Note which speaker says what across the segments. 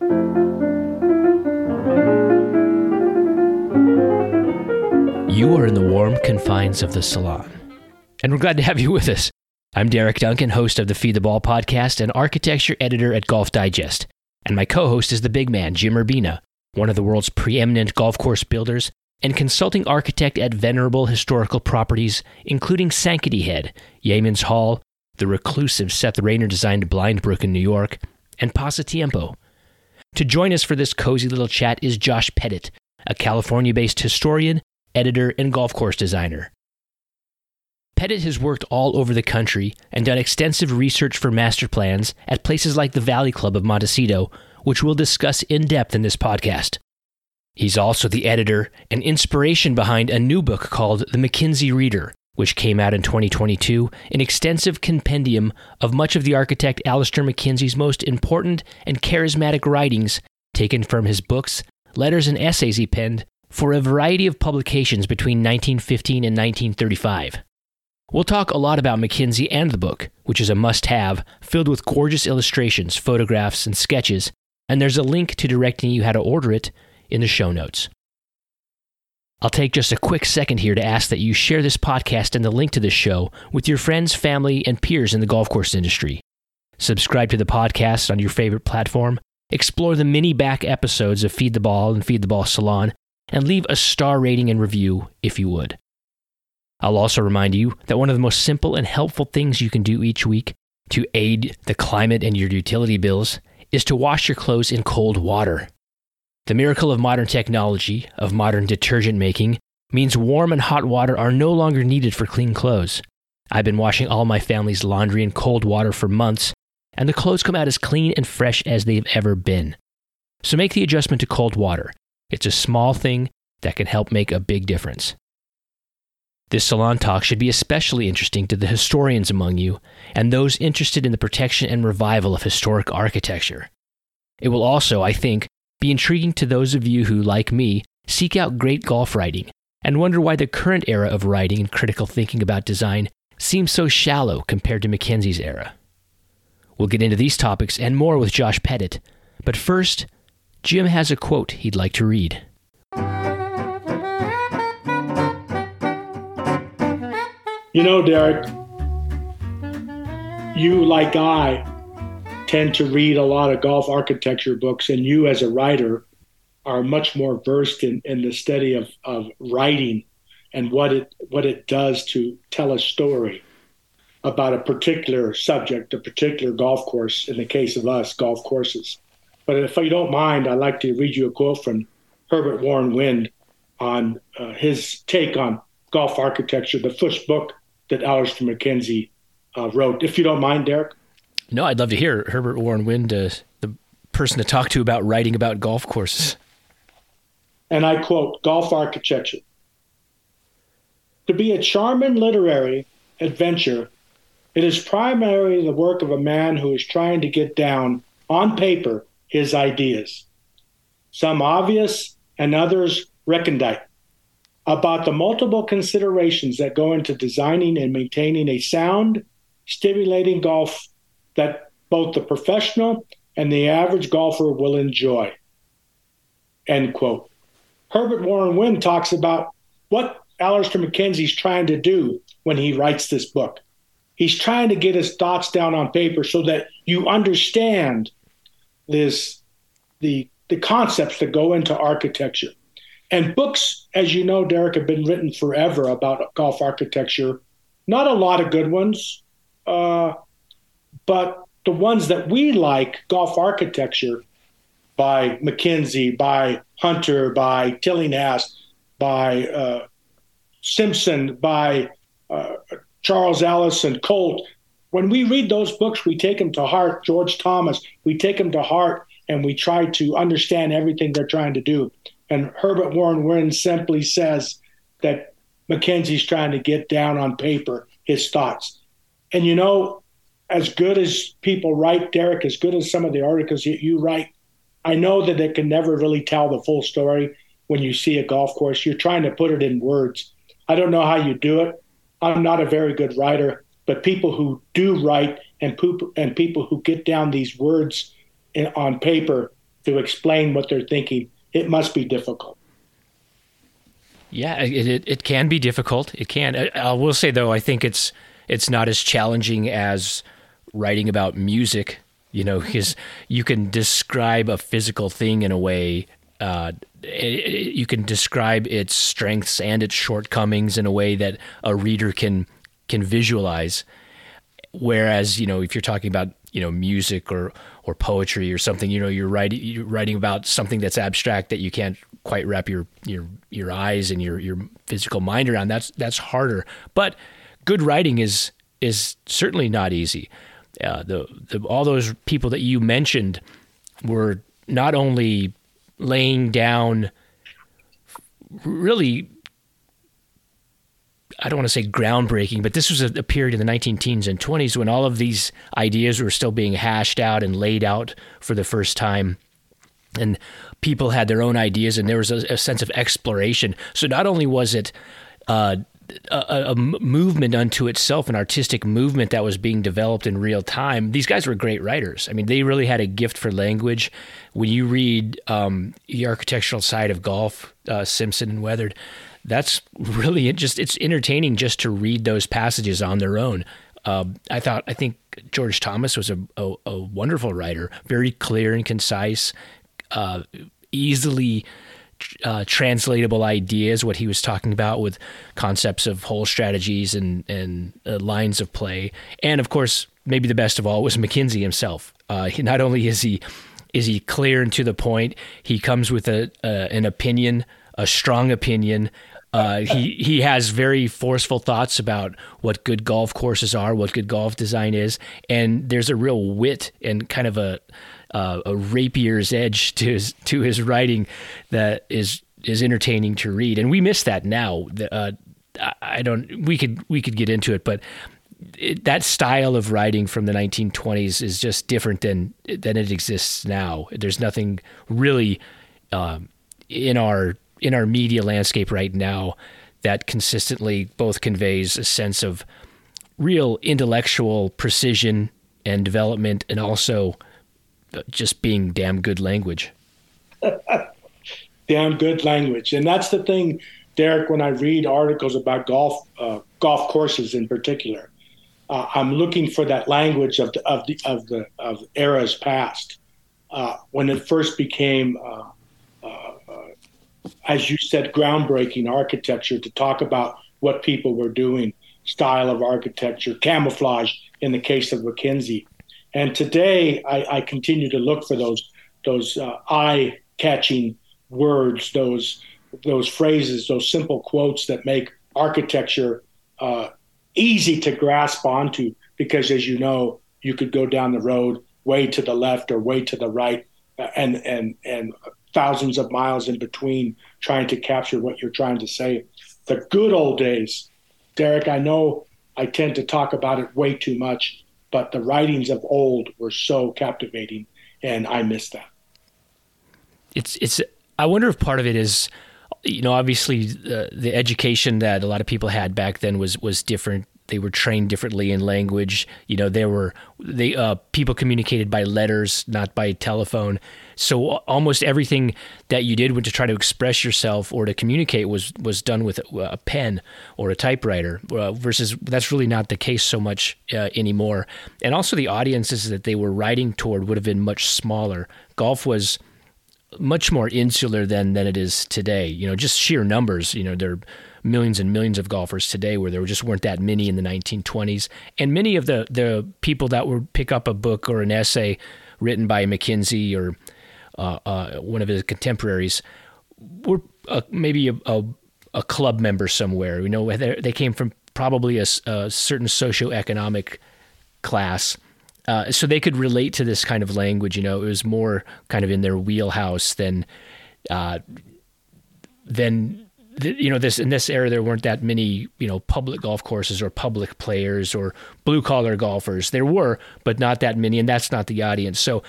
Speaker 1: You are in the warm confines of the salon, and we're glad to have you with us. I'm Derek Duncan, host of the Feed the Ball podcast and architecture editor at Golf Digest. And my co host is the big man, Jim Urbina, one of the world's preeminent golf course builders and consulting architect at venerable historical properties, including Sankaty Head, Yeamans Hall, the reclusive Seth Raynor designed Blind Brook in New York, and Pasatiempo. To join us for this cozy little chat is Josh Pettit, a California based historian editor, and golf course designer. Pettit has worked all over the country and done extensive research for master plans at places like the Valley Club of Montecito, which we'll discuss in depth in this podcast. He's also the editor and inspiration behind a new book called The MacKenzie Reader, which came out in 2022, an extensive compendium of much of the architect Alister MacKenzie's most important and charismatic writings, taken from his books, letters, and essays he penned for a variety of publications between 1915 and 1935. We'll talk a lot about MacKenzie and the book, which is a must have, filled with gorgeous illustrations, photographs, and sketches, and there's a link to directing you how to order it in the show notes. I'll take just a quick second here to ask that you share this podcast and the link to this show with your friends, family, and peers in the golf course industry. Subscribe to the podcast on your favorite platform. Explore the mini back episodes of Feed the Ball and Feed the Ball Salon and leave a star rating and review if you would. I'll also remind you that one of the most simple and helpful things you can do each week to aid the climate and your utility bills is to wash your clothes in cold water. The miracle of modern technology, of modern detergent making, means warm and hot water are no longer needed for clean clothes. I've been washing all my family's laundry in cold water for months, and the clothes come out as clean and fresh as they've ever been. So make the adjustment to cold water it's a small thing that can help make a big difference. This salon talk should be especially interesting to the historians among you and those interested in the protection and revival of historic architecture. It will also, I think, be intriguing to those of you who, like me, seek out great golf writing and wonder why the current era of writing and critical thinking about design seems so shallow compared to Mackenzie's era. We'll get into these topics and more with Josh Pettit, but first, Jim has a quote he'd like to read.
Speaker 2: You know, Derek, you, like I, tend to read a lot of golf architecture books, and you, as a writer, are much more versed in, in the study of, of writing and what it what it does to tell a story about a particular subject, a particular golf course. In the case of us, golf courses. But if you don't mind, I'd like to read you a quote from Herbert Warren Wind on uh, his take on golf architecture, the first book that Alister McKenzie uh, wrote. If you don't mind, Derek.
Speaker 1: No, I'd love to hear Herbert Warren Wind, uh, the person to talk to about writing about golf courses.
Speaker 2: And I quote Golf architecture. To be a charming literary adventure, it is primarily the work of a man who is trying to get down on paper his ideas, some obvious and others recondite, about the multiple considerations that go into designing and maintaining a sound, stimulating golf that both the professional and the average golfer will enjoy. End quote. Herbert Warren Wind talks about what Alister MacKenzie's trying to do when he writes this book. He's trying to get his thoughts down on paper so that you understand this the the concepts that go into architecture. And books, as you know, Derek, have been written forever about golf architecture. Not a lot of good ones, uh, but the ones that we like, golf architecture, by MacKenzie, by Hunter, by Tillinghast, by uh, Simpson, by uh, Charles Alison, Colt. When we read those books, we take them to heart. George Thomas, we take them to heart and we try to understand everything they're trying to do. And Herbert Warren Wind simply says that MacKenzie's trying to get down on paper his thoughts. And you know, as good as people write, Derek, as good as some of the articles that you write, I know that it can never really tell the full story when you see a golf course. You're trying to put it in words. I don't know how you do it. I'm not a very good writer, but people who do write and poop and people who get down these words in, on paper, to explain what they're thinking, it must be difficult.
Speaker 1: Yeah, it, it, it can be difficult. It can. I, I will say though, I think it's it's not as challenging as writing about music. You know, because you can describe a physical thing in a way. Uh, it, you can describe its strengths and its shortcomings in a way that a reader can can visualize. Whereas, you know, if you're talking about you know music or or poetry or something, you know, you're writing you're writing about something that's abstract that you can't quite wrap your your your eyes and your your physical mind around. That's that's harder. But good writing is is certainly not easy. Uh, the, the all those people that you mentioned were not only laying down really I don't want to say groundbreaking, but this was a, period in the 19 teens and 20s when all of these ideas were still being hashed out and laid out for the first time. And people had their own ideas, and there was a, a sense of exploration. So not only was it uh, a, a, movement unto itself, an artistic movement that was being developed in real time. These guys were great writers. I mean, they really had a gift for language. When you read um, the architectural side of golf, uh, Simpson and Wethered, that's really just it's entertaining just to read those passages on their own. Uh, I thought I think George Thomas was a, a, a wonderful writer, very clear and concise, uh, easily uh, translatable ideas, what he was talking about with concepts of whole strategies and, and uh, lines of play. And of course, maybe the best of all was MacKenzie himself. Uh, he, not only is he is he clear and to the point, he comes with a an opinion, a strong opinion. Uh, he he has very forceful thoughts about what good golf courses are, what good golf design is, and there's a real wit and kind of a uh, a rapier's edge to his to his writing that is is entertaining to read, and we miss that now. Uh, I don't. We could we could get into it, but it, that style of writing from the 1920s is just different than than it exists now. There's nothing really um, in our in our media landscape right now that consistently both conveys a sense of real intellectual precision and development, and also just being damn good language.
Speaker 2: damn good language, and that's the thing, Derek. When I read articles about golf, uh, golf courses in particular, uh, I'm looking for that language of the of the of the of eras past. Uh, when it first became, uh, uh, uh, as you said, groundbreaking architecture to talk about what people were doing, style of architecture, camouflage in the case of MacKenzie and today, I, I continue to look for those those uh, eye catching words, those those phrases, those simple quotes that make architecture uh, easy to grasp onto. Because as you know, you could go down the road way to the left or way to the right, uh, and and and thousands of miles in between, trying to capture what you're trying to say. The good old days, Derek. I know I tend to talk about it way too much, but the writings of old were so captivating, and I miss that.
Speaker 1: It's it's. I wonder if part of it is, you know, obviously the, the education that a lot of people had back then was was different they were trained differently in language. You know, there were they uh, people communicated by letters, not by telephone. So almost everything that you did to try to express yourself or to communicate was was done with a pen or a typewriter. Uh, versus that's really not the case so much uh, anymore. And also the audiences that they were writing toward would have been much smaller. Golf was much more insular than than it is today. You know, just sheer numbers. You know, there millions and millions of golfers today where there just weren't that many in the 1920s. And many of the, the people that would pick up a book or an essay written by MacKenzie or uh, uh, one of his contemporaries were uh, maybe a, a, a, club member somewhere. You know, they came from probably a, a certain socioeconomic class. Uh, so they could relate to this kind of language. You know, it was more kind of in their wheelhouse than uh, than you know this in this era there weren't that many you know public golf courses or public players or blue collar golfers. There were but not that many and that's not the audience. So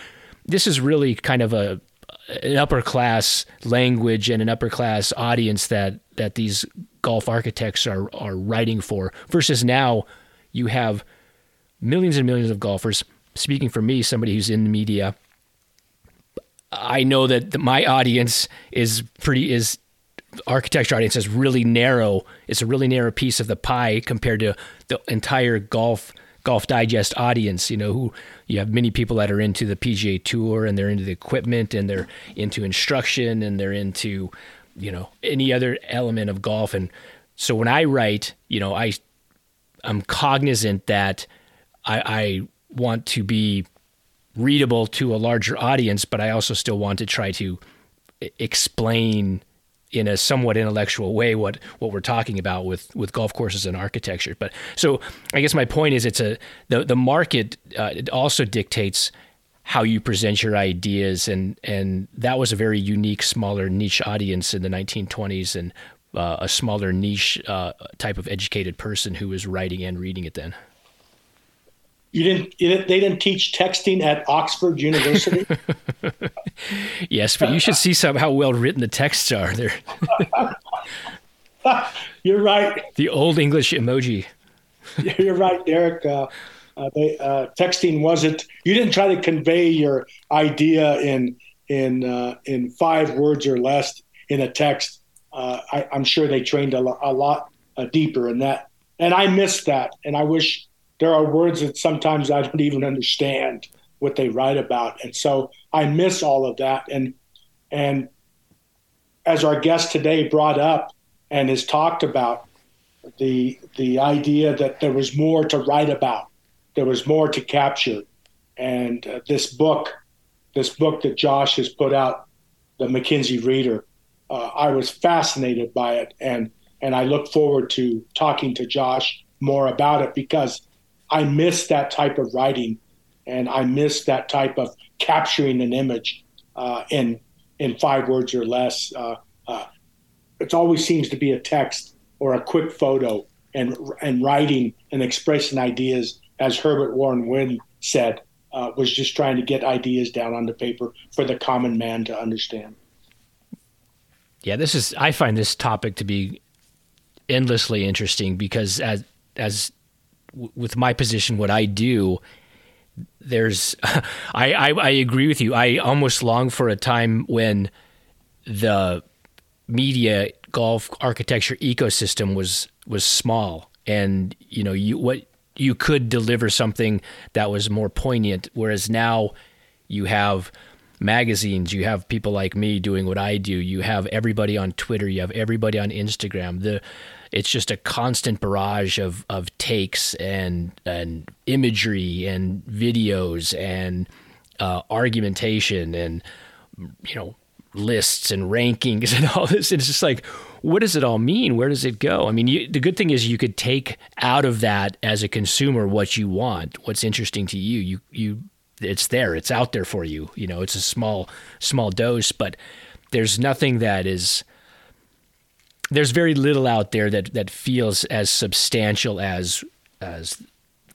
Speaker 1: this is really kind of a an upper class language and an upper class audience that that these golf architects are are writing for versus now you have millions and millions of golfers. Speaking for me somebody who's in the media I know that my audience is pretty is architecture audience is really narrow. It's a really narrow piece of the pie compared to the entire golf golf digest audience. You know, who you have many people that are into the PGA Tour and they're into the equipment and they're into instruction and they're into you know any other element of golf. And so when I write, you know, I I'm cognizant that I, I want to be readable to a larger audience, but I also still want to try to explain in a somewhat intellectual way what what we're talking about with with golf courses and architecture. But so I guess my point is it's a the the market uh, it also dictates how you present your ideas and and that was a very unique smaller niche audience in the 1920s and uh, a smaller niche uh, type of educated person who was writing and reading it then.
Speaker 2: You didn't, you didn't, They didn't teach texting at Oxford University.
Speaker 1: yes, but you should see some how well written the texts are. There.
Speaker 2: You're right.
Speaker 1: The old English emoji.
Speaker 2: You're right, Derek. Uh, uh, they, uh, texting wasn't. You didn't try to convey your idea in in uh, in five words or less in a text. Uh, I, am sure they trained a, lo- a lot uh, deeper in that, and I missed that. And I wish there are words that sometimes I don't even understand what they write about, and so I miss all of that. And and as our guest today brought up and has talked about the the idea that there was more to write about, there was more to capture, and uh, this book, this book that Josh has put out, the MacKenzie Reader, uh, I was fascinated by it, and and I look forward to talking to Josh more about it because I miss that type of writing, and I miss that type of capturing an image uh, in in five words or less. Uh, uh, it always seems to be a text or a quick photo, and and writing and expressing ideas, as Herbert Warren Wind said, uh, was just trying to get ideas down on the paper for the common man to understand.
Speaker 1: Yeah, this is. I find this topic to be endlessly interesting because as as with my position, what I do, there's, I, I, I agree with you. I almost long for a time when the media golf architecture ecosystem was was small, and you know you what you could deliver something that was more poignant. Whereas now you have magazines, you have people like me doing what I do, you have everybody on Twitter, you have everybody on Instagram. The it's just a constant barrage of, of takes and and imagery and videos and uh, argumentation and you know lists and rankings and all this. It's just like, what does it all mean? Where does it go? I mean, you, the good thing is you could take out of that as a consumer what you want, what's interesting to you. You you it's there, it's out there for you. You know, it's a small small dose, but there's nothing that is there's very little out there that that feels as substantial as as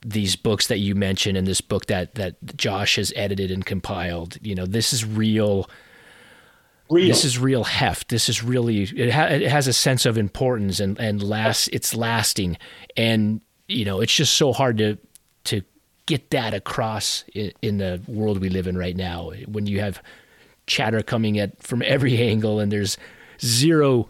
Speaker 1: these books that you mentioned and this book that that Josh has edited and compiled. You know, this is real. Real. This is real heft. This is really it, ha- it has a sense of importance and and last it's lasting and you know it's just so hard to to get that across in, in the world we live in right now when you have chatter coming at from every angle and there's zero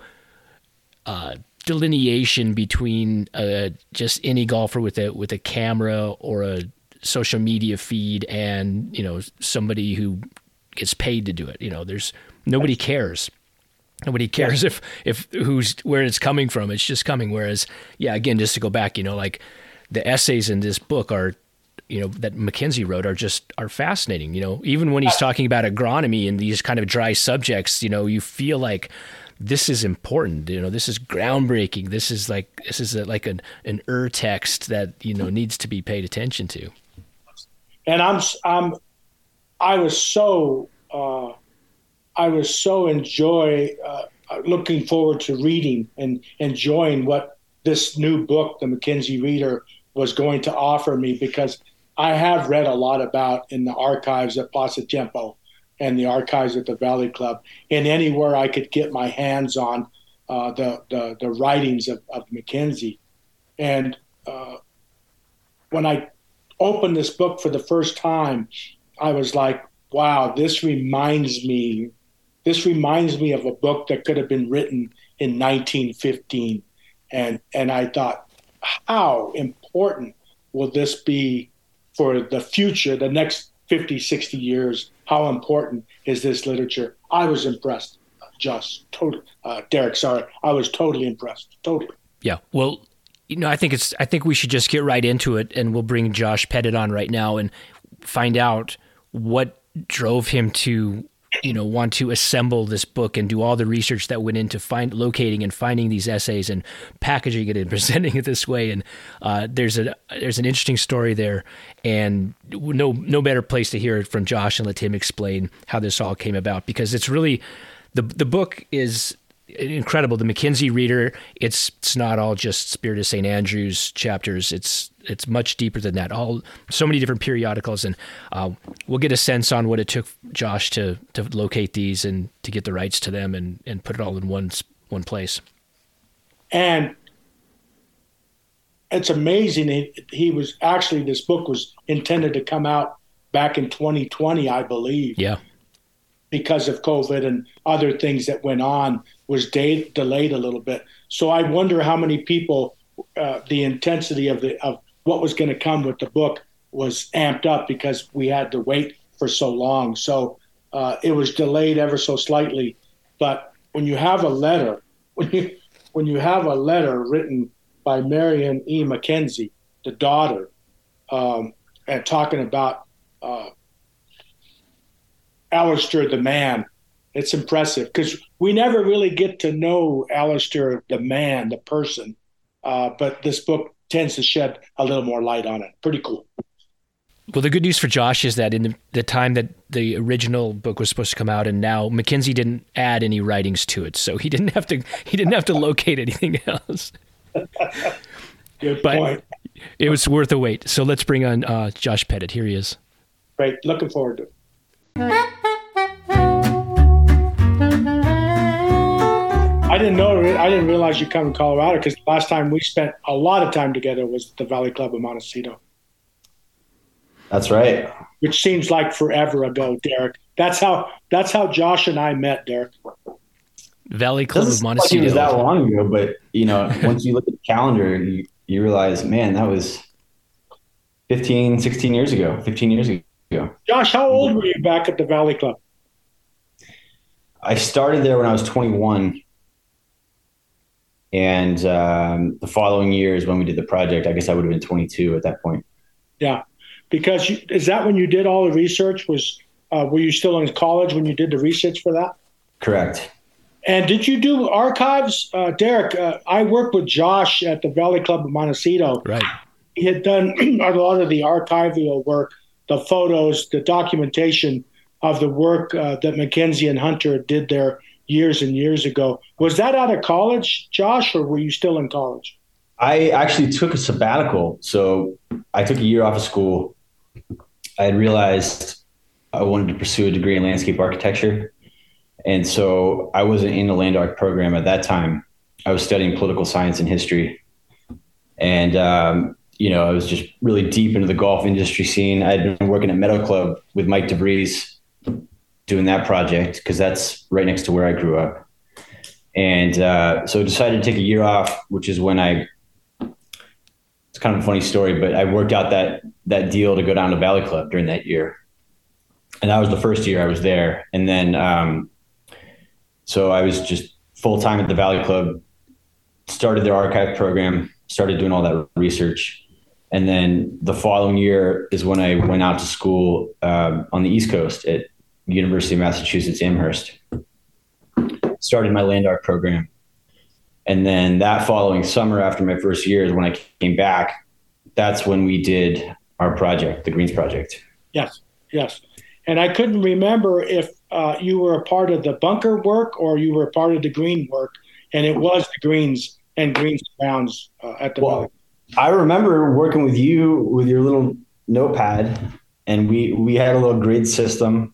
Speaker 1: uh, delineation between uh, just any golfer with a with a camera or a social media feed and you know somebody who gets paid to do it. You know, there's nobody cares. Nobody cares yeah. if if who's where it's coming from. It's just coming. Whereas, yeah, again, just to go back, you know, like the essays in this book are you know that MacKenzie wrote are just are fascinating. You know, even when he's talking about agronomy and these kind of dry subjects, you know, you feel like this is important. You know, this is groundbreaking. This is like this is a, like an an ur text that you know needs to be paid attention to.
Speaker 2: And I'm I'm I was so uh, I was so enjoy uh, looking forward to reading and enjoying what this new book, the MacKenzie Reader, was going to offer me because I have read a lot about in the archives at Pasatiempo and the archives at the Valley Club, and anywhere I could get my hands on uh, the, the, the writings of, of MacKenzie. And uh, when I opened this book for the first time, I was like, wow, this reminds me, this reminds me of a book that could have been written in 1915. And, and I thought, how important will this be for the future, the next 50, 60 years? How important is this literature? I was impressed. Just totally, uh, Derek. Sorry, I was totally impressed. Totally.
Speaker 1: Yeah. Well, you know, I think it's. I think we should just get right into it, and we'll bring Josh Pettit on right now and find out what drove him to you know want to assemble this book and do all the research that went into find locating and finding these essays and packaging it and presenting it this way and uh, there's a there's an interesting story there and no no better place to hear it from Josh and let him explain how this all came about because it's really the the book is incredible. The Mackenzie Reader, it's it's not all just Spirit of St. Andrews chapters. It's it's much deeper than that. All so many different periodicals, and uh, we'll get a sense on what it took Josh to to locate these and to get the rights to them and and put it all in one one place.
Speaker 2: And it's amazing. He, he was actually this book was intended to come out back in 2020, I believe.
Speaker 1: Yeah
Speaker 2: because of COVID and other things that went on was de- delayed a little bit. So I wonder how many people uh, the intensity of the of what was going to come with the book was amped up because we had to wait for so long. So uh, it was delayed ever so slightly. But when you have a letter, when you when you have a letter written by Marion E. Mackenzie, the daughter, um, and talking about uh, Alister the man. It's impressive because we never really get to know Alister the man, the person. Uh, but this book tends to shed a little more light on it. Pretty cool.
Speaker 1: Well, the good news for Josh is that in the, the, time that the original book was supposed to come out, and now Mackenzie didn't add any writings to it, so he didn't have to he didn't have to locate anything else.
Speaker 2: good but point.
Speaker 1: It was worth the wait. So let's bring on uh, Josh Pettit. Here he is.
Speaker 2: Great. Looking forward to it. I didn't know. I didn't realize you come in Colorado because the last time we spent a lot of time together was the Valley Club of Montecito.
Speaker 3: That's right.
Speaker 2: Which seems like forever ago, Derek. That's how. That's how Josh and I met, Derek.
Speaker 1: Valley Club of Montecito.
Speaker 3: Like it was that long ago, but you know, once you look at the calendar, you, you realize, man, that was 15, 16 years ago. 15 years ago.
Speaker 2: Josh, how old were you back at the Valley Club?
Speaker 3: I started there when I was 21 and um, the following year is when we did the project. I guess I would have been 22 at that point.
Speaker 2: Yeah, because you, is that when you did all the research? Was uh, were you still in college when you did the research for that?
Speaker 3: Correct.
Speaker 2: And did you do archives, uh, Derek? Uh, I worked with Josh at the Valley Club of Montecito.
Speaker 1: Right.
Speaker 2: He had done a lot of the archival work, the photos, the documentation of the work uh, that Mackenzie and Hunter did there years and years ago. Was that out of college, Josh, or were you still in college?
Speaker 3: I actually took a sabbatical. So I took a year off of school. I had realized I wanted to pursue a degree in landscape architecture. And so I wasn't in the land art program at that time. I was studying political science and history. And, um, you know, I was just really deep into the golf industry scene. I had been working at Meadow Club with Mike DeVries doing that project because that's right next to where I grew up. And uh, so I decided to take a year off, which is when I. It's kind of a funny story, but I worked out that that deal to go down to Valley Club during that year, and that was the first year I was there. And then, um, so I was just full time at the Valley Club. Started their archive program, started doing all that research, and then the following year is when I went out to school um, on the East Coast at University of Massachusetts Amherst. Started my land art program. And then that following summer, after my first year, is when I came back. That's when we did our project, the Greens Project.
Speaker 2: Yes, yes. And I couldn't remember if uh, you were a part of the bunker work or you were a part of the green work. And it was the greens and greens browns uh, at the well,
Speaker 3: I remember working with you with your little notepad, and we we had a little grid system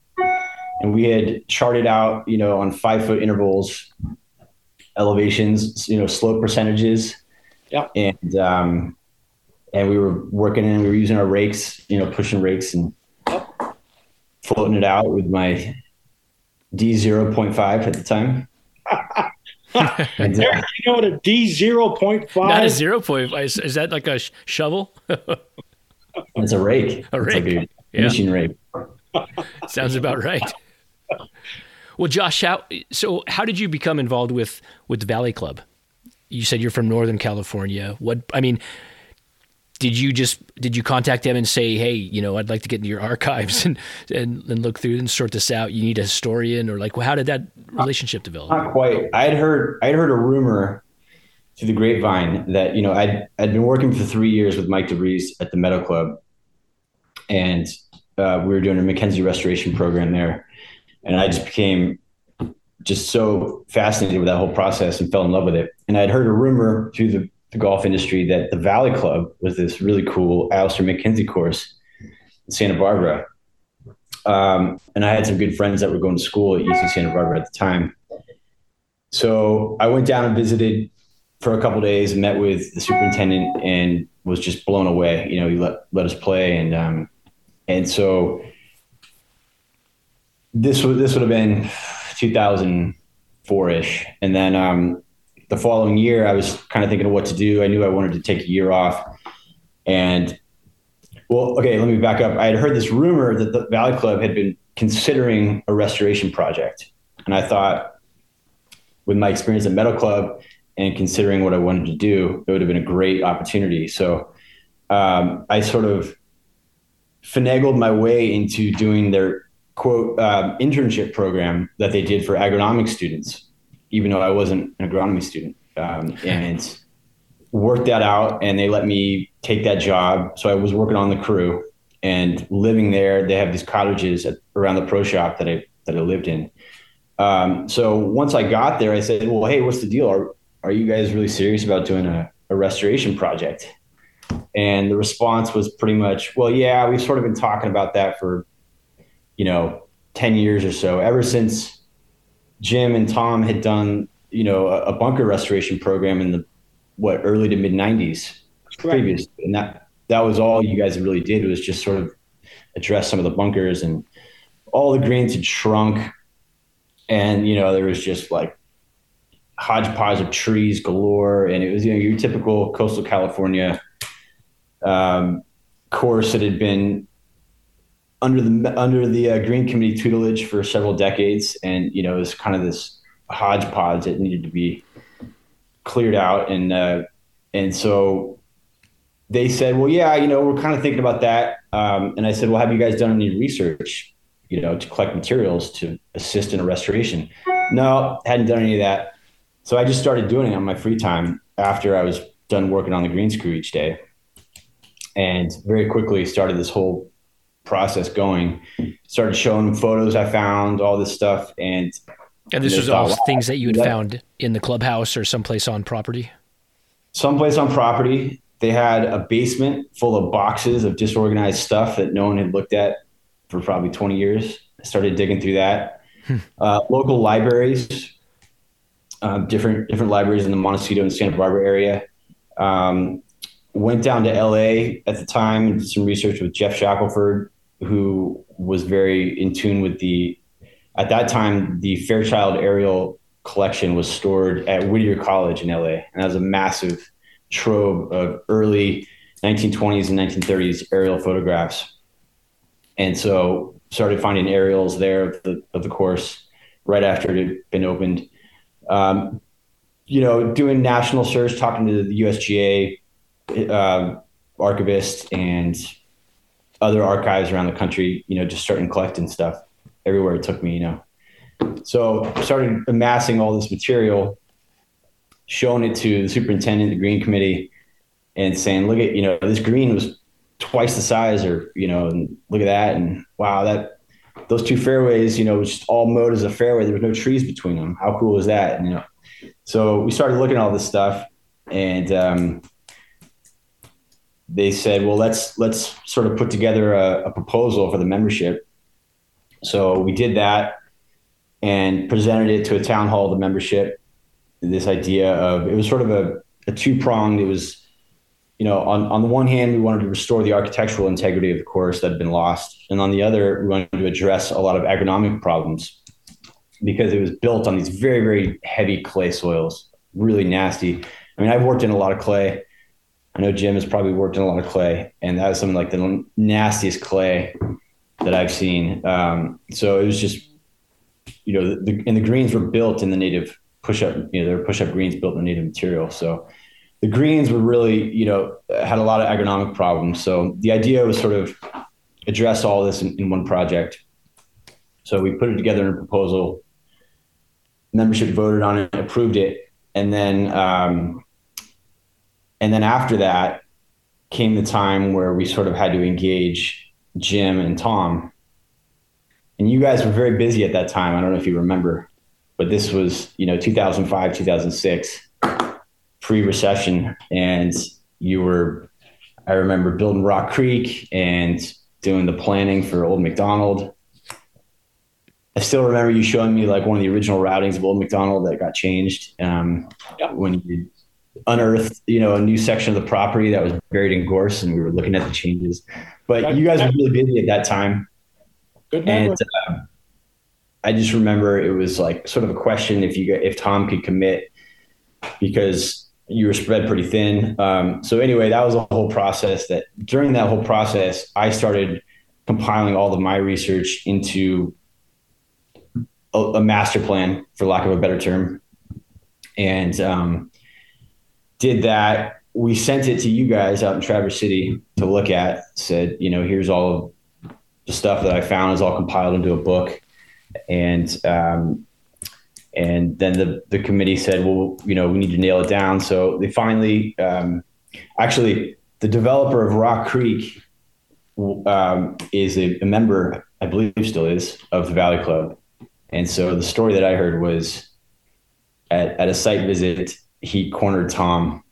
Speaker 3: and we had charted out, you know, on five foot intervals, elevations, you know, slope percentages.
Speaker 2: Yeah.
Speaker 3: And um, and we were working and we were using our rakes, you know, pushing rakes and floating it out with my D zero point five at the time.
Speaker 4: and, uh, you know what a D zero point five?
Speaker 1: Not a zero point five. Is, is that like a sh- shovel?
Speaker 3: it's a rake.
Speaker 1: A rake.
Speaker 3: Like a yeah. Machine rake.
Speaker 1: Sounds about right. Well, Josh, how, so how did you become involved with with the Valley Club? You said you're from Northern California. What I mean, did you just did you contact them and say, hey, you know, I'd like to get into your archives and and, and look through and sort this out? You need a historian, or like, well, how did that relationship develop?
Speaker 3: Not quite. I had heard I had heard a rumor through the grapevine that you know I'd I'd been working for three years with Mike DeVries at the Meadow Club, and uh, we were doing a Mackenzie restoration program there, and I just became just so fascinated with that whole process and fell in love with it. And I'd heard a rumor through the, the golf industry that the Valley Club was this really cool Alister McKenzie course in Santa Barbara. Um, and I had some good friends that were going to school at UC Santa Barbara at the time. So I went down and visited for a couple days met with the superintendent and was just blown away. You know, he let, let us play. And, um, and so this would, this would have been 2004 ish. And then, um, the following year, I was kind of thinking of what to do. I knew I wanted to take a year off. And well, okay, let me back up. I had heard this rumor that the Valley Club had been considering a restoration project. And I thought, with my experience at Meadow Club and considering what I wanted to do, it would have been a great opportunity. So um, I sort of finagled my way into doing their quote um, internship program that they did for agronomic students even though I wasn't an agronomy student. Um, and worked that out and they let me take that job. So I was working on the crew and living there. They have these cottages at, around the pro shop that I, that I lived in. Um, so once I got there, I said, well, hey, what's the deal? Are, are you guys really serious about doing a, a restoration project? And the response was pretty much, well, yeah, we've sort of been talking about that for, you know, 10 years or so, ever since Jim and Tom had done, you know, a, a bunker restoration program in the what early to mid '90s previous, and that that was all you guys really did was just sort of address some of the bunkers and all the greens had shrunk, and you know there was just like hodgepodge of trees galore, and it was you know your typical coastal California um, course that had been under the under the uh, Green Committee tutelage for several decades, and you know, it was kind of this hodgepodge that needed to be cleared out, and uh, and so they said, well, yeah, you know, we're kind of thinking about that, um, and I said, well, have you guys done any research, you know, to collect materials to assist in a restoration? No, hadn't done any of that. So I just started doing it on my free time after I was done working on the green screw each day, and very quickly started this whole process going. Started showing photos I found, all this stuff, and
Speaker 1: and this was all things that you had that, found in the clubhouse or someplace on property.
Speaker 3: Someplace on property. They had a basement full of boxes of disorganized stuff that no one had looked at for probably 20 years. I started digging through that. Hmm. Uh, local libraries, uh, different different libraries in the Montecito and Santa Barbara area. Um, went down to LA at the time and did some research with Geoff Shackelford, who was very in tune with the, at that time, the Fairchild aerial collection was stored at Whittier College in LA. And that was a massive trove of early 1920s and 1930s aerial photographs. And so started finding aerials there of the, of the course right after it had been opened. Um, you know, doing national search, talking to the USGA, uh, and other archives around the country, you know, just starting collecting stuff everywhere it took me, you know. So started amassing all this material, showing it to the superintendent, the green committee, and saying, look at, you know, this green was twice the size or, you know, and look at that. And wow, that those two fairways, you know, was just all mowed as a fairway. There was no trees between them. How cool is that? And, you know, so we started looking at all this stuff and um, they said, well, let's let's sort of put together a, a, proposal for the membership. So we did that and presented it to a town hall, the membership. This idea of it was sort of a, a two pronged. It was you know, on, on the one hand, we wanted to restore the architectural integrity of the course that had been lost. And on the other, we wanted to address a lot of agronomic problems because it was built on these very, very heavy clay soils, really nasty. I mean, I've worked in a lot of clay. I know Jim has probably worked in a lot of clay, and that was something like the nastiest clay that I've seen. Um, so it was just, you know, the, and the greens were built in the native push up, you know, they are push up greens built in the native material. So the greens were really, you know, had a lot of agronomic problems. So the idea was sort of address all this in, in one project. So we put it together in a proposal. Membership voted on it, approved it, and then um, and then after that came the time where we sort of had to engage Jim and Tom. And you guys were very busy at that time. I don't know if you remember, but this was, you know, 2005, 2006 pre-recession and you were i remember building rock creek and doing the planning for old Macdonald i still remember you showing me like one of the original routings of old Macdonald that got changed um, yep. when you unearthed you know a new section of the property that was buried in gorse and we were looking at the changes but you guys were really busy at that time
Speaker 2: Good and uh,
Speaker 3: i just remember it was like sort of a question if you if tom could commit because you were spread pretty thin. Um, so anyway, that was a whole process. That during that whole process, I started compiling all of my research into a, a master plan, for lack of a better term, and um, did that. We sent it to you guys out in Traverse City to look at. Said, you know, here's all of the stuff that I found is all compiled into a book, and um, and then the, the committee said, well, you know, we need to nail it down. So they finally, um, actually, the developer of Rock Creek um, is a, a, member, I believe still is, of the Valley Club. And so the story that I heard was at, at a site visit, he cornered Tom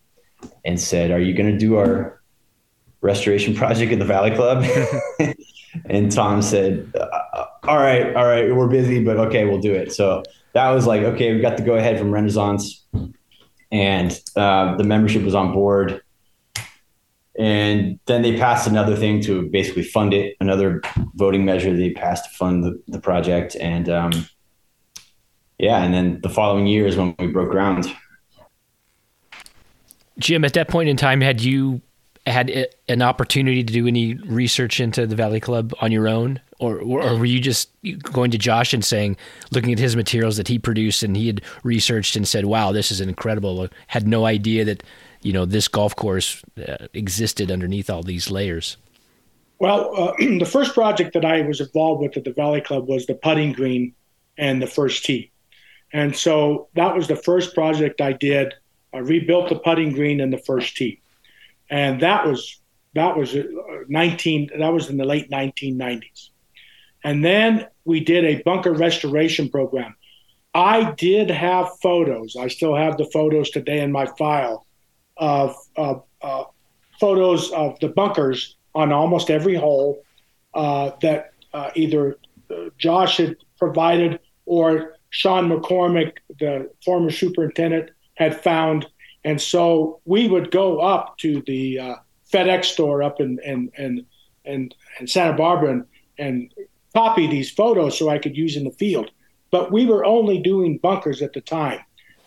Speaker 3: and said, Are you going to do our restoration project at the Valley Club? and Tom said, uh, All right, all right, we're busy, but okay, we'll do it. So that was like, okay, we got the go ahead from Renaissance, and uh, the membership was on board. And then they passed another thing to basically fund it, another voting measure they passed to fund the, the project. And um, yeah, and then the following year is when we broke ground.
Speaker 1: Jim, at that point in time, had you had an opportunity to do any research into the Valley Club on your own? or, or were you just going to Josh and saying, looking at his materials that he produced and he had researched and said, "Wow, this is incredible." Had no idea that you know this golf course uh, existed underneath all these layers.
Speaker 2: Well, uh, the first project that I was involved with at the Valley Club was the putting green and the first tee, and so that was the first project I did. I rebuilt the putting green and the first tee, and that was that was uh, 19 that was in the late 1990s and then we did a bunker restoration program. I did have photos. I still have the photos today in my file of uh, photos of the bunkers on almost every hole uh, that uh, either uh, Josh had provided or Sean McCormick, the former superintendent, had found. And so we would go up to the uh, FedEx store up in in, in, in, in Santa Barbara and, and copy these photos so I could use in the field. But we were only doing bunkers at the time.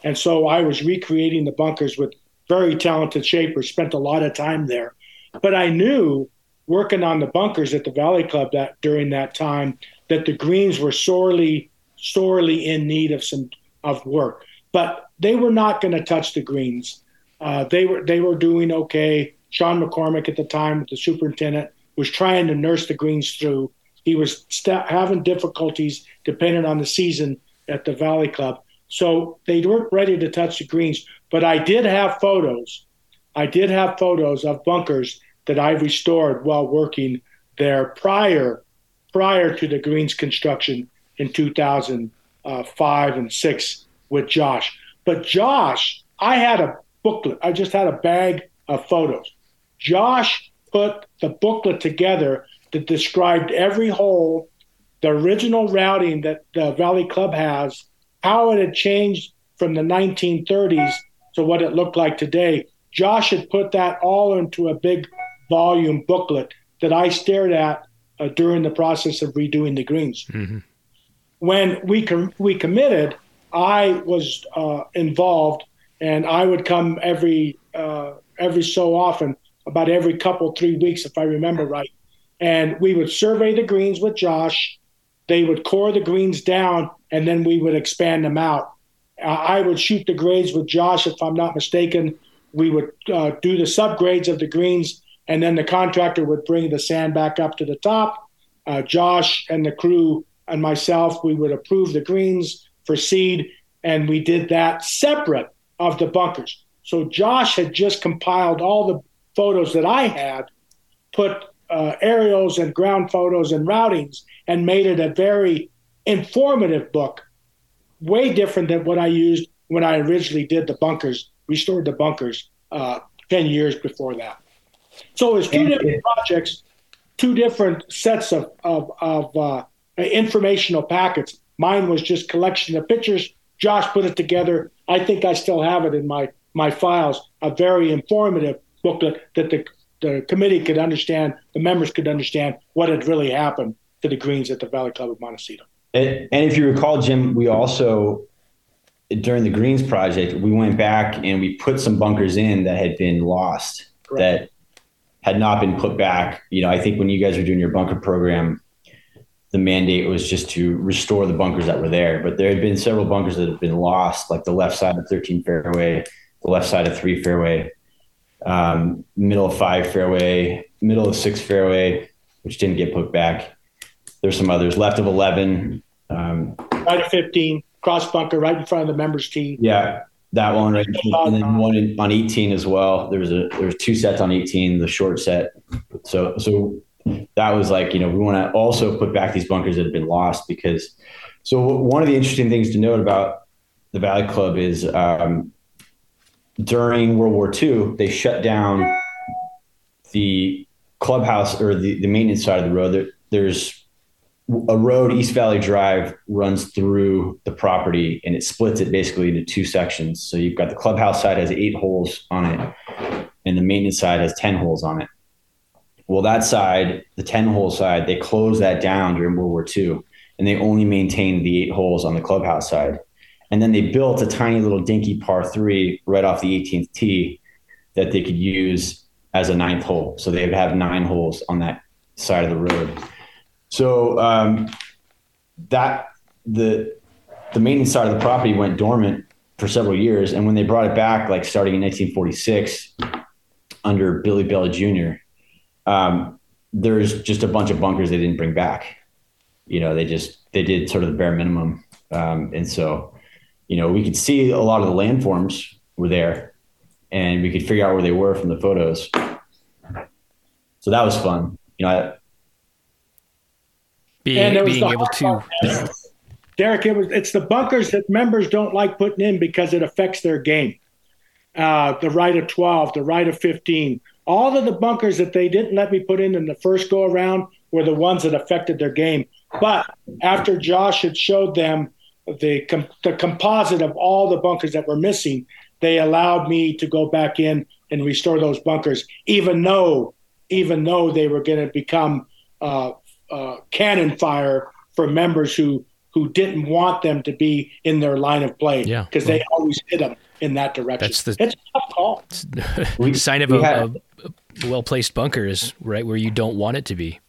Speaker 2: And so I was recreating the bunkers with very talented shapers, spent a lot of time there. But I knew working on the bunkers at the Valley Club that during that time that the greens were sorely, sorely in need of some of work. But they were not going to touch the greens. Uh, they were they were doing okay. Sean McCormick at the time, the superintendent, was trying to nurse the greens through. He was st- having difficulties depending on the season at the Valley Club. So they weren't ready to touch the greens. But I did have photos. I did have photos of bunkers that I restored while working there prior prior to the greens construction in 2005 and six with Josh. But Josh, I had a booklet. I just had a bag of photos. Josh put the booklet together that described every hole, the original routing that the Valley Club has, how it had changed from the 1930s to what it looked like today. Josh had put that all into a big volume booklet that I stared at uh, during the process of redoing the greens. Mm-hmm. When we com- we committed, I was uh, involved, and I would come every uh, every so often, about every couple three weeks, if I remember right, and we would survey the greens with Josh. They would core the greens down, and then we would expand them out. I would shoot the grades with Josh, if I'm not mistaken. We would uh, do the subgrades of the greens, and then the contractor would bring the sand back up to the top. Uh, Josh and the crew and myself, we would approve the greens for seed, and we did that separate of the bunkers. So Josh had just compiled all the photos that I had, put uh, aerials and ground photos and routings, and made it a very informative book way different than what I used when I originally did the bunkers, restored the bunkers uh, 10 years before that. So it's two different projects, two different sets of, of, of uh, informational packets. Mine was just collection of pictures. Josh put it together. I think I still have it in my, my files, a very informative booklet that the, the committee could understand, the members could understand what had really happened to the Greens at the Valley Club of Montecito.
Speaker 3: And, and if you recall, Jim, we also during the Greens project, we went back and we put some bunkers in that had been lost Correct. that had not been put back. You know, I think when you guys were doing your bunker program, the mandate was just to restore the bunkers that were there. But there had been several bunkers that had been lost, like the left side of 13 fairway, the left side of three fairway, um, middle of five fairway, middle of six fairway, which didn't get put back. There's some others left of 11. Um,
Speaker 2: right of 15, cross bunker right in front of the members tee.
Speaker 3: Yeah, that one right, and then one on 18 as well. There was a there was two sets on 18, the short set. So so that was like you know we want to also put back these bunkers that have been lost because. So one of the interesting things to note about the Valley Club is um, during World War II they shut down the clubhouse or the, the maintenance side of the road. There, there's a road, East Valley Drive, runs through the property and it splits it basically into two sections. So you've got the clubhouse side has eight holes on it, and the maintenance side has 10 holes on it. Well, that side, the 10 hole side, they closed that down during World War II and they only maintained the eight holes on the clubhouse side. And then they built a tiny little dinky par three right off the 18th tee that they could use as a ninth hole. So they would have nine holes on that side of the road. So um, that the the maintenance side of the property went dormant for several years, and when they brought it back, like starting in 1946, under Billy Bell Jr., um, there's just a bunch of bunkers they didn't bring back. You know, they just they did sort of the bare minimum, um, and so you know we could see a lot of the landforms were there, and we could figure out where they were from the photos. So that was fun. You know, I,
Speaker 1: being, being able to.
Speaker 2: Derek, it was it's the bunkers that members don't like putting in because it affects their game. Uh, the right of 12, the right of 15, all of the bunkers that they didn't let me put in in the first go around were the ones that affected their game. But after Josh had showed them the com- the composite of all the bunkers that were missing, they allowed me to go back in and restore those bunkers, even though even though they were going to become uh, uh, cannon fire for members who who didn't want them to be in their line of play
Speaker 1: yeah,
Speaker 2: because well, they always hit them in that direction.
Speaker 1: That's the
Speaker 2: it's a tough call.
Speaker 1: we, sign of a, had, a well placed bunker is right where you don't want it to be.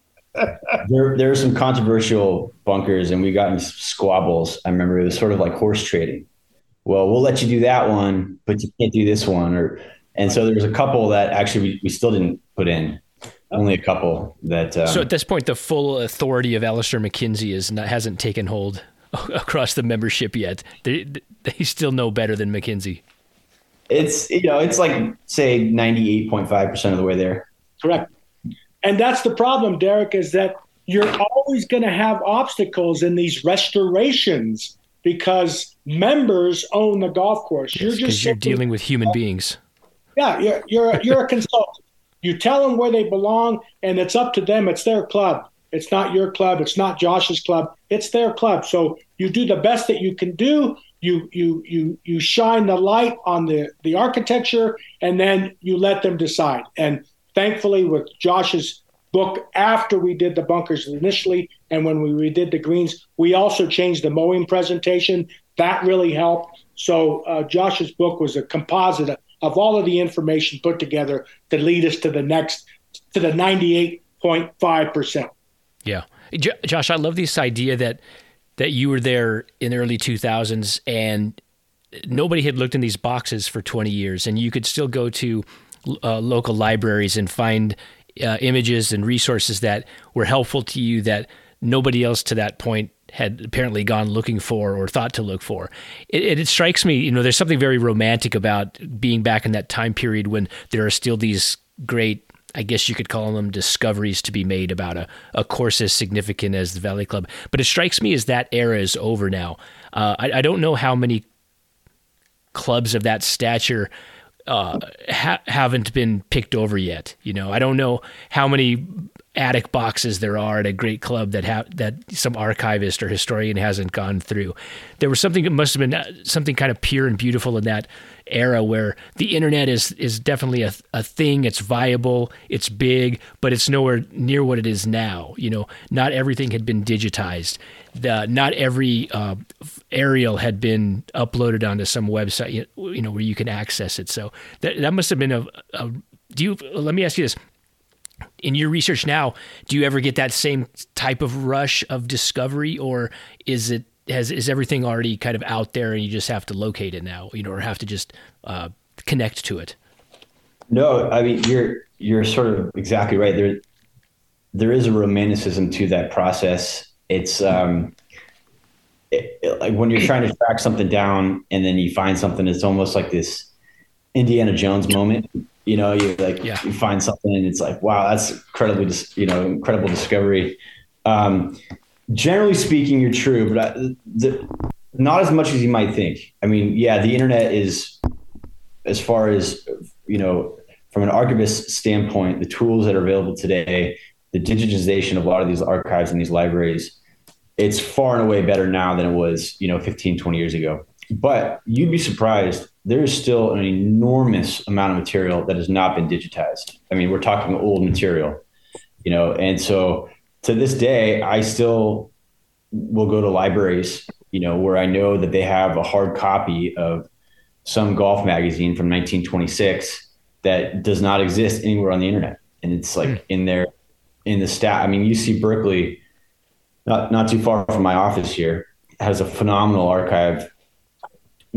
Speaker 3: there, there are some controversial bunkers, and we got in squabbles. I remember it was sort of like horse trading. Well, we'll let you do that one, but you can't do this one, or and so there was a couple that actually we, we still didn't put in only a couple that. Um,
Speaker 1: so at this point, the full authority of Alister MacKenzie is not, hasn't taken hold across the membership yet. They they still know better than MacKenzie.
Speaker 3: It's you know it's like say ninety eight point five percent of the way there.
Speaker 2: Correct, and that's the problem, Derek, is that you're always going to have obstacles in these restorations because members own the golf course.
Speaker 1: Yes, you're just you're dealing with human beings.
Speaker 2: Yeah, you're you're you're a consultant. You tell them where they belong, and it's up to them. It's their club.
Speaker 4: It's not your club. It's not Josh's club. It's their club. So you do the best that you can do. You you you you shine the light on the the architecture, and then you let them decide. And thankfully, with Josh's book after we did the bunkers initially, and when we redid the greens, we also changed the mowing presentation. That really helped. So uh, Josh's book was a composite of all of the information put together to lead us to the next to the ninety eight point five percent.
Speaker 1: Yeah. Josh, I love this idea that that you were there in the early 2000s and nobody had looked in these boxes for 20 years and you could still go to uh, local libraries and find uh, images and resources that were helpful to you that nobody else to that point had apparently gone looking for or thought to look for. It, it, strikes me, you know, there's something very romantic about being back in that time period when there are still these great I guess you could call them discoveries to be made about a, a course as significant as the Valley Club. But it strikes me as that era is over now. Uh, I, I, don't know how many clubs of that stature uh, ha- haven't been picked over yet. You know, I don't know how many attic boxes there are at a great club that have that some archivist or historian hasn't gone through. There was something that must have been uh, something kind of pure and beautiful in that era where the internet is is definitely a, a thing. It's viable, it's big, but it's nowhere near what it is now. You know, not everything had been digitized. The, not every uh, aerial had been uploaded onto some website, you know, where you can access it. So that that must have been a, a do you let me ask you this in your research now, do you ever get that same type of rush of discovery, or is it has is everything already kind of out there and you just have to locate it now, you know, or have to just uh, connect to it?
Speaker 3: No, I mean you're you're sort of exactly right. There there is a romanticism to that process. It's um, it, it, like when you're trying to track something down and then you find something. It's almost like this Indiana Jones moment you know, you like yeah. you find something and it's like, wow, that's incredibly, you know, incredible discovery. Um, generally speaking, you're true, but I, the, not as much as you might think. I mean, yeah, the internet is, as far as you know, from an archivist standpoint, the tools that are available today, the digitization of a lot of these archives and these libraries, it's far and away better now than it was, you know, 15, 20 years ago. But you'd be surprised there is still an enormous amount of material that has not been digitized. I mean, we're talking old material, you know, and so to this day, I still will go to libraries, you know, where I know that they have a hard copy of some golf magazine from 1926 that does not exist anywhere on the internet, and it's like mm. in there in the stat. I mean, UC Berkeley, not not too far from my office here, has a phenomenal archive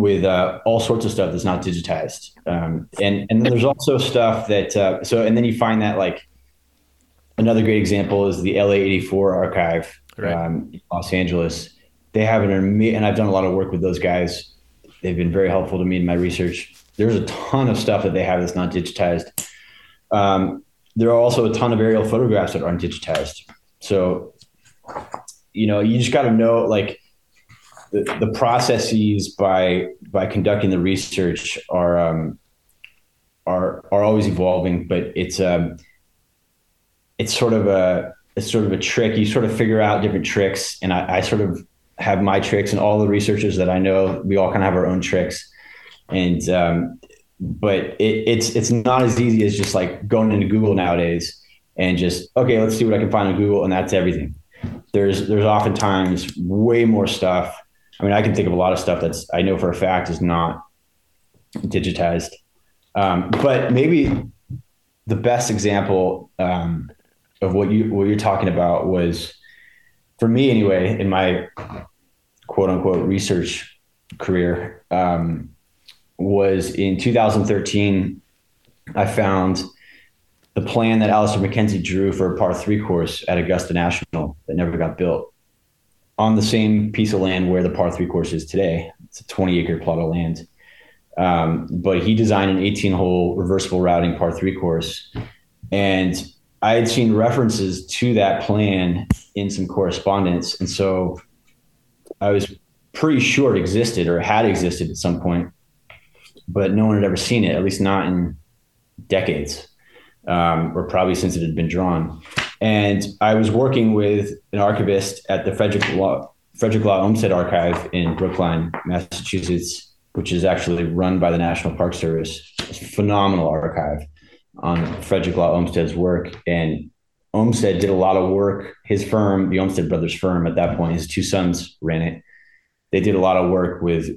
Speaker 3: with uh, all sorts of stuff that's not digitized. Um, and and there's also stuff that uh, so and then you find that like another great example is the LA84 archive right. um, in Los Angeles. They have an and I've done a lot of work with those guys. They've been very helpful to me in my research. There's a ton of stuff that they have that's not digitized. Um, there are also a ton of aerial photographs that aren't digitized. So, you know, you just got to know like the, the processes by by conducting the research are um, are are always evolving, but it's um, it's sort of a it's sort of a trick. You sort of figure out different tricks, and I, I sort of have my tricks, and all the researchers that I know, we all kind of have our own tricks, and um, but it, it's it's not as easy as just like going into Google nowadays and just okay, let's see what I can find on Google, and that's everything. There's there's oftentimes way more stuff I mean, I can think of a lot of stuff that's I know for a fact is not digitized. Um, but maybe the best example um, of what you what you're talking about was, for me anyway, in my quote unquote research career, um, was in 2013. I found the plan that Alister MacKenzie drew for a par three course at Augusta National that never got built on the same piece of land where the par three course is today. It's a 20 acre plot of land. Um, but he designed an 18 hole reversible routing par three course. And I had seen references to that plan in some correspondence. And so I was pretty sure it existed or had existed at some point, but no one had ever seen it, at least not in decades, um, or probably since it had been drawn. And I was working with an archivist at the Frederick Law, Frederick Law Olmsted Archive in Brookline, Massachusetts, which is actually run by the National Park Service. It's a phenomenal archive on Frederick Law Olmsted's work. And Olmsted did a lot of work. His firm, the Olmsted Brothers firm at that point, his two sons ran it. They did a lot of work with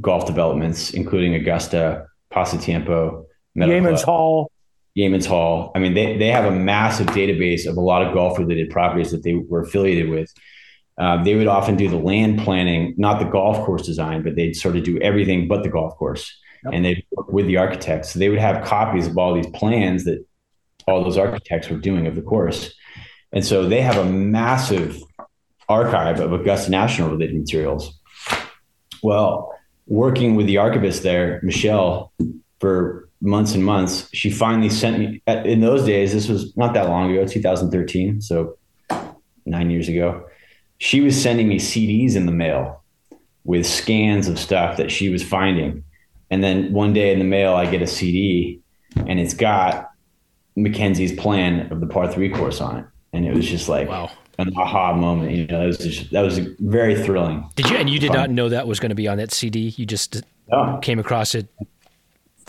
Speaker 3: golf developments, including Augusta, Pasatiempo,
Speaker 4: Yeamans Hall.
Speaker 3: Yeamans Hall. I mean, they, they have a massive database of a lot of golf related properties that they were affiliated with. Uh, they would often do the land planning, not the golf course design, but they'd sort of do everything but the golf course. Yep. And they'd work with the architects. So they would have copies of all these plans that all those architects were doing of the course. And so they have a massive archive of Augusta National related materials. Well, working with the archivist there, Michelle, for months and months, she finally sent me. In those days, this was not that long ago, 2013, so nine years ago. She was sending me CDs in the mail with scans of stuff that she was finding. And then one day in the mail, I get a CD and it's got Mackenzie's plan of the par three course on it. And it was just like, wow an aha moment. You know, that was just, that was very thrilling.
Speaker 1: Did you? And you did fun. not know that was going to be on that CD. You just no. came across it,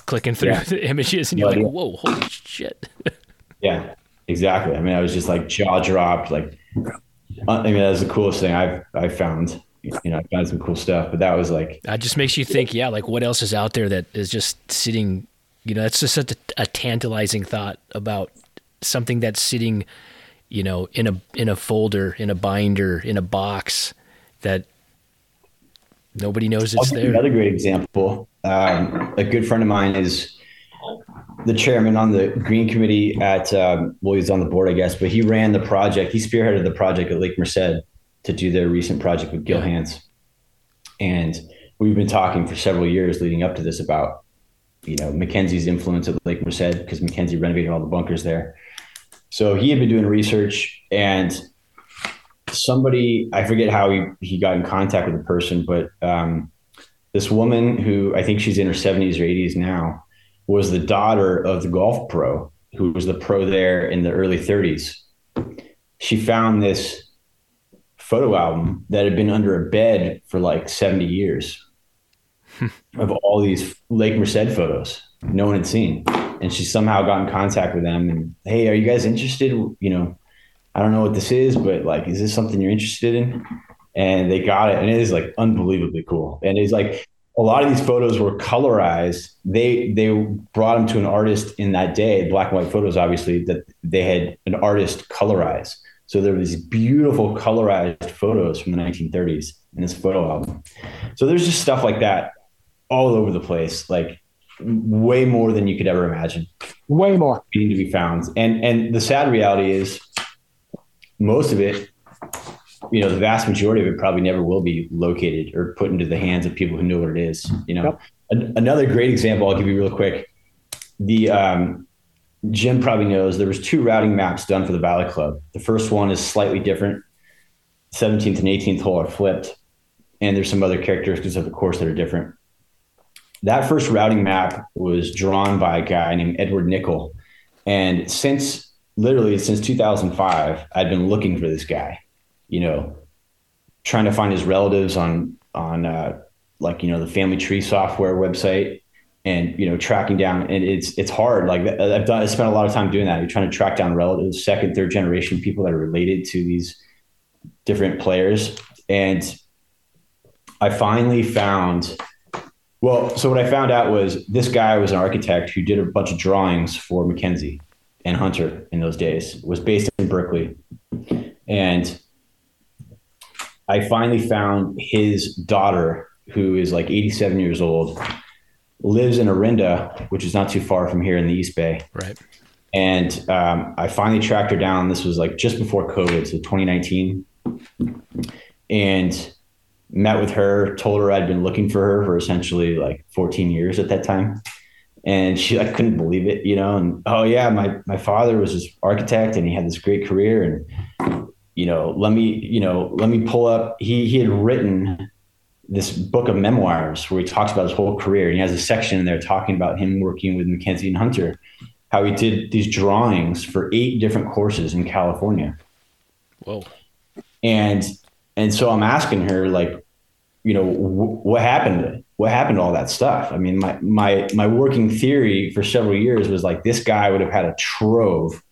Speaker 1: clicking through yeah. the images, and you're like, "Whoa, holy shit!"
Speaker 3: yeah, exactly. I mean, I was just like jaw dropped. Like, I mean, that was the coolest thing I've I found. You know, I found some cool stuff, but that was like
Speaker 1: that just makes you think. Yeah, like what else is out there that is just sitting? You know, that's just such a, a tantalizing thought about something that's sitting you know, in a in a folder, in a binder, in a box that nobody knows it's there.
Speaker 3: Another great example. Um, a good friend of mine is the chairman on the green committee at um, well, he's on the board, I guess, but he ran the project. He spearheaded the project at Lake Merced to do their recent project with Gil Hanse, and we've been talking for several years leading up to this about you know Mackenzie's influence at Lake Merced because Mackenzie renovated all the bunkers there so he had been doing research and somebody, I forget how he, he got in contact with the person, but um, this woman who I think she's in her 70s or 80s now was the daughter of the golf pro who was the pro there in the early 30s. She found this photo album that had been under a bed for like 70 years of all these Lake Merced photos no one had seen. And she somehow got in contact with them and hey are you guys interested? You know i don't know what this is but like is this something you're interested in and they got it and it is like unbelievably cool. And it's like a lot of these photos were colorized. They they brought them to an artist in that day black and white photos obviously that they had an artist colorize. So there were these beautiful colorized photos from the 1930s in this photo album. So there's just stuff like that all over the place like way more than you could ever imagine.
Speaker 4: Way more.
Speaker 3: Needing to be found. And and the sad reality is most of it, you know, the vast majority of it probably never will be located or put into the hands of people who know what it is. You know, yep. An- another great example I'll give you real quick. The um, Jim probably knows there was two routing maps done for the Valley Club. The first one is slightly different. 17th and 18th hole are flipped, and there's some other characteristics of the course that are different that first routing map was drawn by a guy named Edward Nickel. And since literally since 2005, I'd been looking for this guy, you know, trying to find his relatives on, on, uh, like, you know, the family tree software website and, you know, tracking down and it's, it's hard. Like I've done, I spent a lot of time doing that. You're trying to track down relatives, second, third generation people that are related to these different players. And I finally found well, so what I found out was this guy was an architect who did a bunch of drawings for Mackenzie and Hunter in those days. Was based in Berkeley, and I finally found his daughter, who is like 87 years old, lives in Orinda, which is not too far from here in the East Bay.
Speaker 1: Right.
Speaker 3: And um, I finally tracked her down. This was like just before COVID, so 2019, and met with her, told her I'd been looking for her for essentially like 14 years at that time. And she like couldn't believe it, you know, and oh yeah, my my father was this architect and he had this great career and you know, let me, you know, let me pull up he he had written this book of memoirs where he talks about his whole career and he has a section in there talking about him working with Mackenzie and Hunter. how he did these drawings for eight different courses in California.
Speaker 1: Whoa.
Speaker 3: And and so I'm asking her like, you know, w- what happened? What happened to all that stuff? I mean, my my my working theory for several years was like this guy would have had a trove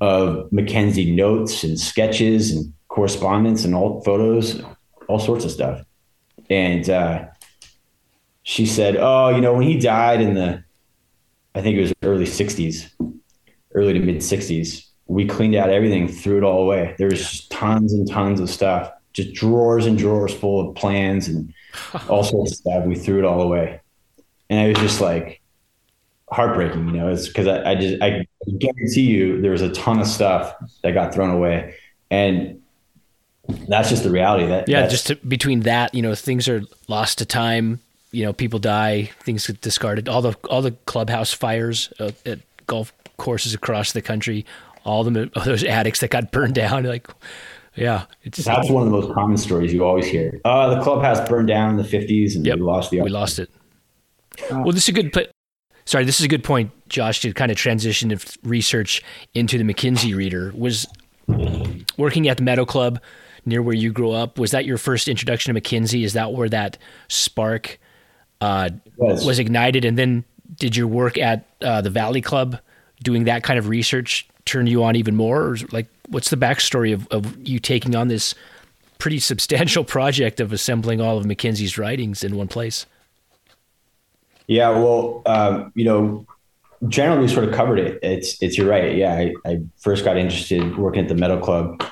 Speaker 3: of Mackenzie notes and sketches and correspondence and all photos, all sorts of stuff. And uh, she said, "Oh, you know, when he died in the, I think it was early '60s, early to mid '60s, we cleaned out everything, threw it all away. There was tons and tons of stuff, just drawers and drawers full of plans and all sorts of stuff. We threw it all away, and I was just like." Heartbreaking, you know, it's because I, I just I guarantee you there was a ton of stuff that got thrown away. And that's just the reality that
Speaker 1: yeah just to, between that you know things are lost to time you know people die things get discarded. All the all the clubhouse fires uh, at golf courses across the country all the all those attics that got burned down like yeah
Speaker 3: it's that's one of the most common stories you always hear. Uh the clubhouse burned down in the 50s and yep, we lost the
Speaker 1: we lost it. Well this is a good put sorry this is a good point josh to kind of transition of research into the MacKenzie reader was working at the meadow club near where you grew up was that your first introduction to MacKenzie is that where that spark uh, was. was. ignited, and then did your work at uh, the Valley Club doing that kind of research turn you on even more, or like what's the backstory of, of you taking on this pretty substantial project of assembling all of MacKenzie's writings in one place?
Speaker 3: Yeah, well, um, you know, generally we sort of covered it. It's it's you're right. Yeah, I, I first got interested working at the Meadow Club.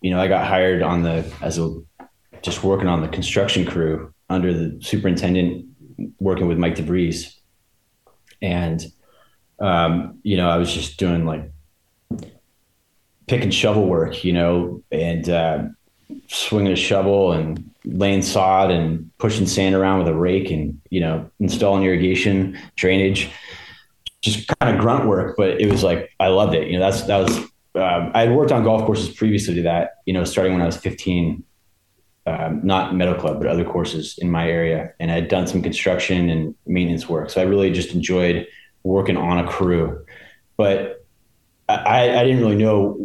Speaker 3: You know, I got hired on the as a just working on the construction crew under the superintendent working with Mike DeVries. And, um, you know, I was just doing like pick and shovel work, you know, and uh, swinging a shovel and laying sod and pushing sand around with a rake and, you know, installing irrigation, drainage, just kind of grunt work. But it was like, I loved it. You know, that's, that was, um, I had worked on golf courses previously to that, you know, starting when I was 15 um, not Meadow Club, but other courses in my area. And I had done some construction and maintenance work. So I really just enjoyed working on a crew. But I, I didn't really know,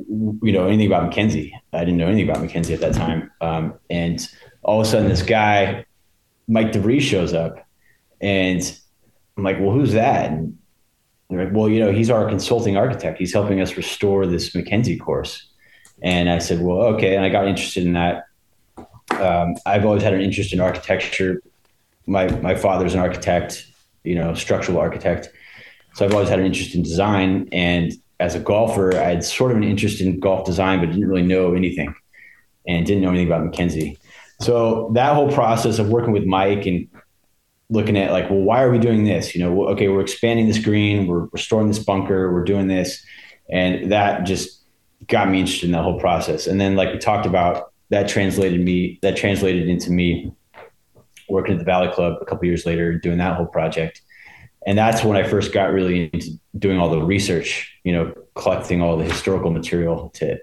Speaker 3: you know, anything about Mackenzie. I didn't know anything about Mackenzie at that time. Um, and all of a sudden, this guy, Mike DeVries, shows up, and I'm like, "Well, who's that?" And they're like, "Well, you know, he's our consulting architect. He's helping us restore this Mackenzie course." And I said, "Well, okay." And I got interested in that um, I've always had an interest in architecture. My my father's an architect, you know, structural architect. So I've always had an interest in design. And as a golfer, I had sort of an interest in golf design, but didn't really know anything and didn't know anything about Mackenzie. So that whole process of working with Mike and looking at like, well, why are we doing this? You know, okay, we're expanding this green, we're restoring this bunker, we're doing this. And that just got me interested in that whole process. And then like we talked about, that translated me that translated into me working at the Valley Club a couple years later, doing that whole project. And that's when I first got really into doing all the research, you know, collecting all the historical material to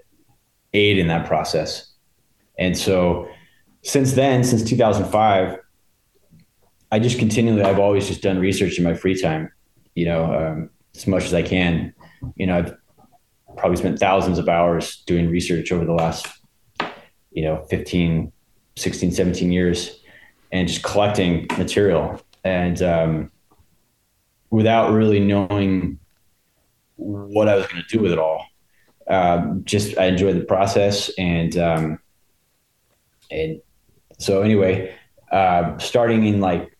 Speaker 3: aid in that process. And so since then, since 2005, I just continually, I've always just done research in my free time, you know, um, as much as I can. You know, I've probably spent thousands of hours doing research over the last you know 15 16 17 years and just collecting material and um, without really knowing what i was going to do with it all um, just i enjoyed the process and um, and so anyway uh, starting in like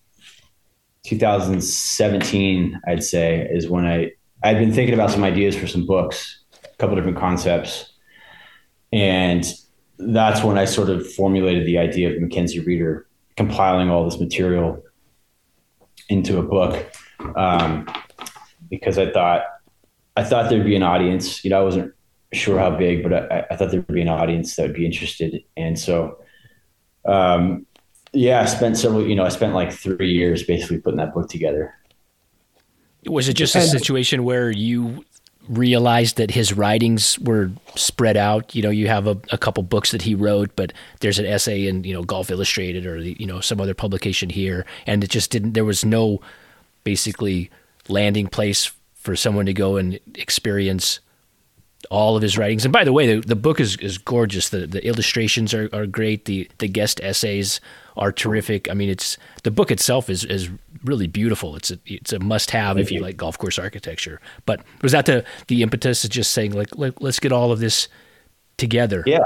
Speaker 3: 2017 i'd say is when i i'd been thinking about some ideas for some books a couple different concepts and that's when I sort of formulated the idea of Mackenzie Reader, compiling all this material into a book, um, because I thought I thought there'd be an audience. You know, I wasn't sure how big, but I, I thought there'd be an audience that would be interested, and so. Um, yeah, I spent several, you know, I spent like three years basically putting that book together.
Speaker 1: Was it just a situation where you realized that his writings were spread out. You know, you have a, a, couple books that he wrote, but there's an essay in you know Golf Illustrated or the, you know some other publication here, and it just didn't. There was no basically landing place for someone to go and experience all of his writings. And by the way, the, the book is, is gorgeous. The the illustrations are, are great. The the guest essays are terrific. I mean, it's the book itself is is really beautiful. It's a it's a must have if you like golf course architecture. But was that the the impetus of just saying like let, us get all of this together?
Speaker 3: Yeah.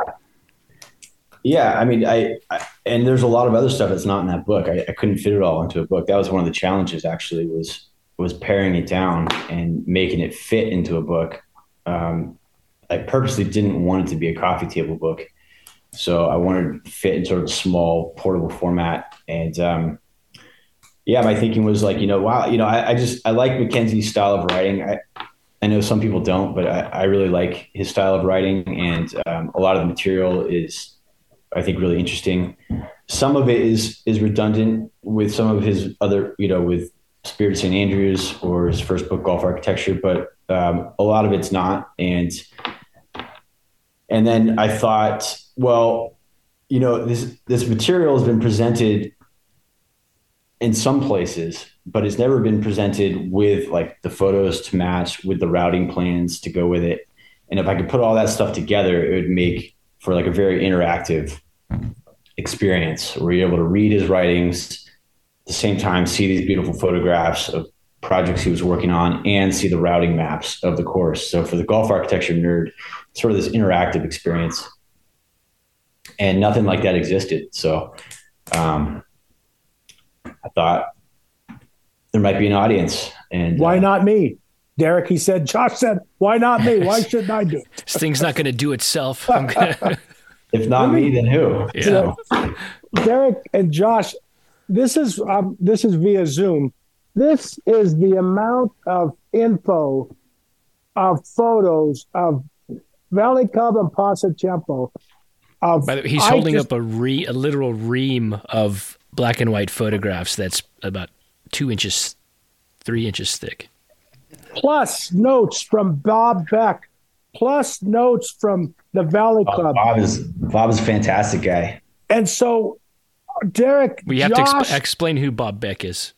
Speaker 3: Yeah, I mean, I, I, and there's a lot of other stuff that's not in that book. I, I couldn't fit it all into a book. That was one of the challenges. Actually, was was paring it down and making it fit into a book. Um, I purposely didn't want it to be a coffee table book, so I wanted to fit in sort of a small, portable format. And um, yeah, my thinking was like, you know, wow, you know, I, I just I like Mackenzie's style of writing. I I know some people don't, but I, I really like his style of writing, and um, a lot of the material is I think really interesting. Some of it is is redundant with some of his other, you know, with Spirit St. Andrews or his first book, Golf Architecture, but um, a lot of it's not. And and then I thought, well, you know, this this material has been presented in some places, but it's never been presented with like the photos to match with the routing plans to go with it. And if I could put all that stuff together, it would make for like a very interactive experience where you're able to read his writings the same time see these beautiful photographs of projects he was working on and see the routing maps of the course so for the golf architecture nerd sort of this interactive experience and nothing like that existed so um, i thought there might be an audience and
Speaker 2: why uh, not me Derek, he said, Josh said, why not me? Why shouldn't I do it?
Speaker 1: this thing's not going to do itself.
Speaker 3: If not me, then who?
Speaker 1: Yeah.
Speaker 2: Derek and Josh, this is um, this is via Zoom. This is the amount of info, of photos of Valley Club and Pasatiempo.
Speaker 1: Of, By the way, he's holding just, up a re, a literal ream of black and white photographs that's about two inches, three inches thick.
Speaker 2: Plus notes from Bob Beck, plus notes from the Valley oh, Club.
Speaker 3: Bob is Bob is a fantastic guy.
Speaker 2: And so, Derek,
Speaker 1: we have Josh, to exp- explain who Bob Beck is.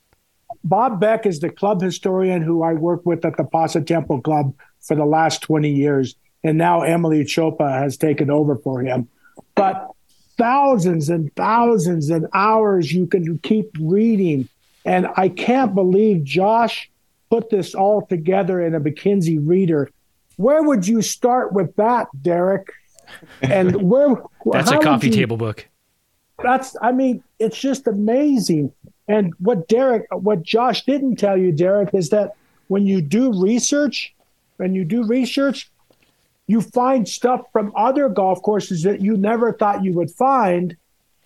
Speaker 2: Bob Beck is the club historian who I worked with at the Pasatiempo Club for the last 20 years. And now Emily Chopa has taken over for him. But thousands and thousands and hours you can keep reading. And I can't believe Josh put this all together in a MacKenzie reader where would you start with that, Derek? And where
Speaker 1: That's a coffee you, table book.
Speaker 2: That's I mean, it's just amazing. And what Derek what Josh didn't tell you, Derek, is that when you do research, when you do research, you find stuff from other golf courses that you never thought you would find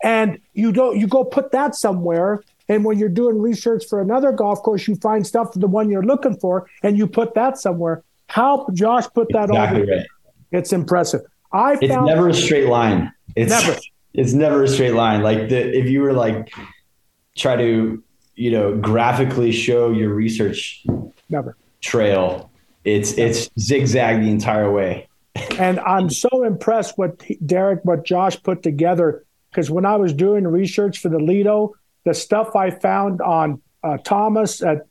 Speaker 2: and you don't you go put that somewhere and when you're doing research for another golf course you find stuff for the one you're looking for and you put that somewhere how Josh put that exactly Right. It's impressive. I
Speaker 3: it's found never a straight line. It's never. It's never a straight line. Like the, if you were like try to you know graphically show your research
Speaker 2: never
Speaker 3: trail, it's it's zigzag the entire way.
Speaker 2: and I'm so impressed what Derek, what Josh put together. Because when I was doing research for the Lido, the stuff I found on uh, Thomas at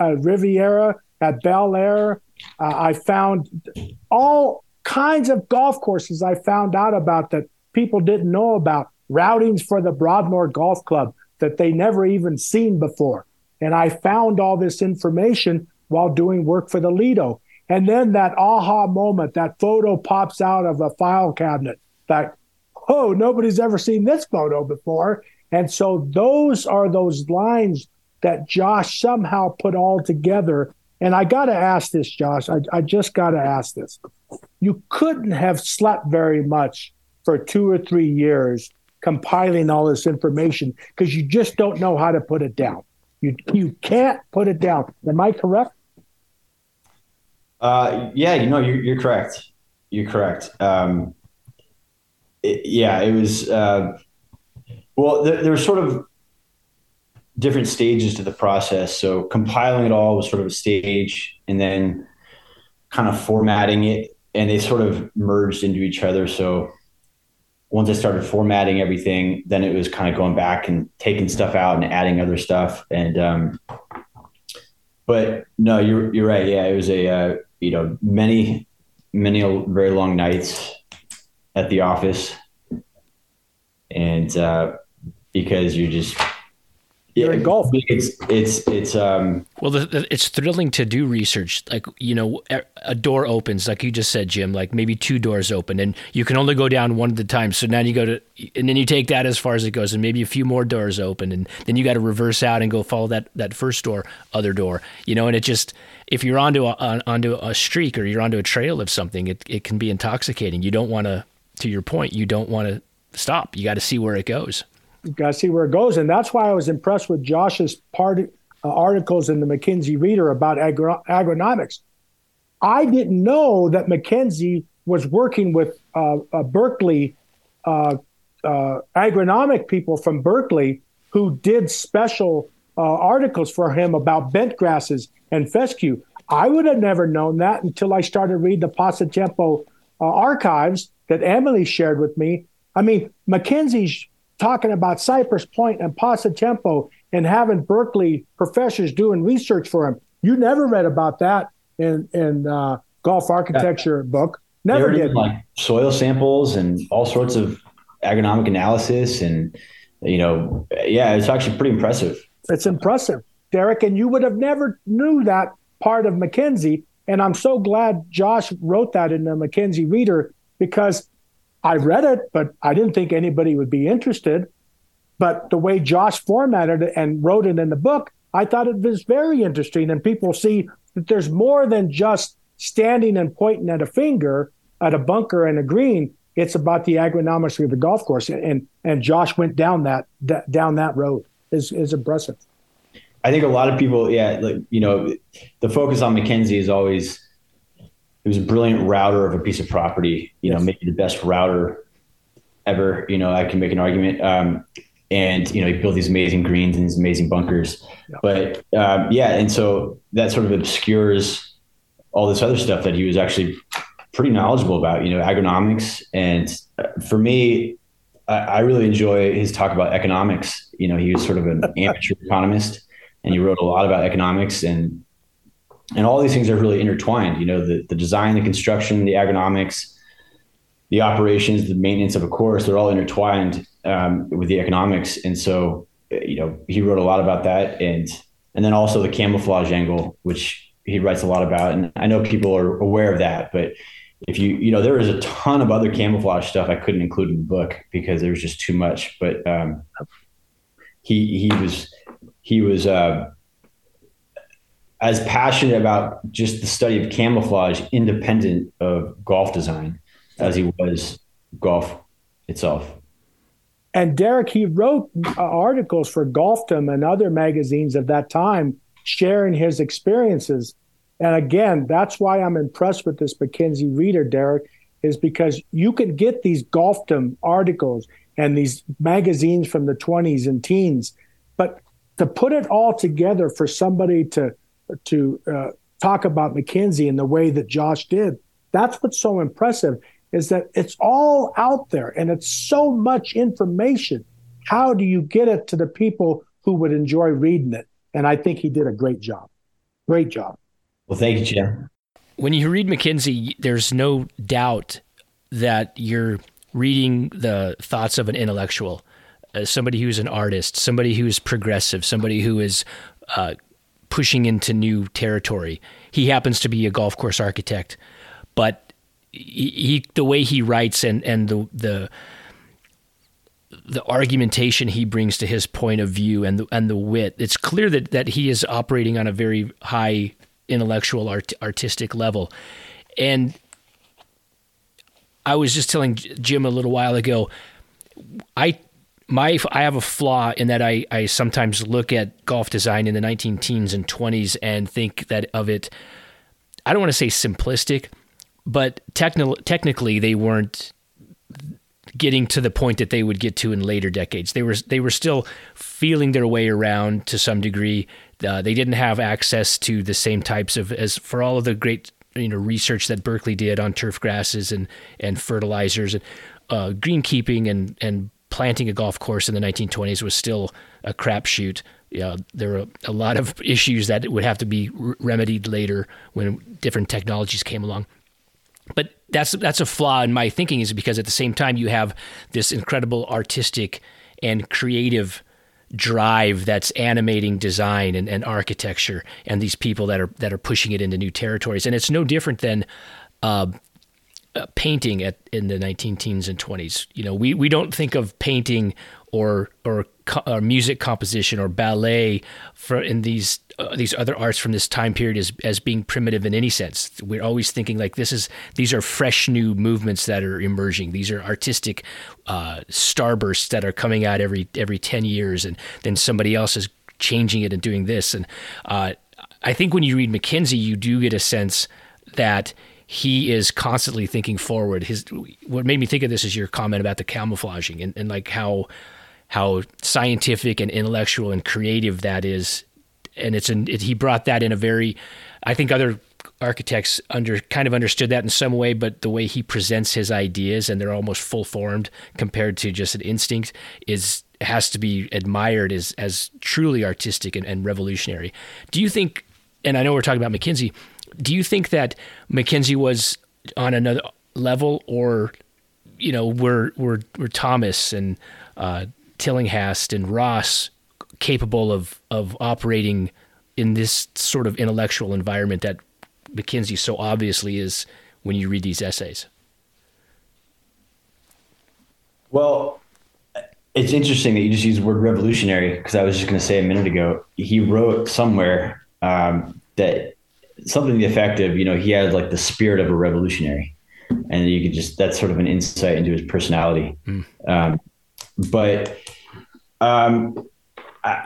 Speaker 2: uh, Riviera, at Bel Air, uh, I found all kinds of golf courses I found out about that people didn't know about, routings for the Broadmoor Golf Club that they never even seen before. And I found all this information while doing work for the Lido. And then that aha moment, that photo pops out of a file cabinet that, oh, nobody's ever seen this photo before. And so those are those lines that Josh somehow put all together and I got to ask this, Josh. I, I just got to ask this. You couldn't have slept very much for two or three years compiling all this information because you just don't know how to put it down. You you can't put it down. Am I correct?
Speaker 3: Uh, yeah, you know, you're, you're correct. You're correct. Um, it, yeah, it was. Uh, well, there, there was sort of different stages to the process. So compiling it all was sort of a stage, and then kind of formatting it, and they sort of merged into each other. So once I started formatting everything, then it was kind of going back and taking stuff out and adding other stuff. And um, but no, you're you're right. Yeah, it was a uh, you know many many very long nights at the office, and uh, because you just
Speaker 2: you're in golf.
Speaker 3: It's it's it's um.
Speaker 1: Well, the, the, it's thrilling to do research. Like you know, a door opens, like you just said, Jim. Like maybe two doors open, and you can only go down one at a time. So now you go to, and then you take that as far as it goes, and maybe a few more doors open, and then you got to reverse out and go follow that that first door, other door. You know, and it just if you're onto a onto a streak or you're onto a trail of something, it it can be intoxicating. You don't want to, to your point, you don't want to stop. You got to see where it goes
Speaker 2: got to see where it goes. And that's why I was impressed with Josh's part, uh, articles in the MacKenzie Reader about agro- agronomics. I didn't know that MacKenzie was working with uh, uh, Berkeley uh, uh, agronomic people from Berkeley who did special uh, articles for him about bent grasses and fescue. I would have never known that until I started reading the Pasatiempo archives that Emily shared with me. I mean, MacKenzie's talking about Cypress Point and Pasatiempo and having Berkeley professors doing research for him. You never read about that in in uh, golf architecture yeah. book. Never did.
Speaker 3: Like soil samples and all sorts of agronomic analysis, and you know, yeah, it's actually pretty impressive.
Speaker 2: It's impressive, Derek, and you would have never knew that part of MacKenzie. And I'm so glad Josh wrote that in the MacKenzie Reader because I read it, but I didn't think anybody would be interested. But the way Josh formatted it and wrote it in the book, I thought it was very interesting. And people see that there's more than just standing and pointing at a finger at a bunker and a green. It's about the agronomics of the golf course. And and Josh went down that, that down that road. is is impressive.
Speaker 3: I think a lot of people, yeah, like you know, the focus on MacKenzie is always he was a brilliant router of a piece of property. You yes. know, maybe the best router ever. You know, I can make an argument. Um, and you know, he built these amazing greens and these amazing bunkers. Yeah. But um, yeah, and so that sort of obscures all this other stuff that he was actually pretty knowledgeable about. You know, agronomics. And uh, for me, I, I really enjoy his talk about economics. You know, he was sort of an amateur economist, and he wrote a lot about economics and and all these things are really intertwined. You know, the, the design, the construction, the agronomics, the operations, the maintenance of a course, they're all intertwined um, with the economics. And so, you know, he wrote a lot about that. And, and then also the camouflage angle, which he writes a lot about. And I know people are aware of that, but if you, you know, there was a ton of other camouflage stuff I couldn't include in the book because there was just too much, but um, he, he was, he was, uh, as passionate about just the study of camouflage independent of golf design as he was golf itself.
Speaker 2: And Derek, he wrote articles for Golfdom and other magazines of that time, sharing his experiences. And again, that's why I'm impressed with this MacKenzie reader, Derek, is because you can get these Golfdom articles and these magazines from the 20s and teens, but to put it all together for somebody to to uh, talk about MacKenzie in the way that Josh did. That's what's so impressive is that it's all out there and it's so much information. How do you get it to the people who would enjoy reading it? And I think he did a great job. Great job.
Speaker 3: Well, thank you, Jim.
Speaker 1: When you read MacKenzie, there's no doubt that you're reading the thoughts of an intellectual, uh, somebody who's an artist, somebody who's progressive, somebody who is uh, pushing into new territory. He happens to be a golf course architect, but he, he the way he writes and and the the the argumentation he brings to his point of view and the, and the wit. It's clear that that he is operating on a very high intellectual art, artistic level. And I was just telling Jim a little while ago, I my I have a flaw in that I, I sometimes look at golf design in the 19 teens and 20s and think that of it I don't want to say simplistic but techni- technically they weren't getting to the point that they would get to in later decades. They were they were still feeling their way around to some degree. Uh, they didn't have access to the same types of as for all of the great you know research that Berkeley did on turf grasses and and fertilizers and uh, greenkeeping and and planting a golf course in the 1920s was still a crapshoot. Yeah, there were a lot of issues that would have to be remedied later when different technologies came along. But that's that's a flaw in my thinking is because at the same time you have this incredible artistic and creative drive that's animating design and, and architecture and these people that are that are pushing it into new territories and it's no different than uh, uh, painting at in the 19 teens and 20s you know we, we don't think of painting or or, co- or music composition or ballet for in these uh, these other arts from this time period as as being primitive in any sense. We're always thinking like this is these are fresh new movements that are emerging. These are artistic uh, starbursts that are coming out every every ten years, and then somebody else is changing it and doing this. And uh, I think when you read MacKenzie, you do get a sense that he is constantly thinking forward. His what made me think of this is your comment about the camouflaging and, and like how how scientific and intellectual and creative that is and it's an, it, he brought that in a very, I think other architects under kind of understood that in some way, but the way he presents his ideas and they're almost full formed compared to just an instinct is has to be admired as as truly artistic and, and revolutionary. Do you think? And I know we're talking about MacKenzie. Do you think that MacKenzie was on another level, or you know, were were were Thomas and uh, Tillinghast and Ross capable of of operating in this sort of intellectual environment that MacKenzie so obviously is when you read these essays?
Speaker 3: Well, it's interesting that you just used the word revolutionary because I was just going to say a minute ago he wrote somewhere um, that something the effect of you know he had like the spirit of a revolutionary, and you could just that's sort of an insight into his personality. Mm. Um, but um,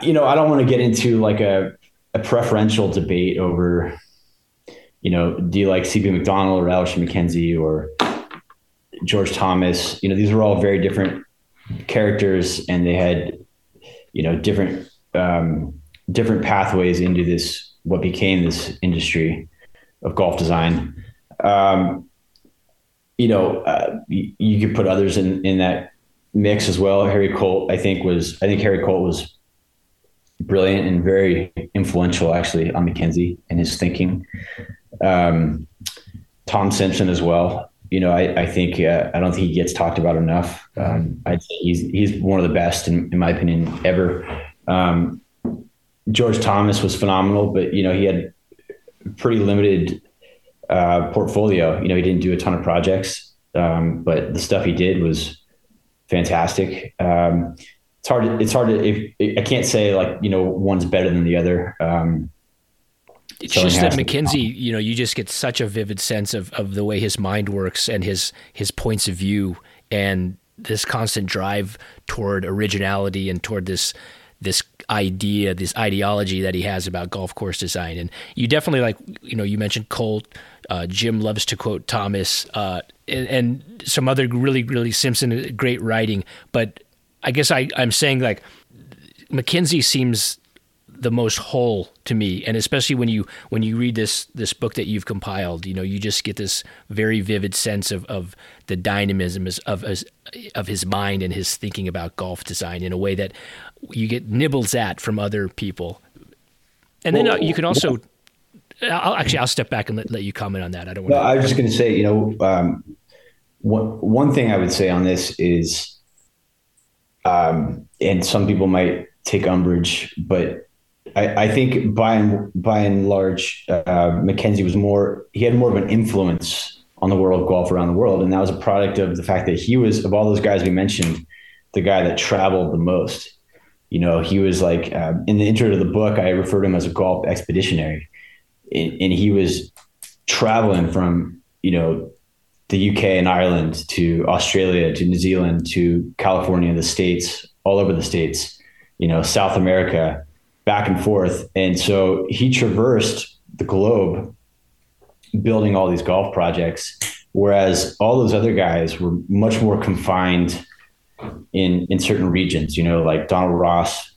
Speaker 3: you know, I don't want to get into like a, a preferential debate over, you know, do you like C.B. Macdonald or Alister MacKenzie or George Thomas? You know, these were all very different characters, and they had, you know, different um, different pathways into this what became this industry of golf design. Um, you know, uh, you, you could put others in in that mix as well. Harry Colt, I think was I think Harry Colt was brilliant and very influential actually on MacKenzie and his thinking. Um, Tom Simpson as well. You know, I, I think uh, I don't think he gets talked about enough. Um, I'd say he's he's one of the best in, in my opinion ever. Um, George Thomas was phenomenal, but you know he had pretty limited uh, portfolio. You know, he didn't do a ton of projects, um, but the stuff he did was fantastic. Um, it's hard. To, it's hard to. If, I can't say like you know one's better than the other. Um,
Speaker 1: it's just that MacKenzie, you know, you just get such a vivid sense of, of the way his mind works and his his points of view and this constant drive toward originality and toward this this idea, this ideology that he has about golf course design. And you definitely like, you know, you mentioned Colt. Uh, Jim loves to quote Thomas uh, and, and, some other really, really Simpson, great writing. But I guess I, I'm saying like MacKenzie seems the most whole to me and especially when you when you read this this book that you've compiled you know you just get this very vivid sense of of the dynamism of of his mind and his thinking about golf design in a way that you get nibbles at from other people and then uh, you can also I'll, actually I'll step back and let, let you comment on that I don't want
Speaker 3: no, I was just going to say you know um, one one thing I would say on this is um, and some people might take umbrage, but I, I, think by and by and large, uh, MacKenzie was more. He had more of an influence on the world of golf around the world, and that was a product of the fact that he was of all those guys we mentioned, the guy that traveled the most. You know, he was like uh, in the intro to the book, I referred to him as a golf expeditionary, and, and he was traveling from you know the UK and Ireland to Australia to New Zealand to California, the States, all over the States, you know, South America, back and forth. And so he traversed the globe building all these golf projects, whereas all those other guys were much more confined in in certain regions, you know, like Donald Ross,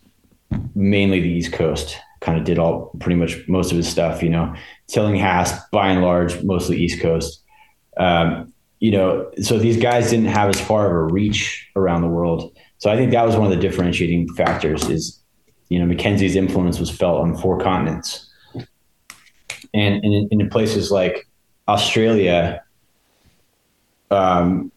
Speaker 3: mainly the East Coast, kind of did all pretty much most of his stuff, you know. Tillinghast, by and large, mostly East Coast. Um, you know, so these guys didn't have as far of a reach around the world. So I think that was one of the differentiating factors is you know, Mackenzie's influence was felt on four continents. And, and in, in places like Australia, um,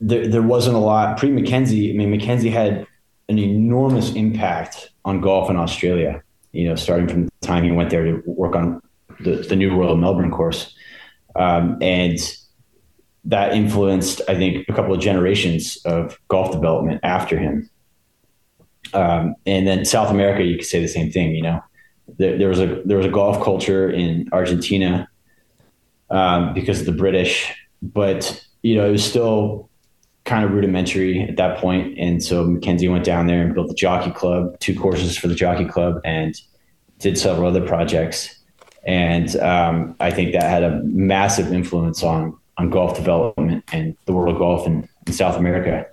Speaker 3: there, there wasn't a lot pre MacKenzie. I mean, MacKenzie had an enormous impact on golf in Australia, you know, starting from the time he went there to work on the, the new Royal Melbourne course. Um, and that influenced, I think, a couple of generations of golf development after him. Um, and then South America, you could say the same thing. You know, there, there was a there was a golf culture in Argentina um, because of the British, but you know it was still kind of rudimentary at that point. And so Mackenzie went down there and built the Jockey Club, two courses for the Jockey Club, and did several other projects. And um, I think that had a massive influence on on golf development and the world of golf in, in South America.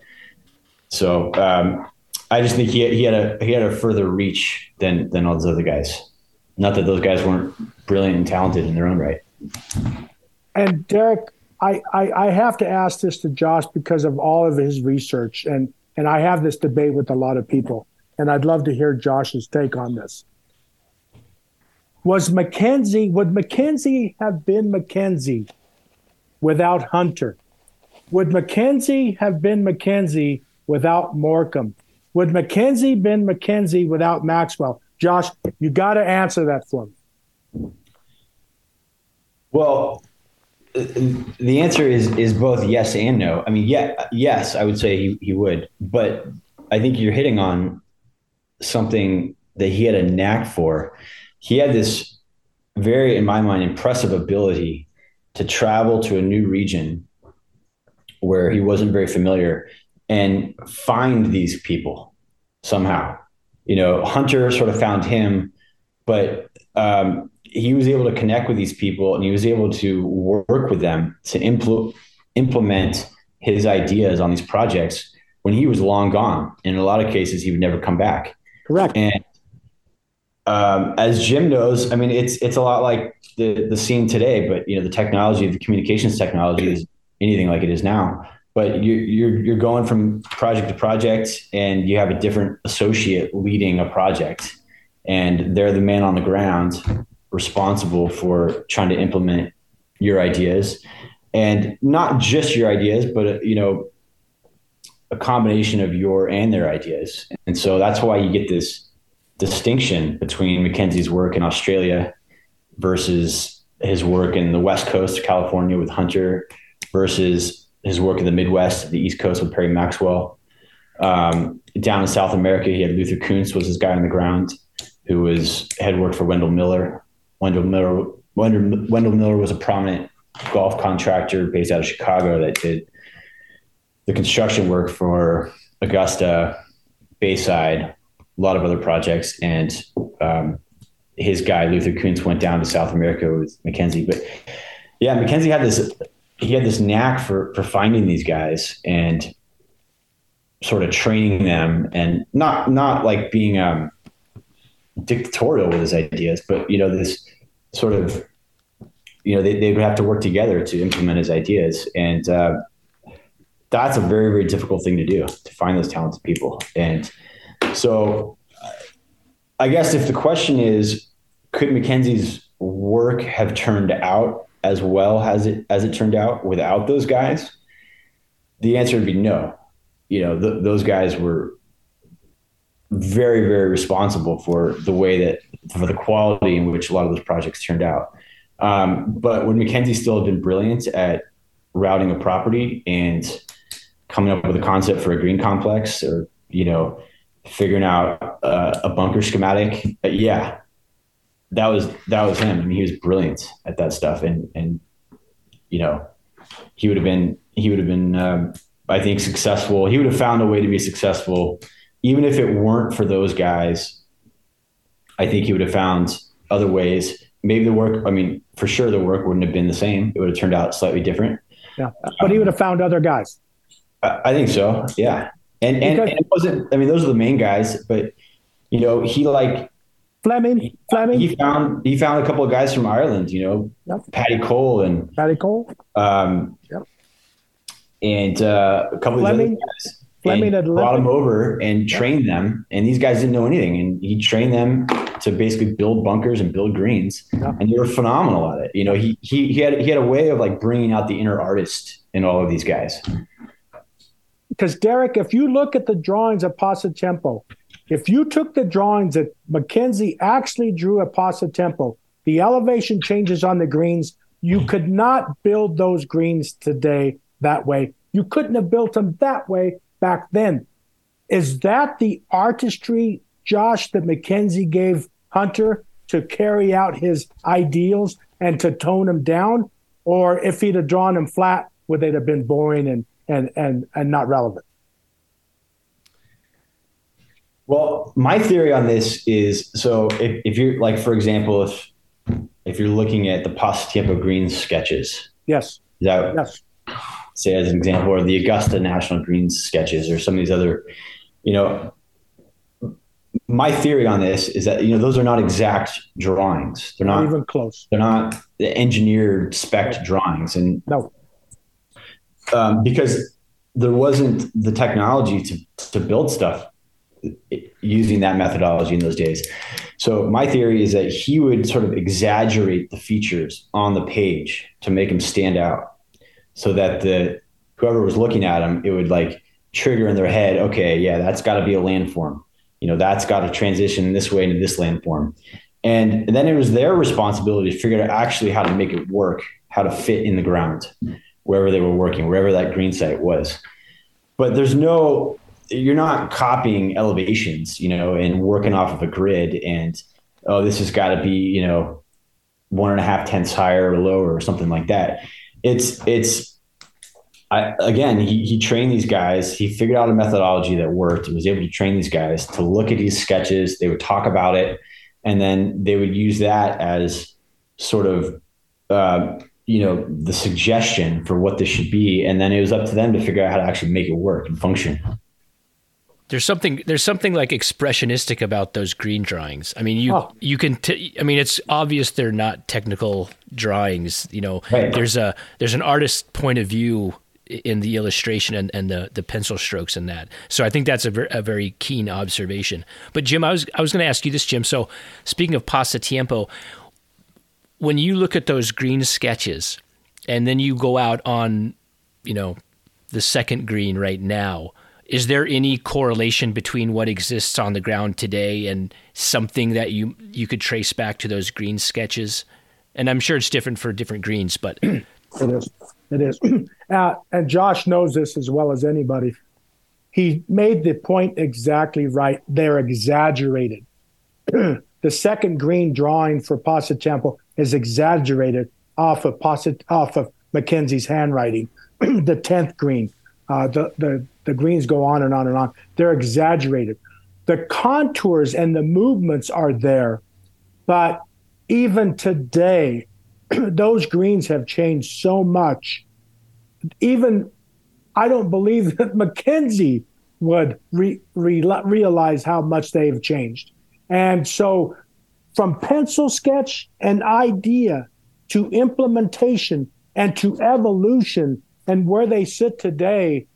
Speaker 3: So um, I just think he he had a he had a further reach than than all those other guys. Not that those guys weren't brilliant and talented in their own right.
Speaker 2: And Derek, I, I, I have to ask this to Josh because of all of his research, and and I have this debate with a lot of people, and I'd love to hear Josh's take on this. Was Mackenzie would Mackenzie have been Mackenzie without Hunter? Would Mackenzie have been Mackenzie without Morcom? Would Mackenzie been Mackenzie without Maxwell? Josh, you got to answer that for me.
Speaker 3: Well, the answer is is both yes and no. I mean, yeah, yes, I would say he, he would, but I think you're hitting on something that he had a knack for. He had this very, in my mind, impressive ability to travel to a new region where he wasn't very familiar and find these people somehow. You know, Hunter sort of found him, but um, he was able to connect with these people and he was able to work with them to impl- implement his ideas on these projects when he was long gone. In a lot of cases, he would never come back.
Speaker 2: Correct.
Speaker 3: And um, as Jim knows, I mean, it's it's a lot like the the scene today, but you know, the technology, the communications technology is anything like it is now. But you, you're you're going from project to project, and you have a different associate leading a project, and they're the man on the ground responsible for trying to implement your ideas. And not just your ideas but you know a combination of your and their ideas. And so that's why you get this distinction between mackenzie's work in australia versus his work in the west coast of california with hunter versus his work in the midwest the east coast with perry maxwell. Um, down in south america he had luther koontz was his guy on the ground who was had worked for wendell miller Wendell Miller, Wendell, Wendell Miller was a prominent golf contractor based out of Chicago that did the construction work for Augusta, Bayside, a lot of other projects, and um, his guy Luther Koontz went down to South America with Mackenzie. But yeah, Mackenzie had this he had this knack for for finding these guys and sort of training them, and not not like being um, dictatorial with his ideas, but you know this sort of you know they, they would have to work together to implement his ideas. And uh, that's a very very difficult thing to do to find those talented people. And so i guess if the question is could mackenzie's work have turned out as well as it as it turned out without those guys? The answer would be no. You know th- those guys were very, very responsible for the way that for the quality in which a lot of those projects turned out. Um, but would Mackenzie still have been brilliant at routing a property and coming up with a concept for a green complex or, you know, figuring out uh, a bunker schematic? Uh, yeah, that was, that was him. I mean, he was brilliant at that stuff. And, and, you know, he would have been, he would have been, um, I think successful. He would have found a way to be successful even if it weren't for those guys, I think he would have found other ways. Maybe the work, I mean, for sure the work wouldn't have been the same. It would have turned out slightly different.
Speaker 2: Yeah. But he would have found other guys.
Speaker 3: I, I think so. Yeah. And, and, and, it wasn't, I mean, those are the main guys, but you know, he like
Speaker 2: Fleming, Fleming,
Speaker 3: he found, he found a couple of guys from Ireland, you know, yep. Paddy Cole and
Speaker 2: Paddy Cole.
Speaker 3: Um, yep. and, uh, a couple
Speaker 2: Fleming,
Speaker 3: of guys. And
Speaker 2: had
Speaker 3: brought them over and trained them. And these guys didn't know anything. And he trained them to basically build bunkers and build greens.
Speaker 2: Yeah.
Speaker 3: And they were phenomenal at it. You know, he, he, he had, he had a way of like bringing out the inner artist in all of these guys.
Speaker 2: because Derek, if you look at the drawings of Pasatiempo, if you took the drawings that Mackenzie actually drew at Pasatiempo, the elevation changes on the greens, you could not build those greens today that way. You couldn't have built them that way back then. Is that the artistry, Josh, that Mackenzie gave Hunter to carry out his ideals and to tone him down? Or if he'd have drawn him flat, would they have been boring and and and and not relevant?
Speaker 3: Well, my theory on this is so if, if you're like, for example, if if you're looking at the Pasatiempo Greens sketches,
Speaker 2: Yes,
Speaker 3: that
Speaker 2: yes,
Speaker 3: say as an example, or the Augusta National Greens sketches, or some of these other, you know, my theory on this is that you know those are not exact drawings. They're
Speaker 2: not
Speaker 3: not.
Speaker 2: even close.
Speaker 3: They're not the engineered spec drawings, and
Speaker 2: No,
Speaker 3: um, because there wasn't the technology to to build stuff using that methodology in those days. So my theory is that he would sort of exaggerate the features on the page to make them stand out, so that the whoever was looking at them, it would like trigger in their head, okay, yeah, that's got to be a landform. You know, that's got to transition this way into this landform. And then it was their responsibility to figure out actually how to make it work, how to fit in the ground wherever they were working, wherever that green site was. But there's no, you're not copying elevations, you know, and working off of a grid and, oh, this has got to be, you know, one and a half tenths higher or lower or something like that. It's, it's, I, again, he, he trained these guys. He figured out a methodology that worked and was able to train these guys to look at these sketches. They would talk about it, and then they would use that as sort of, uh, you know, the suggestion for what this should be. And then it was up to them to figure out how to actually make it work and function.
Speaker 1: There's something there's something like expressionistic about those green drawings. I mean, you
Speaker 2: Oh.
Speaker 1: you can t- I mean, it's obvious they're not technical drawings. You know,
Speaker 3: Right.
Speaker 1: there's a there's an artist's point of view in the illustration and, and the the pencil strokes in that. So I think that's a, ver- a very keen observation. But Jim, I was I was going to ask you this, Jim. So speaking of Pasatiempo, when you look at those green sketches, and then you go out on, you know, the second green right now, is there any correlation between what exists on the ground today and something that you you could trace back to those green sketches? And I'm sure it's different for different greens, but
Speaker 2: it is. It is. Uh, and Josh knows this as well as anybody. He made the point exactly right. They're exaggerated. the second green drawing for Pasatiempo is exaggerated off of Pasat, off of Mackenzie's handwriting. the tenth green, uh, the the the greens go on and on and on. They're exaggerated. The contours and the movements are there, but even today, those greens have changed so much. Even I don't believe that Mackenzie would re, re, realize how much they've changed. And so, from pencil sketch and idea to implementation and to evolution and where they sit today,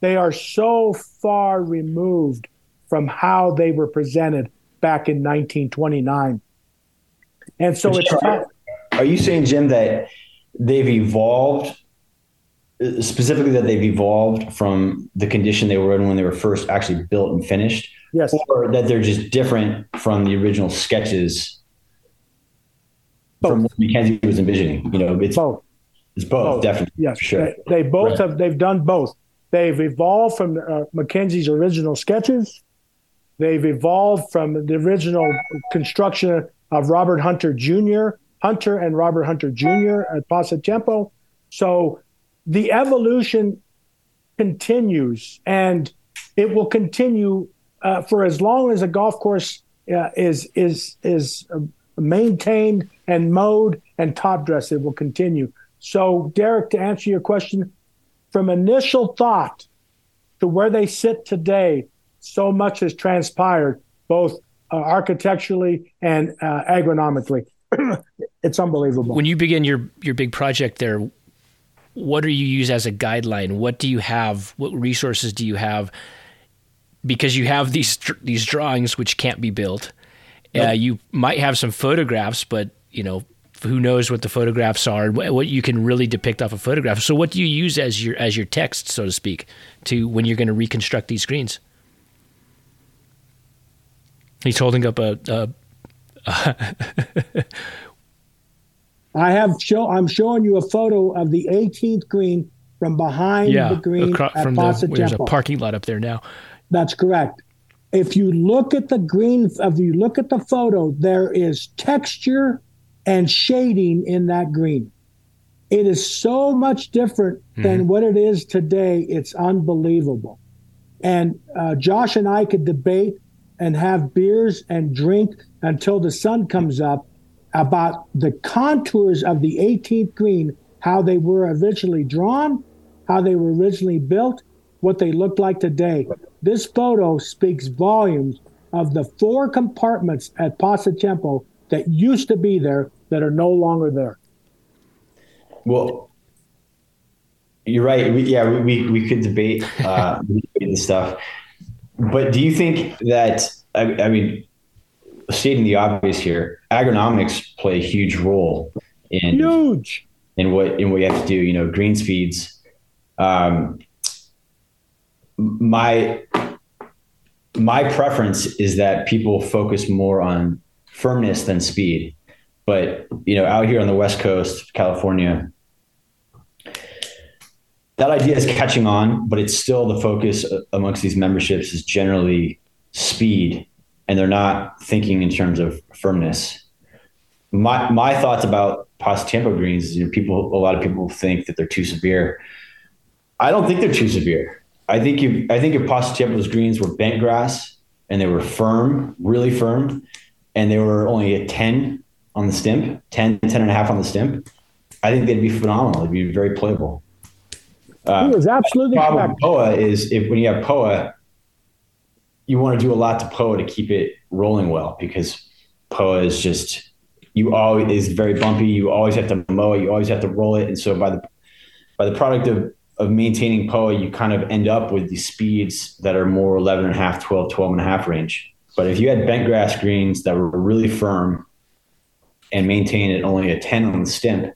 Speaker 2: they are so far removed from how they were presented back in 1929. And so it's
Speaker 3: Charlie, Are you saying, Jim, that they've evolved, specifically that they've evolved from the condition they were in when they were first actually built and finished,
Speaker 2: yes,
Speaker 3: or that they're just different from the original sketches from what Mackenzie was envisioning? You know, it's
Speaker 2: both.
Speaker 3: it's both,
Speaker 2: Both.
Speaker 3: definitely.
Speaker 2: Yes,
Speaker 3: for sure.
Speaker 2: they, they both
Speaker 3: Right.
Speaker 2: have. They've done both. They've evolved from uh, Mackenzie's original sketches. They've evolved from the original construction of Robert Hunter Jr. Hunter and Robert Hunter Jr. at Pasatiempo. So the evolution continues, and it will continue uh, for as long as a golf course uh, is is is uh, maintained and mowed and top dressed. It will continue. So, Derek, to answer your question, from initial thought to where they sit today, so much has transpired, both uh, architecturally and uh, agronomically. it's unbelievable.
Speaker 1: when you begin your your big project there, what do you use as a guideline? What do you have? What resources do you have? Because you have these these drawings which can't be built. Uh, you might have some photographs, but you know who knows what the photographs are and what you can really depict off a photograph. So, what do you use as your as your text, so to speak, to when you're going to reconstruct these screens? He's holding up a. a, a
Speaker 2: I have show. I'm showing you a photo of the 18th green from behind
Speaker 1: yeah,
Speaker 2: the green
Speaker 1: across,
Speaker 2: at
Speaker 1: from the, There's a parking lot up there now.
Speaker 2: That's correct. If you look at the green, if you look at the photo, there is texture and shading in that green. It is so much different than what it is today. It's unbelievable. And uh, Josh and I could debate and have beers and drink until the sun comes up about the contours of the 18th green, how they were originally drawn, how they were originally built, what they look like today. This photo speaks volumes of the four compartments at Pasatiempo that used to be there that are no longer there.
Speaker 3: Well, you're right. We, yeah, we, we, we could debate uh, this stuff. But do you think that, I, I mean, stating the obvious here, agronomics play a huge role in
Speaker 2: Huge.
Speaker 3: in what in what you have to do. You know, green speeds. Um, my my preference is that people focus more on firmness than speed. But you know, out here on the West Coast, California, that idea is catching on, but it's still the focus amongst these memberships is generally speed, and they're not thinking in terms of firmness. My my thoughts about Pasatiempo greens is you know, people a lot of people think that they're too severe. I don't think they're too severe. I think if I think if Tempo's greens were bent grass and they were firm, really firm, and they were only a 10 on the stimp, 10, 10 and a half on the stimp, I think they'd be phenomenal. They'd be very playable.
Speaker 2: Uh, he was absolutely
Speaker 3: The problem
Speaker 2: correct.
Speaker 3: with POA is if when you have POA, you want to do a lot to POA to keep it rolling well because POA is just you always is very bumpy. You always have to mow it. You always have to roll it. And so by the by the product of of maintaining POA, you kind of end up with these speeds that are more 11 and a half, 12, 12 and a half range. But if you had bent grass greens that were really firm and maintain at only a 10 on the stimp,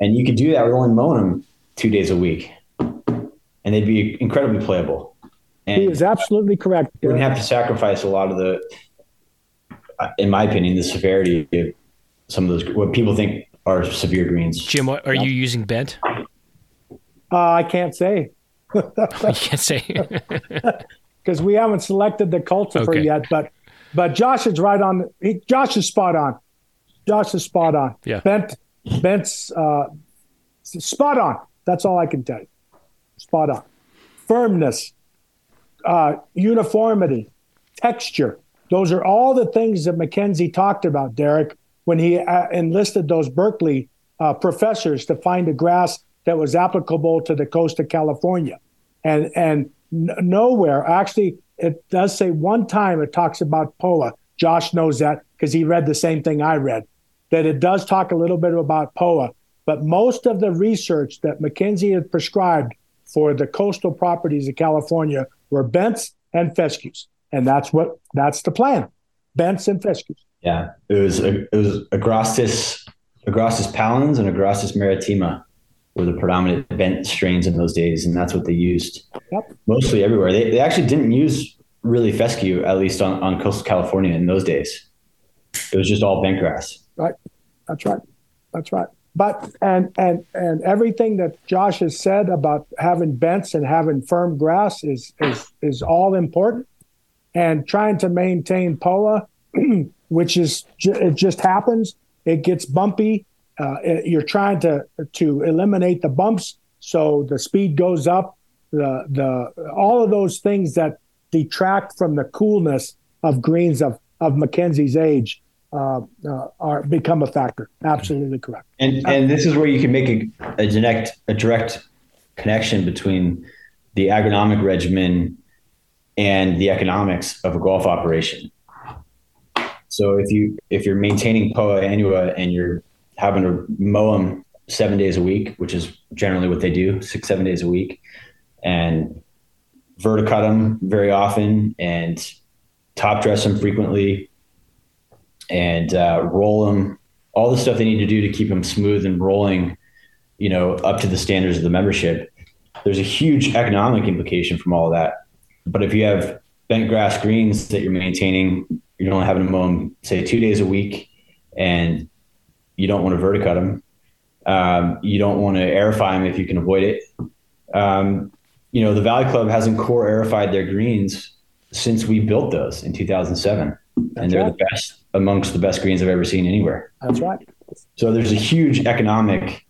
Speaker 3: and you could do that with only mowing them two days a week, and they'd be incredibly playable. And
Speaker 2: He is absolutely correct.
Speaker 3: you wouldn't have to sacrifice a lot of the, uh, in my opinion, the severity of some of those what people think are severe greens.
Speaker 1: Jim, what, are you using bent?
Speaker 2: Uh, I can't say
Speaker 1: you can't say.
Speaker 2: because we haven't selected the cultivar
Speaker 1: Okay.
Speaker 2: yet. But but Josh is right on. He, Josh is spot on. Josh is spot on.
Speaker 1: Yeah.
Speaker 2: Bent Bent's uh, spot on. That's all I can tell you. Spot on. Firmness, uh, uniformity, texture. Those are all the things that Mackenzie talked about, Derek, when he uh, enlisted those Berkeley uh, professors to find a grass that was applicable to the coast of California. And and n- nowhere, actually, it does say one time it talks about POA. Josh knows that because he read the same thing I read, that it does talk a little bit about POA. But most of the research that Mackenzie had prescribed for the coastal properties of California were bents and fescues. And that's what that's the plan. Bents and fescues.
Speaker 3: Yeah, it was it was Agrostis, Agrostis pallens and Agrostis maritima were the predominant bent strains in those days, and that's what they used
Speaker 2: Yep.
Speaker 3: mostly everywhere. They, they actually didn't use really fescue, at least on, on coastal California in those days. It was just all bent grass.
Speaker 2: Right. That's right. That's right. But and and and everything that Josh has said about having bents and having firm grass is is is all important. And trying to maintain POA, which is it just happens. It gets bumpy. Uh, it- you're trying to to eliminate the bumps, so the speed goes up. The the all of those things that detract from the coolness of greens of of Mackenzie's age uh, uh, are become a factor. Absolutely correct.
Speaker 3: And and this is where you can make a, a direct a direct connection between the agronomic regimen and the economics of a golf operation. So if you if you're maintaining POA annua and you're having to mow them seven days a week, which is generally what they do, six, seven days a week, and verticut them very often and top dress them frequently and uh, roll them, all the stuff they need to do to keep them smooth and rolling, you know, up to the standards of the membership. There's a huge economic implication from all of that. But if you have bent grass greens that you're maintaining, you're only having to mow them, say, two days a week, and you don't want to verticut them. Um, you don't want to aerify them if you can avoid it. Um, you know, the Valley Club hasn't core aerified their greens since we built those in 2007. That's and they're right. the best amongst the best greens I've ever seen anywhere.
Speaker 2: That's right.
Speaker 3: So there's a huge economic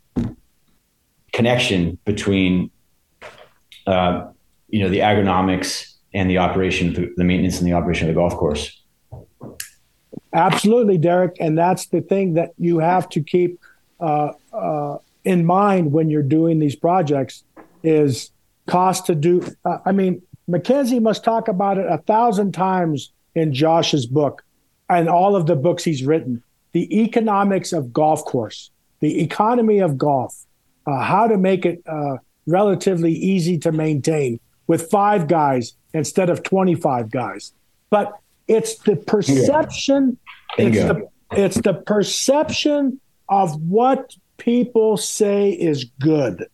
Speaker 3: connection between, uh, you know, the agronomics and the operation, the maintenance and the operation of the golf course.
Speaker 2: Absolutely, Derek. And that's the thing that you have to keep uh, uh, in mind when you're doing these projects is cost to do. Uh, I mean, Mackenzie must talk about it a thousand times in Josh's book and all of the books he's written. The economics of golf course, the economy of golf, uh, how to make it uh, relatively easy to maintain with five guys instead of 25 guys. But it's the perception, it's the, it's the perception of what people say is good.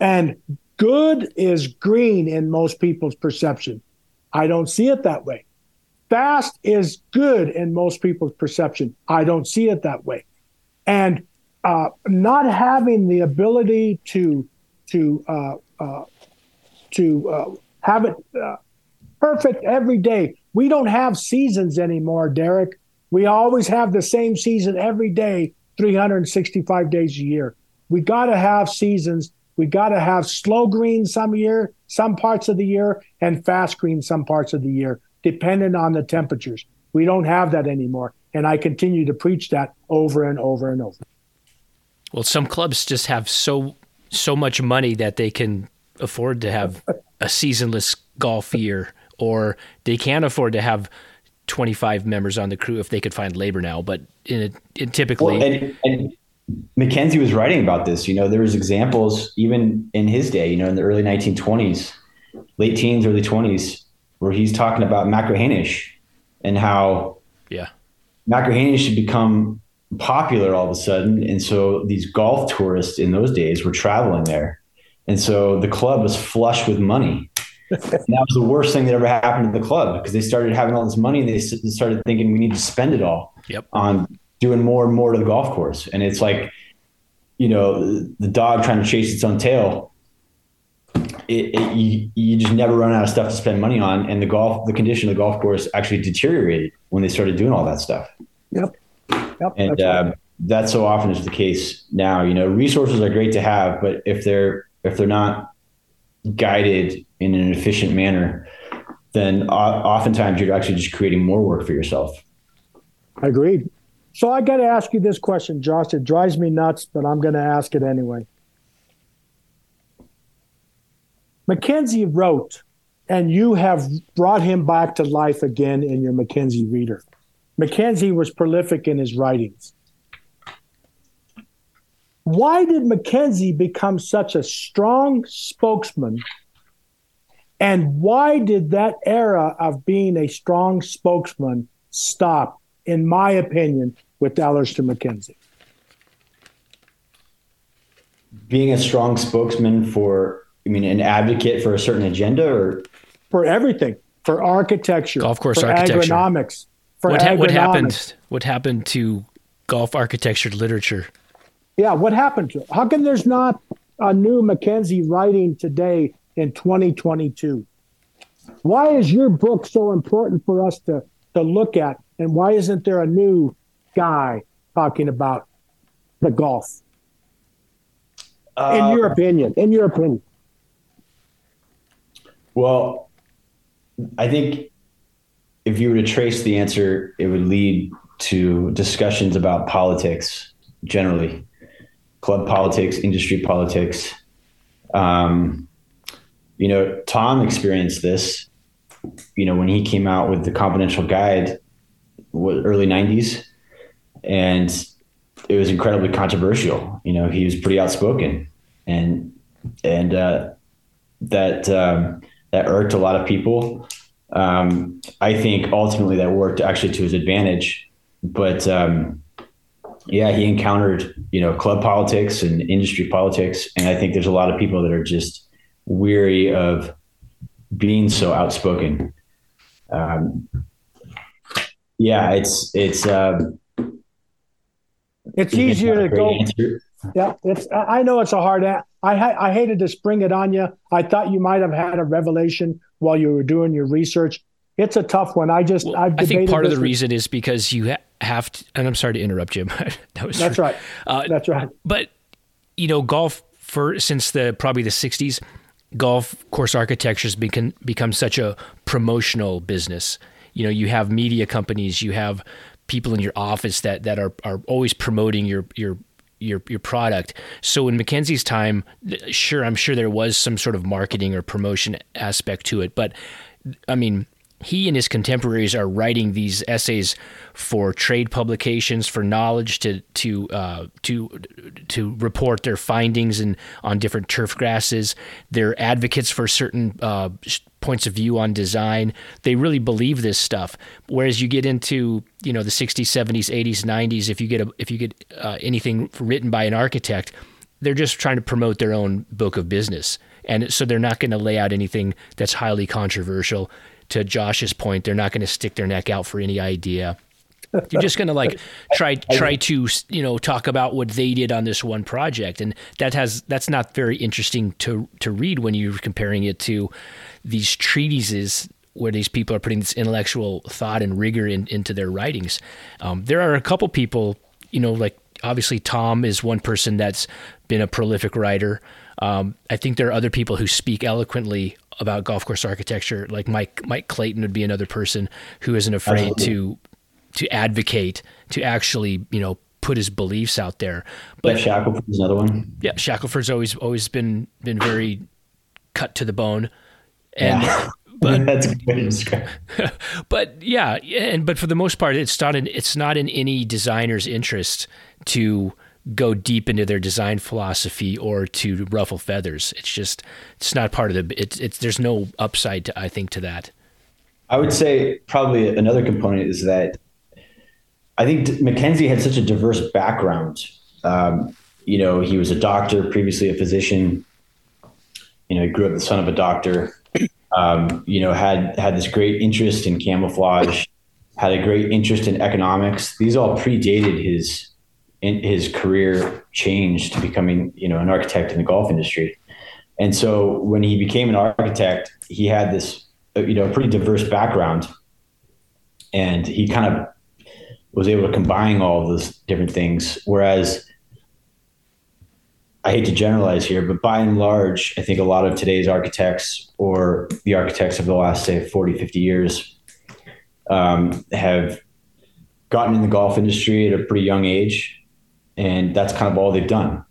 Speaker 2: And good is green in most people's perception. I don't see it that way. Fast is good in most people's perception. I don't see it that way. And uh, not having the ability to to uh, uh, to uh, have it uh, perfect every day. We don't have seasons anymore, Derek. We always have the same season every day, 365 days a year. We got to have seasons. We got to have slow green some year, some parts of the year, and fast green some parts of the year, depending on the temperatures. We don't have that anymore. And I continue to preach that over and over and over.
Speaker 1: Well, some clubs just have so so much money that they can afford to have a seasonless golf year, or they can't afford to have 25 members on the crew if they could find labor now. But in, a, in typically,
Speaker 3: well, and, and Mackenzie was writing about this. You know, there was examples even in his day. You know, in the early 1920s, late teens, early 20s, where he's talking about Machrihanish and how
Speaker 1: yeah
Speaker 3: Machrihanish should become popular all of a sudden, and so these golf tourists in those days were traveling there and so the club was flush with money. that was the worst thing that ever happened to the club because they started having all this money and they started thinking we need to spend it all
Speaker 1: yep.
Speaker 3: on doing more and more to the golf course. And it's like, you know, the dog trying to chase its own tail. It, it, you, you just never run out of stuff to spend money on. And the golf, the condition of the golf course actually deteriorated when they started doing all that stuff.
Speaker 2: Yep. Yep.
Speaker 3: And that's, uh, that so often is the case now. You know, resources are great to have, but if they're if they're not guided in an efficient manner, then oftentimes you're actually just creating more work for yourself.
Speaker 2: Agreed. So I got to ask you this question, Josh. It drives me nuts, but I'm going to ask it anyway. Mackenzie wrote, and you have brought him back to life again in your Mackenzie reader. Mackenzie was prolific in his writings. Why did Mackenzie become such a strong spokesman? And why did that era of being a strong spokesman stop, in my opinion, with Alister MacKenzie.
Speaker 3: Being a strong spokesman for, I mean, an advocate for a certain agenda or?
Speaker 2: For everything, for architecture,
Speaker 1: golf course
Speaker 2: for
Speaker 1: architecture.
Speaker 2: agronomics. For
Speaker 1: what,
Speaker 2: ha-
Speaker 1: what happened? What happened to golf architecture literature?
Speaker 2: Yeah, what happened to it? How come there's not a new MacKenzie writing today in 2022? Why is your book so important for us to, to look at? And why isn't there a new guy talking about the golf? Uh, in your opinion, in your opinion.
Speaker 3: Well, I think if you were to trace the answer, it would lead to discussions about politics generally club politics, industry politics. Um, you know, Tom experienced this, you know, when he came out with the confidential guide, early 90s. And it was incredibly controversial. You know, he was pretty outspoken, and and uh, that um, that irked a lot of people. Um, I think ultimately that worked actually to his advantage, but um, yeah, he encountered you know club politics and industry politics, and I think there's a lot of people that are just weary of being so outspoken. Um, yeah, it's it's um,
Speaker 2: it's easier to go. Answer. Yeah, it's. I know it's a hard. I I hated to spring it on you. I thought you might have had a revelation while you were doing your research. It's a tough one. I just.
Speaker 1: Well, i think part of the with, reason is because you have to. And I'm sorry to interrupt, Jim.
Speaker 2: that was. That's right. Uh, that's right.
Speaker 1: But you know, golf for since the probably the '60s, golf course architecture has become become such a promotional business. You know, you have media companies, you have people in your office that that are are always promoting your your your your product. So in Mackenzie's time, sure, I'm sure there was some sort of marketing or promotion aspect to it, but I mean, he and his contemporaries are writing these essays for trade publications for knowledge to to uh, to to report their findings and on different turf grasses. They're advocates for certain uh, points of view on design. They really believe this stuff. Whereas you get into you know the 60s, 70s, 80s, 90s, if you get a, if you get uh, anything written by an architect, they're just trying to promote their own book of business. And so they're not going to lay out anything that's highly controversial to Josh's point, they're not going to stick their neck out for any idea. You're just going to like try try to you know talk about what they did on this one project, and that has that's not very interesting to to read when you're comparing it to these treatises where these people are putting this intellectual thought and rigor in, into their writings. Um, there are a couple people, you know, like obviously Tom is one person that's been a prolific writer. Um, I think there are other people who speak eloquently about golf course architecture. Like Mike Mike Clayton would be another person who isn't afraid Absolutely. to to advocate to actually you know put his beliefs out there.
Speaker 3: But yeah, Shackelford's another one.
Speaker 1: Yeah, Shackelford's always always been been very cut to the bone. And
Speaker 3: yeah. but that's a good description.
Speaker 1: but yeah, and but for the most part, it's not in it's not in any designer's interest to go deep into their design philosophy or to ruffle feathers. It's just it's not part of the it's it's there's no upside to I think to that.
Speaker 3: I would say probably another component is that I think Mackenzie had such a diverse background. Um, you know, he was a doctor, previously a physician. You know, he grew up the son of a doctor. Um, you know, had had this great interest in camouflage, had a great interest in economics. These all predated his in his career changed to becoming, you know, an architect in the golf industry. And so when he became an architect, he had this, uh, you know, pretty diverse background, and he kind of was able to combine all those different things. Whereas I hate to generalize here, but by and large, I think a lot of today's architects or the architects of the last, say, 40, 50 years um, have gotten in the golf industry at a pretty young age and that's kind of all they've done.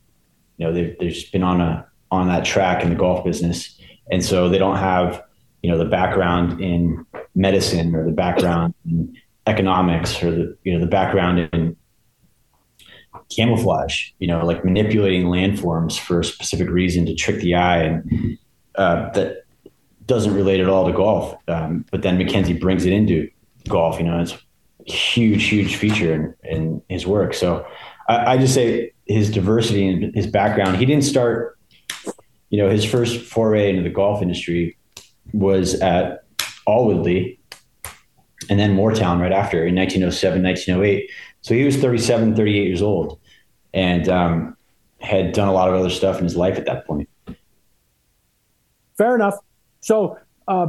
Speaker 3: You know, they've, they've just been on a on that track in the golf business, and so they don't have you know the background in medicine or the background in economics or the you know the background in camouflage. You know, like manipulating landforms for a specific reason to trick the eye, and uh, that doesn't relate at all to golf. Um, but then Mackenzie brings it into golf. You know, it's huge, huge feature in, in his work. So I, I just say his diversity and his background. He didn't start, you know, his first foray into the golf industry was at Alwoodley and then Moortown right after in 1907, 1908. So he was 37, 38 years old and um, had done a lot of other stuff in his life at that point.
Speaker 2: Fair enough. So, uh,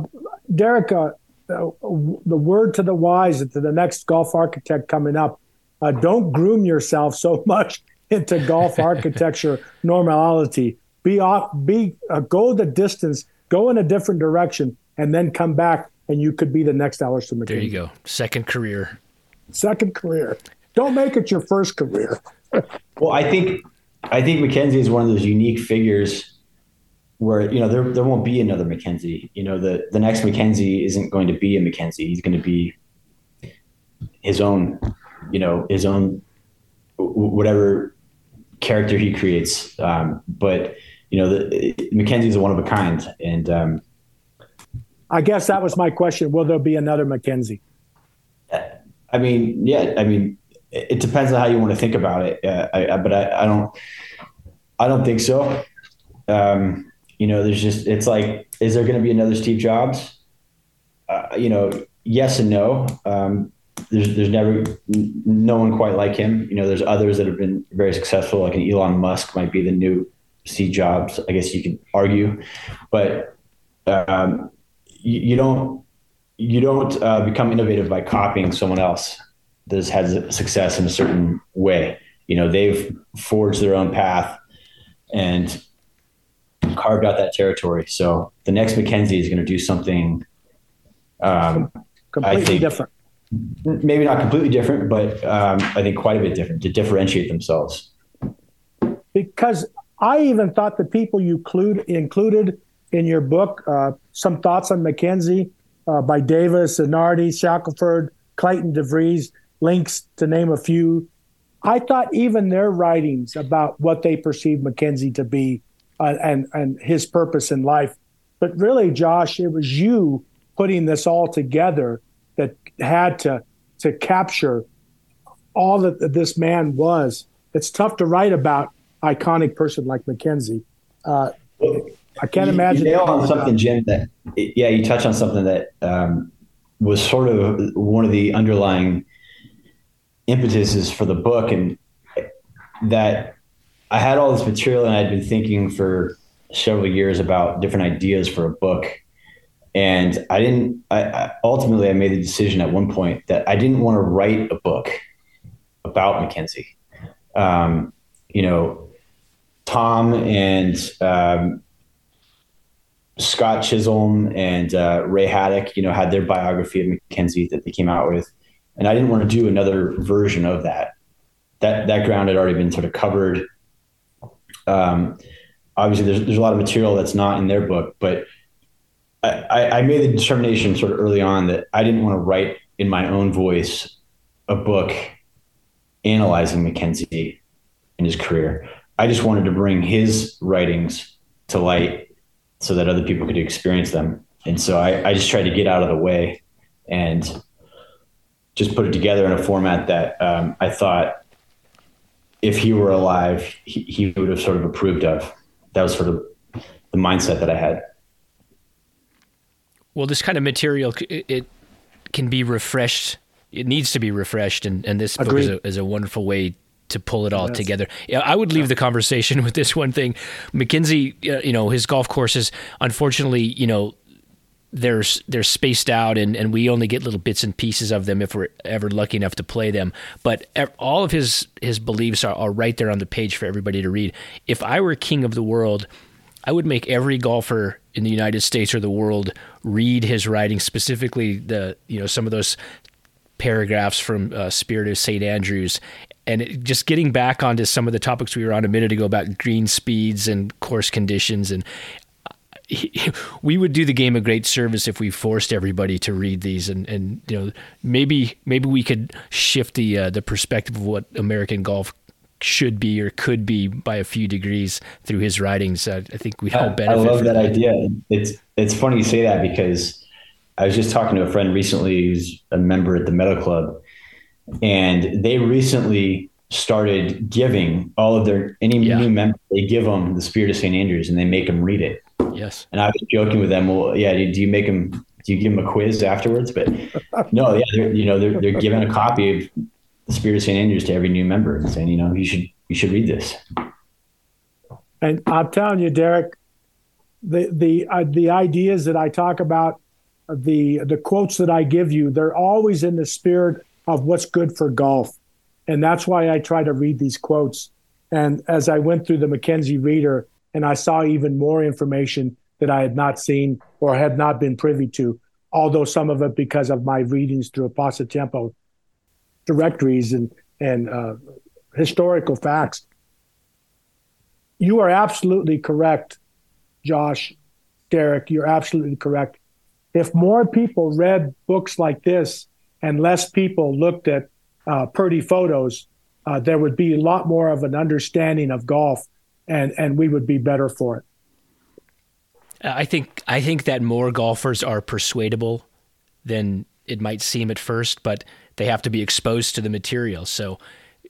Speaker 2: Derek, uh, the word to the wise to the next golf architect coming up uh, don't groom yourself so much into golf architecture normality. Be off, be uh, go the distance, go in a different direction, and then come back, and you could be the next Alister MacKenzie.
Speaker 1: There you go, second career.
Speaker 2: Second career. Don't make it your first career.
Speaker 3: well, I think I think Mackenzie is one of those unique figures where you know there there won't be another MacKenzie. You know the the next MacKenzie isn't going to be a MacKenzie. He's going to be his own you know his own whatever character he creates. Um, but you know, the, Mackenzie's a one of a kind, and um,
Speaker 2: I guess that was my question. Will there be another Mackenzie?
Speaker 3: I mean, yeah. I mean, it depends on how you want to think about it. Uh, I, I, but I, I, don't. I don't think so. Um, you know, there's just it's like, is there going to be another Steve Jobs? Uh, you know, yes and no. Um, there's there's never no one quite like him. You know, there's others that have been very successful, like an Elon Musk might be the new Steve Jobs. I guess you could argue, but um, you, you, don't you don't uh, become innovative by copying someone else that has had success in a certain way. You know, they've forged their own path and carved out that territory. So the next Mackenzie is going to do something um,
Speaker 2: completely think, different.
Speaker 3: Maybe not completely different, but um, I think quite a bit different to differentiate themselves.
Speaker 2: Because I even thought the people you include, included in your book, uh, some thoughts on Mackenzie uh, by Davis, Zanardi, Shackelford, Clayton DeVries, links to name a few. I thought even their writings about what they perceived Mackenzie to be uh, and and his purpose in life, but really, Josh, it was you putting this all together that had to to capture all that this man was. It's tough to write about iconic person like Mackenzie. Uh, I can't
Speaker 3: you,
Speaker 2: imagine.
Speaker 3: You nail on something, Jim. That yeah, you touch on something that um, was sort of one of the underlying impetuses for the book, and that I had all this material and I'd been thinking for several years about different ideas for a book. And I didn't, I, I, ultimately, I made the decision at one point that I didn't want to write a book about Mackenzie. Um, you know, Tom and um, Scott Chisholm and uh, Ray Haddock, you know, had their biography of Mackenzie that they came out with, and I didn't want to do another version of that. That that ground had already been sort of covered. Um, obviously, there's there's a lot of material that's not in their book, but I, I made the determination sort of early on that I didn't want to write in my own voice a book analyzing Mackenzie and his career. I just wanted to bring his writings to light so that other people could experience them. And so I, I just tried to get out of the way and just put it together in a format that um, I thought if he were alive, he, he would have sort of approved of. That was sort of the mindset that I had.
Speaker 1: Well, this kind of material, it, it can be refreshed. It needs to be refreshed, and, and this Agreed. book is a, is a wonderful way to pull it all together. I would leave the conversation with this one thing. Mackenzie, uh, you know, his golf courses, unfortunately, you know, they're they're spaced out and, and we only get little bits and pieces of them if we're ever lucky enough to play them. But all of his his beliefs are, are right there on the page for everybody to read. If I were king of the world, I would make every golfer in the United States or the world read his writing, specifically the you know some of those paragraphs from uh, Spirit of St. Andrews, and it, just getting back onto some of the topics we were on a minute ago about green speeds and course conditions and we would do the game a great service if we forced everybody to read these and, and you know maybe maybe we could shift the uh, the perspective of what American golf should be or could be by a few degrees through his writings. I, I think we all benefit. I
Speaker 3: love that, that idea. It's it's funny you say that because I was just talking to a friend recently who's a member at the Meadow Club, and they recently started giving all of their any yeah. new member they give them the Spirit of St. Andrews and they make them read it.
Speaker 1: Yes.
Speaker 3: And I was joking with them. Well, yeah. Do, do you make them? Do you give them a quiz afterwards? But no, yeah. They're, you know, they're they're giving a copy of the Spirit of St. Andrews to every new member and saying, you know, you should you should read this.
Speaker 2: And I'm telling you, Derek, the the uh, the ideas that I talk about, the the quotes that I give you, they're always in the spirit of what's good for golf. And that's why I try to read these quotes. And as I went through the Mackenzie Reader and I saw even more information that I had not seen or had not been privy to, although some of it because of my readings through Pasatiempo directories and, and uh, historical facts. You are absolutely correct, Josh, Derek. You're absolutely correct. If more people read books like this and less people looked at uh, Purdy photos, uh, there would be a lot more of an understanding of golf, and and we would be better for it.
Speaker 1: I think I think that more golfers are persuadable than it might seem at first, but they have to be exposed to the material. So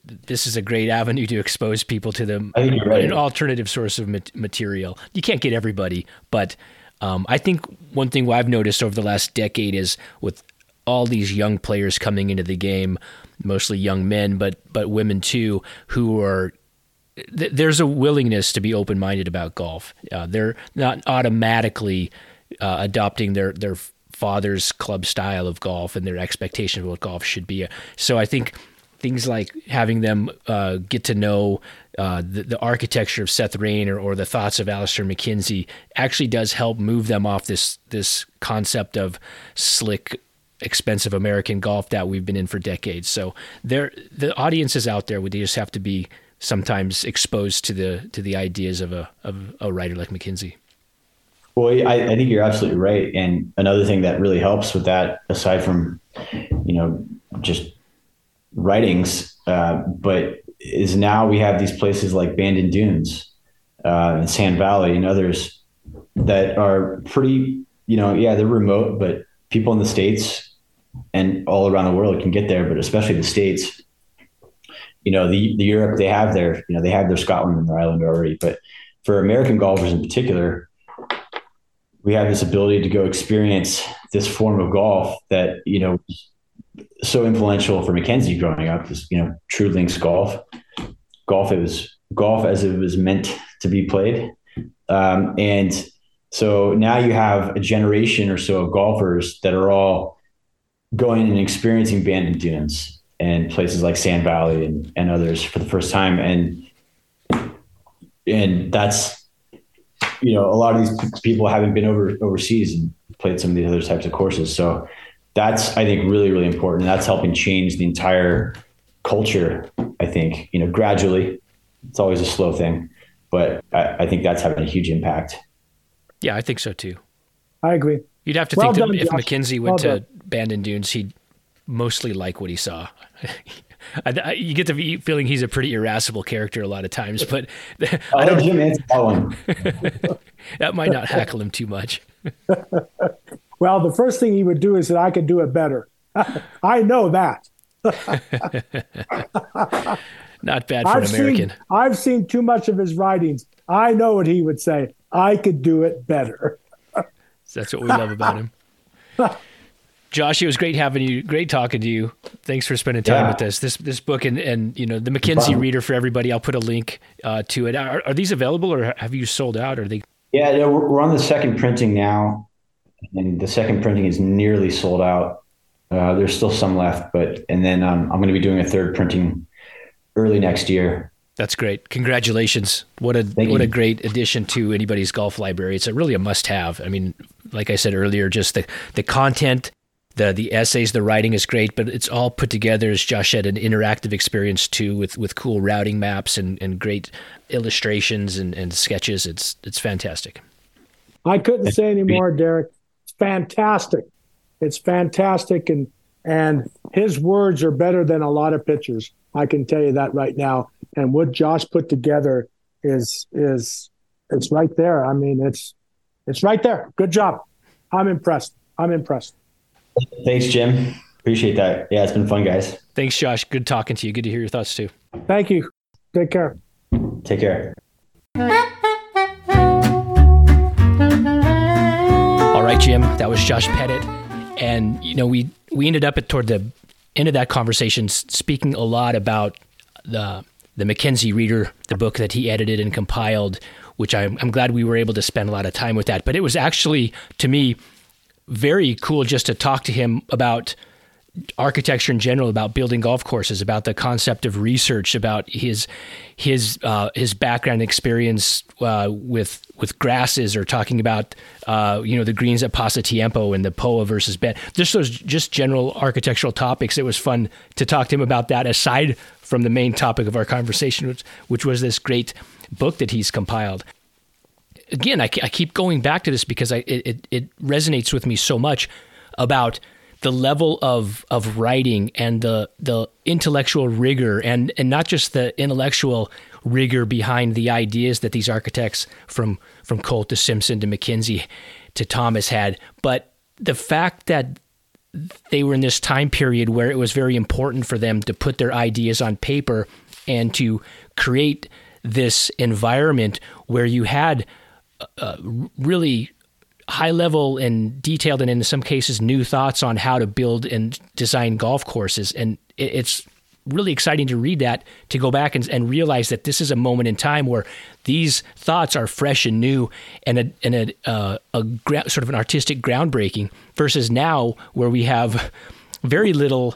Speaker 1: this is a great avenue to expose people to them.
Speaker 3: I think you're right.
Speaker 1: An alternative source of material. You can't get everybody, but um, I think one thing I've noticed over the last decade is with all these young players coming into the game, mostly young men, but but women too, who are th- there's a willingness to be open minded about golf. Uh, they're not automatically uh, adopting their their father's club style of golf and their expectation of what golf should be. So I think things like having them uh, get to know uh, the, the, architecture of Seth Raynor or the thoughts of Alister MacKenzie actually does help move them off this this concept of slick expensive American golf that we've been in for decades. So there the audience is out there. We just have to be sometimes exposed to the to the ideas of a of a writer like MacKenzie.
Speaker 3: Well, I, I think you're absolutely right. And another thing that really helps with that, aside from you know just writings, uh, but is now we have these places like Bandon Dunes uh, and Sand Valley and others that are pretty, you know, yeah, they're remote, but people in the states and all around the world can get there, but especially the states. You know, the the Europe they have their, you know, they have their Scotland and their island already, but for American golfers in particular, we have this ability to go experience this form of golf that you know so influential for Mackenzie growing up is, you know, true links golf. Golf, it was golf as it was meant to be played. Um, and so now you have a generation or so of golfers that are all going and experiencing Bandon Dunes and places like Sand Valley and, and others for the first time. And, and that's, you know, a lot of these people haven't been over overseas and played some of these other types of courses. So that's I think really really important. And That's helping change the entire culture. I think you know gradually. It's always a slow thing, but I, I think that's having a huge impact.
Speaker 1: Yeah, I think so too.
Speaker 2: I agree.
Speaker 1: You'd have to well think done, that if Josh. MacKenzie went well to Bandon Dunes, he'd mostly like what he saw. I, I, you get the feeling he's a pretty irascible character a lot of times, but
Speaker 3: I don't. Jim that one.
Speaker 1: that might not hackle him too much.
Speaker 2: Well, the first thing he would do is that I could do it better. I know that.
Speaker 1: Not bad for I've an American.
Speaker 2: Seen, I've seen too much of his writings. I know what he would say. I could do it better.
Speaker 1: That's what we love about him. Josh, it was great having you. Great talking to you. Thanks for spending time yeah. with us. This this book and and you know the MacKenzie Reader for everybody. I'll put a link uh, to it. Are, are, these available or have you sold out? Or are they?
Speaker 3: Yeah, we're on the second printing now and the second printing is nearly sold out. Uh, there's still some left, but and then um, I'm going to be doing a third printing early next year.
Speaker 1: That's great. Congratulations. What a Thank what you. a great addition to anybody's golf library. It's a really a must have. I mean, like I said earlier, just the the content, the the essays, the writing is great, but it's all put together as Josh said an interactive experience too with with cool routing maps and, and great illustrations and, and sketches. It's it's fantastic.
Speaker 2: I couldn't say any more, Derek It's fantastic. It's fantastic, and and his words are better than a lot of pictures. I can tell you that right now. And what Josh put together is is it's right there. I mean, it's it's right there. Good job. I'm impressed. I'm impressed.
Speaker 3: Thanks, Jim. Appreciate that. Yeah, it's been fun, guys.
Speaker 1: Thanks, Josh. Good talking to you. Good to hear your thoughts too.
Speaker 2: Thank you. Take care.
Speaker 3: Take care.
Speaker 1: All right, Jim. That was Josh Pettit, and you know we we ended up at toward the end of that conversation speaking a lot about the the MacKenzie Reader, the book that he edited and compiled, which I'm, I'm glad we were able to spend a lot of time with that. But it was actually to me very cool just to talk to him about architecture in general, about building golf courses, about the concept of research, about his his uh, his background experience uh, with with grasses, or talking about uh, you know the greens at Pasatiempo and the Poa versus bent. Just those just general architectural topics. It was fun to talk to him about that aside from the main topic of our conversation, which, which was this great book that he's compiled. Again, I, I keep going back to this because I, it, it resonates with me so much about the level of of writing and the the intellectual rigor and and not just the intellectual rigor behind the ideas that these architects from from Colt to Simpson to MacKenzie to Thomas had, but the fact that they were in this time period where it was very important for them to put their ideas on paper and to create this environment where you had uh, really high level and detailed and in some cases new thoughts on how to build and design golf courses. And it's really exciting to read that to go back and, and realize that this is a moment in time where these thoughts are fresh and new and a, and a, uh, a gra- sort of an artistic groundbreaking versus now where we have very little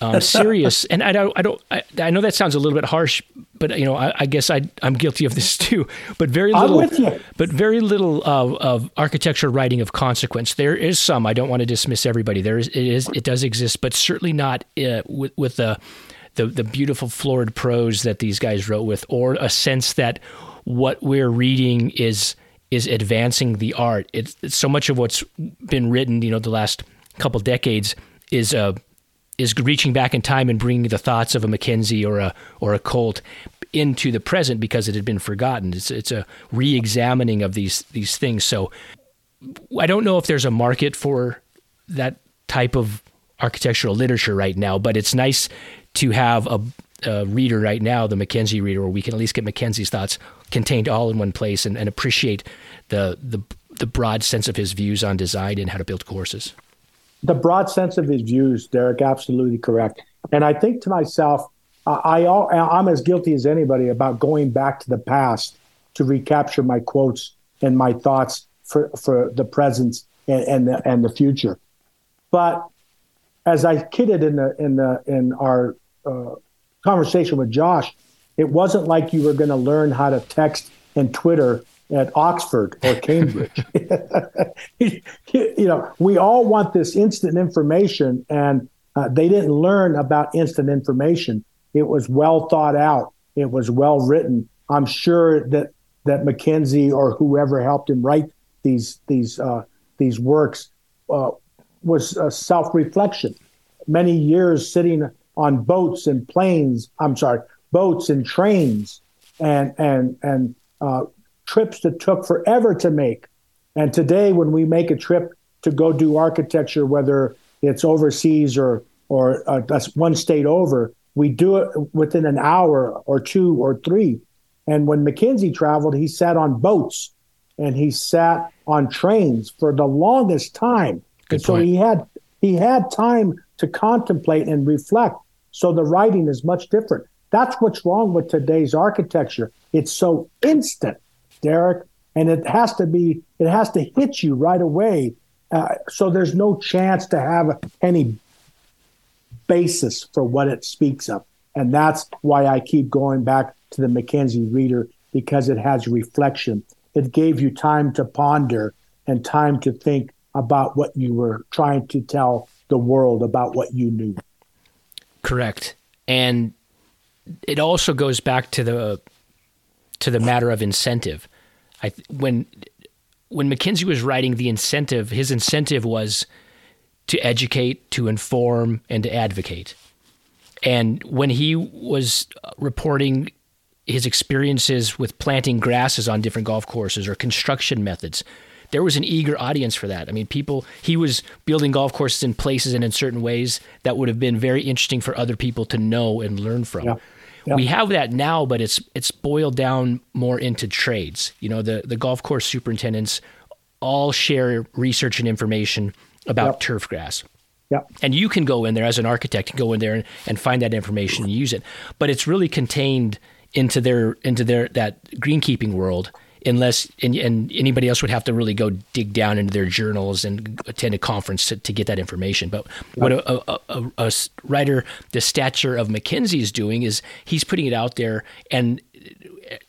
Speaker 1: um, serious. And I don't I don't I, I, know that sounds a little bit harsh but you know I, I guess I I'm guilty of this too. But very little but very little of, of architecture writing of consequence. There is some I don't want to dismiss everybody. There is it is it does exist but certainly not uh, with with the the the beautiful florid prose that these guys wrote with, or a sense that what we're reading is is advancing the art. It's, it's so much of what's been written, you know, the last couple decades is uh, is reaching back in time and bringing the thoughts of a Mackenzie or a or a Colt into the present because it had been forgotten. It's it's a re-examining of these these things. So I don't know if there's a market for that type of architectural literature right now, but it's nice to have a, a, reader right now, the Mackenzie reader, where we can at least get Mackenzie's thoughts contained all in one place and, and appreciate the, the the broad sense of his views on design and how to build courses.
Speaker 2: The broad sense of his views, Derek, absolutely correct. And I think to myself, I, I I'm as guilty as anybody about going back to the past to recapture my quotes and my thoughts for for the present and and the, and the future. But as I kidded in the in the in our uh, conversation with Josh, it wasn't like you were going to learn how to text and Twitter at Oxford or Cambridge. you know, we all want this instant information, and uh, they didn't learn about instant information. It was well thought out. It was well written. I'm sure that that Mackenzie or whoever helped him write these these uh, these works uh, was self reflection. Many years sitting on boats and planes. I'm sorry, boats and trains, and and and uh, trips that took forever to make. And today, when we make a trip to go do architecture, whether it's overseas or or uh, that's one state over, we do it within an hour or two or three. And when MacKenzie traveled, he sat on boats and he sat on trains for the longest time. Good and so point. he had he had time to contemplate and reflect. So the writing is much different. That's what's wrong with today's architecture. It's so instant, Derek, and it has to be, it has to hit you right away. Uh, so there's no chance to have any basis for what it speaks of. And that's why I keep going back to the Mackenzie Reader because it has reflection. It gave you time to ponder and time to think about what you were trying to tell the world about what you knew.
Speaker 1: Correct. And it also goes back to the to the matter of incentive. I when when Mackenzie was writing the incentive, his incentive was to educate, to inform, and to advocate. And when he was reporting his experiences with planting grasses on different golf courses or construction methods, there was an eager audience for that. I mean, people, he was building golf courses in places and in certain ways that would have been very interesting for other people to know and learn from. Yeah. We have that now, but it's it's boiled down more into trades. You know, the the golf course superintendents all share research and information about yep. turf grass.
Speaker 2: Yeah.
Speaker 1: And you can go in there as an architect, and go in there and, and find that information and use it. But it's really contained into their into their that greenkeeping world unless and, and, anybody else would have to really go dig down into their journals and attend a conference to, to get that information. But what a, a, a, a, writer the stature of Mackenzie is doing is he's putting it out there, and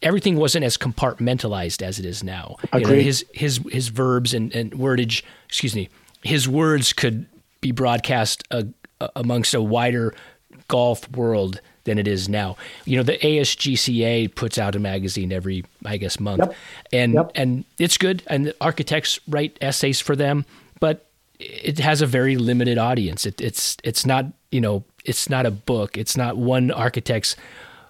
Speaker 1: everything wasn't as compartmentalized as it is now. You know, his his his verbs and, and wordage, excuse me, his words could be broadcast uh, amongst a wider golf world than it is now. You know, the ASGCA puts out a magazine every, I guess, month, yep. and yep. and it's good. And architects write essays for them, but it has a very limited audience. It, it's it's not you know it's not a book. It's not one architect's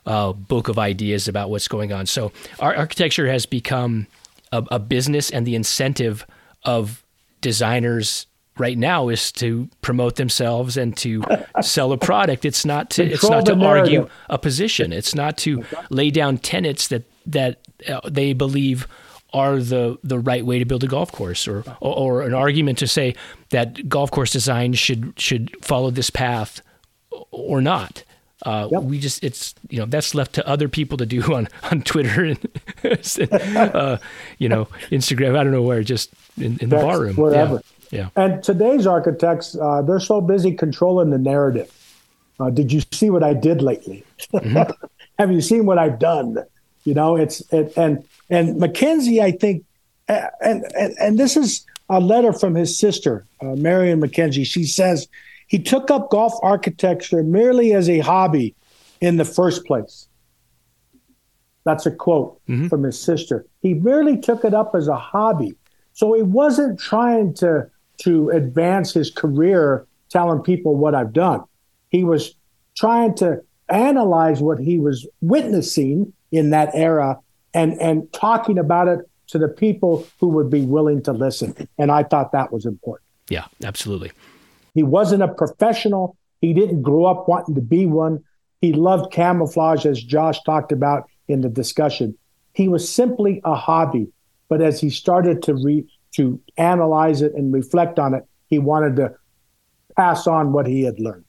Speaker 1: uh, book of ideas about what's going on. So our architecture has become a, a business, and the incentive of designers right now is to promote themselves and to sell a product. It's not to it's not to argue a position. It's not to lay down tenets that that uh, they believe are the the right way to build a golf course or, or, or an argument to say that golf course design should should follow this path or not. Uh, yep. We just it's you know that's left to other people to do on on Twitter and uh, you know Instagram. I don't know where, just in, in the barroom,
Speaker 2: wherever. Yeah. Yeah. And today's architects, uh, they're so busy controlling the narrative. Uh, did you see what I did lately? Mm-hmm. Have you seen what I've done? You know, it's it, and and Mackenzie, I think, and and and this is a letter from his sister, uh, Marion Mackenzie. She says he took up golf architecture merely as a hobby in the first place. That's a quote mm-hmm. from his sister. He merely took it up as a hobby. So he wasn't trying to, to advance his career telling people what I've done. He was trying to analyze what he was witnessing in that era and, and talking about it to the people who would be willing to listen. And I thought that was important.
Speaker 1: Yeah, absolutely.
Speaker 2: He wasn't a professional. He didn't grow up wanting to be one. He loved camouflage, as Josh talked about in the discussion. He was simply a hobby. But as he started to re- to analyze it and reflect on it, he wanted to pass on what he had learned.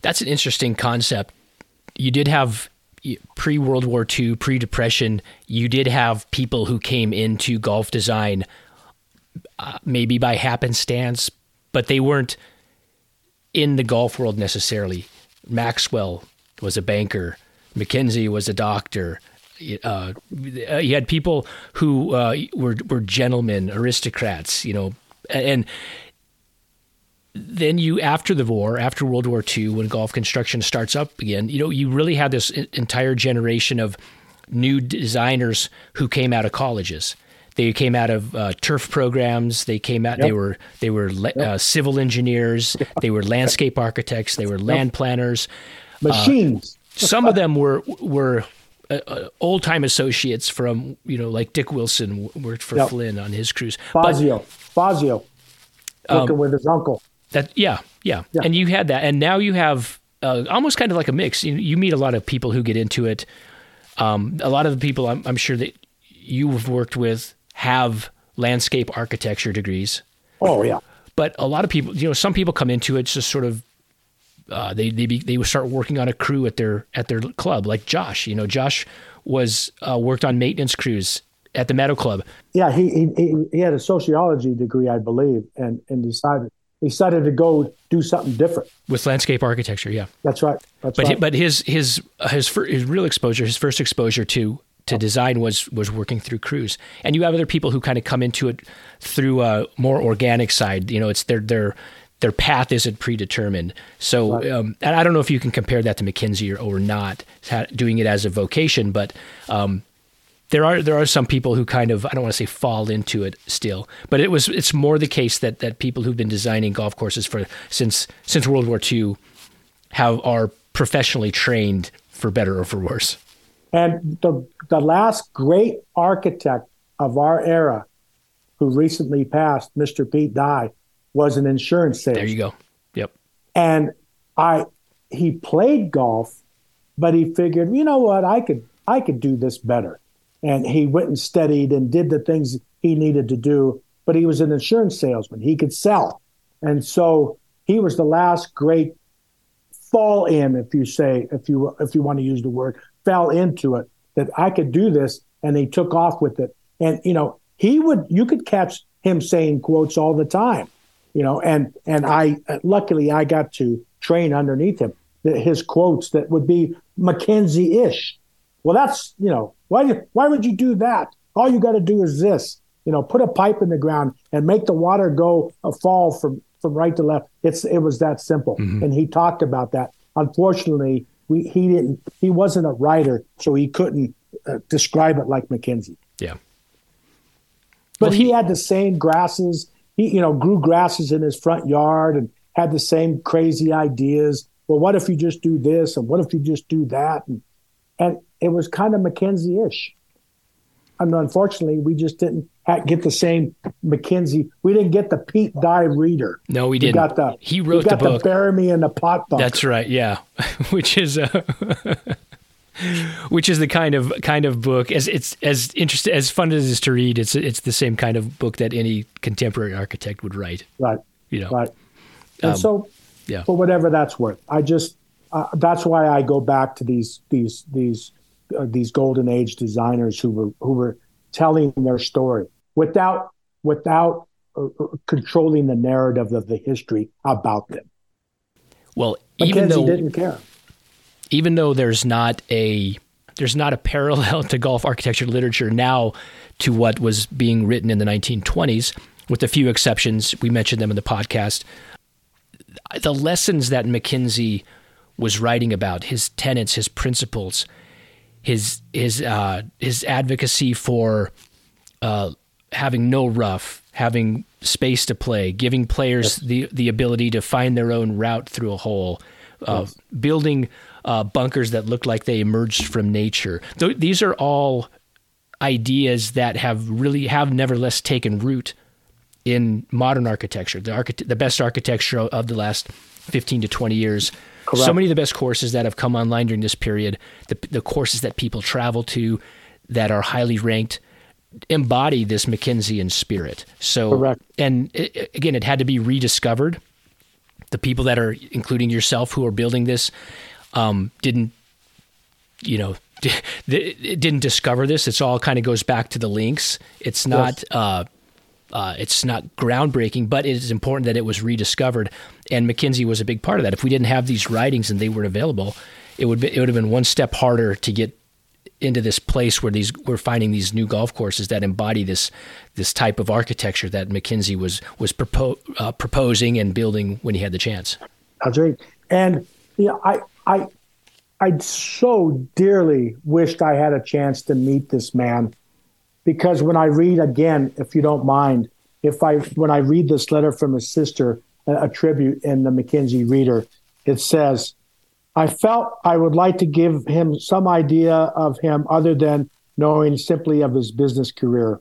Speaker 1: That's an interesting concept. You did have pre World War II, pre Depression, you did have people who came into golf design uh, maybe by happenstance, but they weren't in the golf world necessarily. Maxwell was a banker. Mackenzie was a doctor. Uh, you had people who uh, were were gentlemen, aristocrats, you know, and then you after the war, after World War II, when golf construction starts up again, you know, you really had this entire generation of new designers who came out of colleges. They came out of uh, turf programs. They came out. Yep. They were they were uh, civil engineers. They were landscape architects. They were land planners.
Speaker 2: Machines.
Speaker 1: Uh, some of them were were uh, uh, old time associates from you know like Dick Wilson worked for yep. Flynn on his crews.
Speaker 2: Fazio, but, Fazio, working um, with his uncle.
Speaker 1: That yeah, yeah, yeah, and you had that, and now you have uh, almost kind of like a mix. You, you, meet a lot of people who get into it. Um, a lot of the people I'm, I'm sure that you've worked with have landscape architecture degrees.
Speaker 2: Oh yeah.
Speaker 1: But a lot of people, you know, some people come into it just sort of uh, they they be, they would start working on a crew at their at their club, like Josh. You know, Josh was uh, worked on maintenance crews at the Meadow Club.
Speaker 2: Yeah, he, he he had a sociology degree, I believe, and and decided he decided to go do something different
Speaker 1: with landscape architecture. Yeah,
Speaker 2: that's right. That's
Speaker 1: but
Speaker 2: right.
Speaker 1: but his his his his real exposure, his first exposure to to design was was working through crews, and you have other people who kind of come into it through a more organic side. You know, it's their their their path isn't predetermined. So, right. um, and I don't know if you can compare that to MacKenzie or, or not doing it as a vocation, but um, there are there are some people who kind of I don't want to say fall into it still, but it was it's more the case that that people who've been designing golf courses for since since World War II have are professionally trained for better or for worse.
Speaker 2: And the, the last great architect of our era who recently passed, Mr. Pete Dye, was an insurance salesman.
Speaker 1: There you go. Yep.
Speaker 2: And I he played golf, but he figured, you know what, I could I could do this better. And he went and studied and did the things he needed to do. But he was an insurance salesman. He could sell. And so he was the last great fall in, if you say, if you if you want to use the word, fell into it that I could do this, and he took off with it. And you know, he would you could catch him saying quotes all the time, you know, and and I luckily I got to train underneath him his quotes that would be Mackenzie-ish. Well, that's you know why why would you do that? All you got to do is this, you know, put a pipe in the ground and make the water go a fall from from right to left. It's it was that simple, mm-hmm. and he talked about that. Unfortunately, we he didn't he wasn't a writer, so he couldn't uh, describe it like Mackenzie.
Speaker 1: Yeah.
Speaker 2: But well, he, he, had the same grasses he, you know, grew grasses in his front yard and had the same crazy ideas. Well, what if you just do this and what if you just do that? And and it was kind of MacKenzie-ish. I mean, unfortunately, we just didn't get the same MacKenzie. We didn't get the Pete Dye reader.
Speaker 1: No, we didn't. We got the he wrote
Speaker 2: the
Speaker 1: book.
Speaker 2: The Bury Me in the Pot Bunker.
Speaker 1: That's right. Yeah, which is a. which is the kind of kind of book as it's as interesting as fun as it is to read. It's it's the same kind of book that any contemporary architect would write.
Speaker 2: Right.
Speaker 1: You know.
Speaker 2: Right. And um, so,
Speaker 1: yeah.
Speaker 2: For whatever that's worth, I just uh, that's why I go back to these these these uh, these golden age designers who were who were telling their story without without uh, uh controlling the narrative of the history about them.
Speaker 1: Well, even though
Speaker 2: didn't care,
Speaker 1: even though there's not a there's not a parallel to golf architecture literature now to what was being written in the 1920s, with a few exceptions. We mentioned them in the podcast. The lessons that MacKenzie was writing about, his tenets, his principles, his his uh, his advocacy for uh, having no rough, having space to play, giving players yes. the the ability to find their own route through a hole, uh, yes. building uh, bunkers that look like they emerged from nature. Th- these are all ideas that have really have nevertheless taken root in modern architecture. The architect, the best architecture of the last fifteen to twenty years Correct. So many of the best courses that have come online during this period, the, the courses that people travel to that are highly ranked, embody this Mackenzian spirit. So,
Speaker 2: Correct.
Speaker 1: and it, again, it had to be rediscovered. The people that are, including yourself, who are building this, um, didn't, you know, didn't discover this. It's all kind of goes back to the links. It's not. Yes. Uh, uh, it's not groundbreaking, but it is important that it was rediscovered. And MacKenzie was a big part of that. If we didn't have these writings and they were available, it would be, it would have been one step harder to get into this place where these we're finding these new golf courses that embody this this type of architecture that MacKenzie was was propo- uh, proposing and building when he had the chance.
Speaker 2: That's right. And yeah, I I I so dearly wished I had a chance to meet this man because when I read again, if you don't mind, if I when I read this letter from his sister, a, a tribute in the MacKenzie Reader, it says, "I felt I would like to give him some idea of him other than knowing simply of his business career.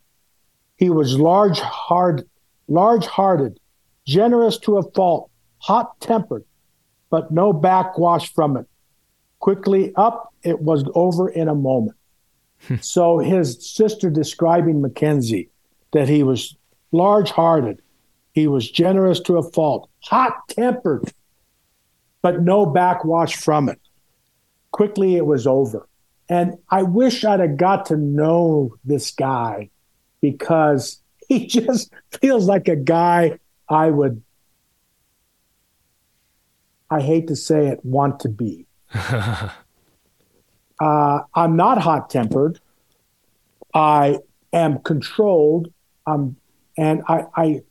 Speaker 2: He was large, hard, large-hearted, generous to a fault, hot-tempered, but no backwash from it. Quickly up, it was over in a moment." Hmm. so his sister describing Mackenzie that he was large hearted, he was generous to a fault, hot tempered, but no backwash from it. Quickly it was over. And I wish I'd have got to know this guy because he just feels like a guy I would, I hate to say it, want to be. Uh, I'm not hot tempered. I am controlled. Um, and I, I,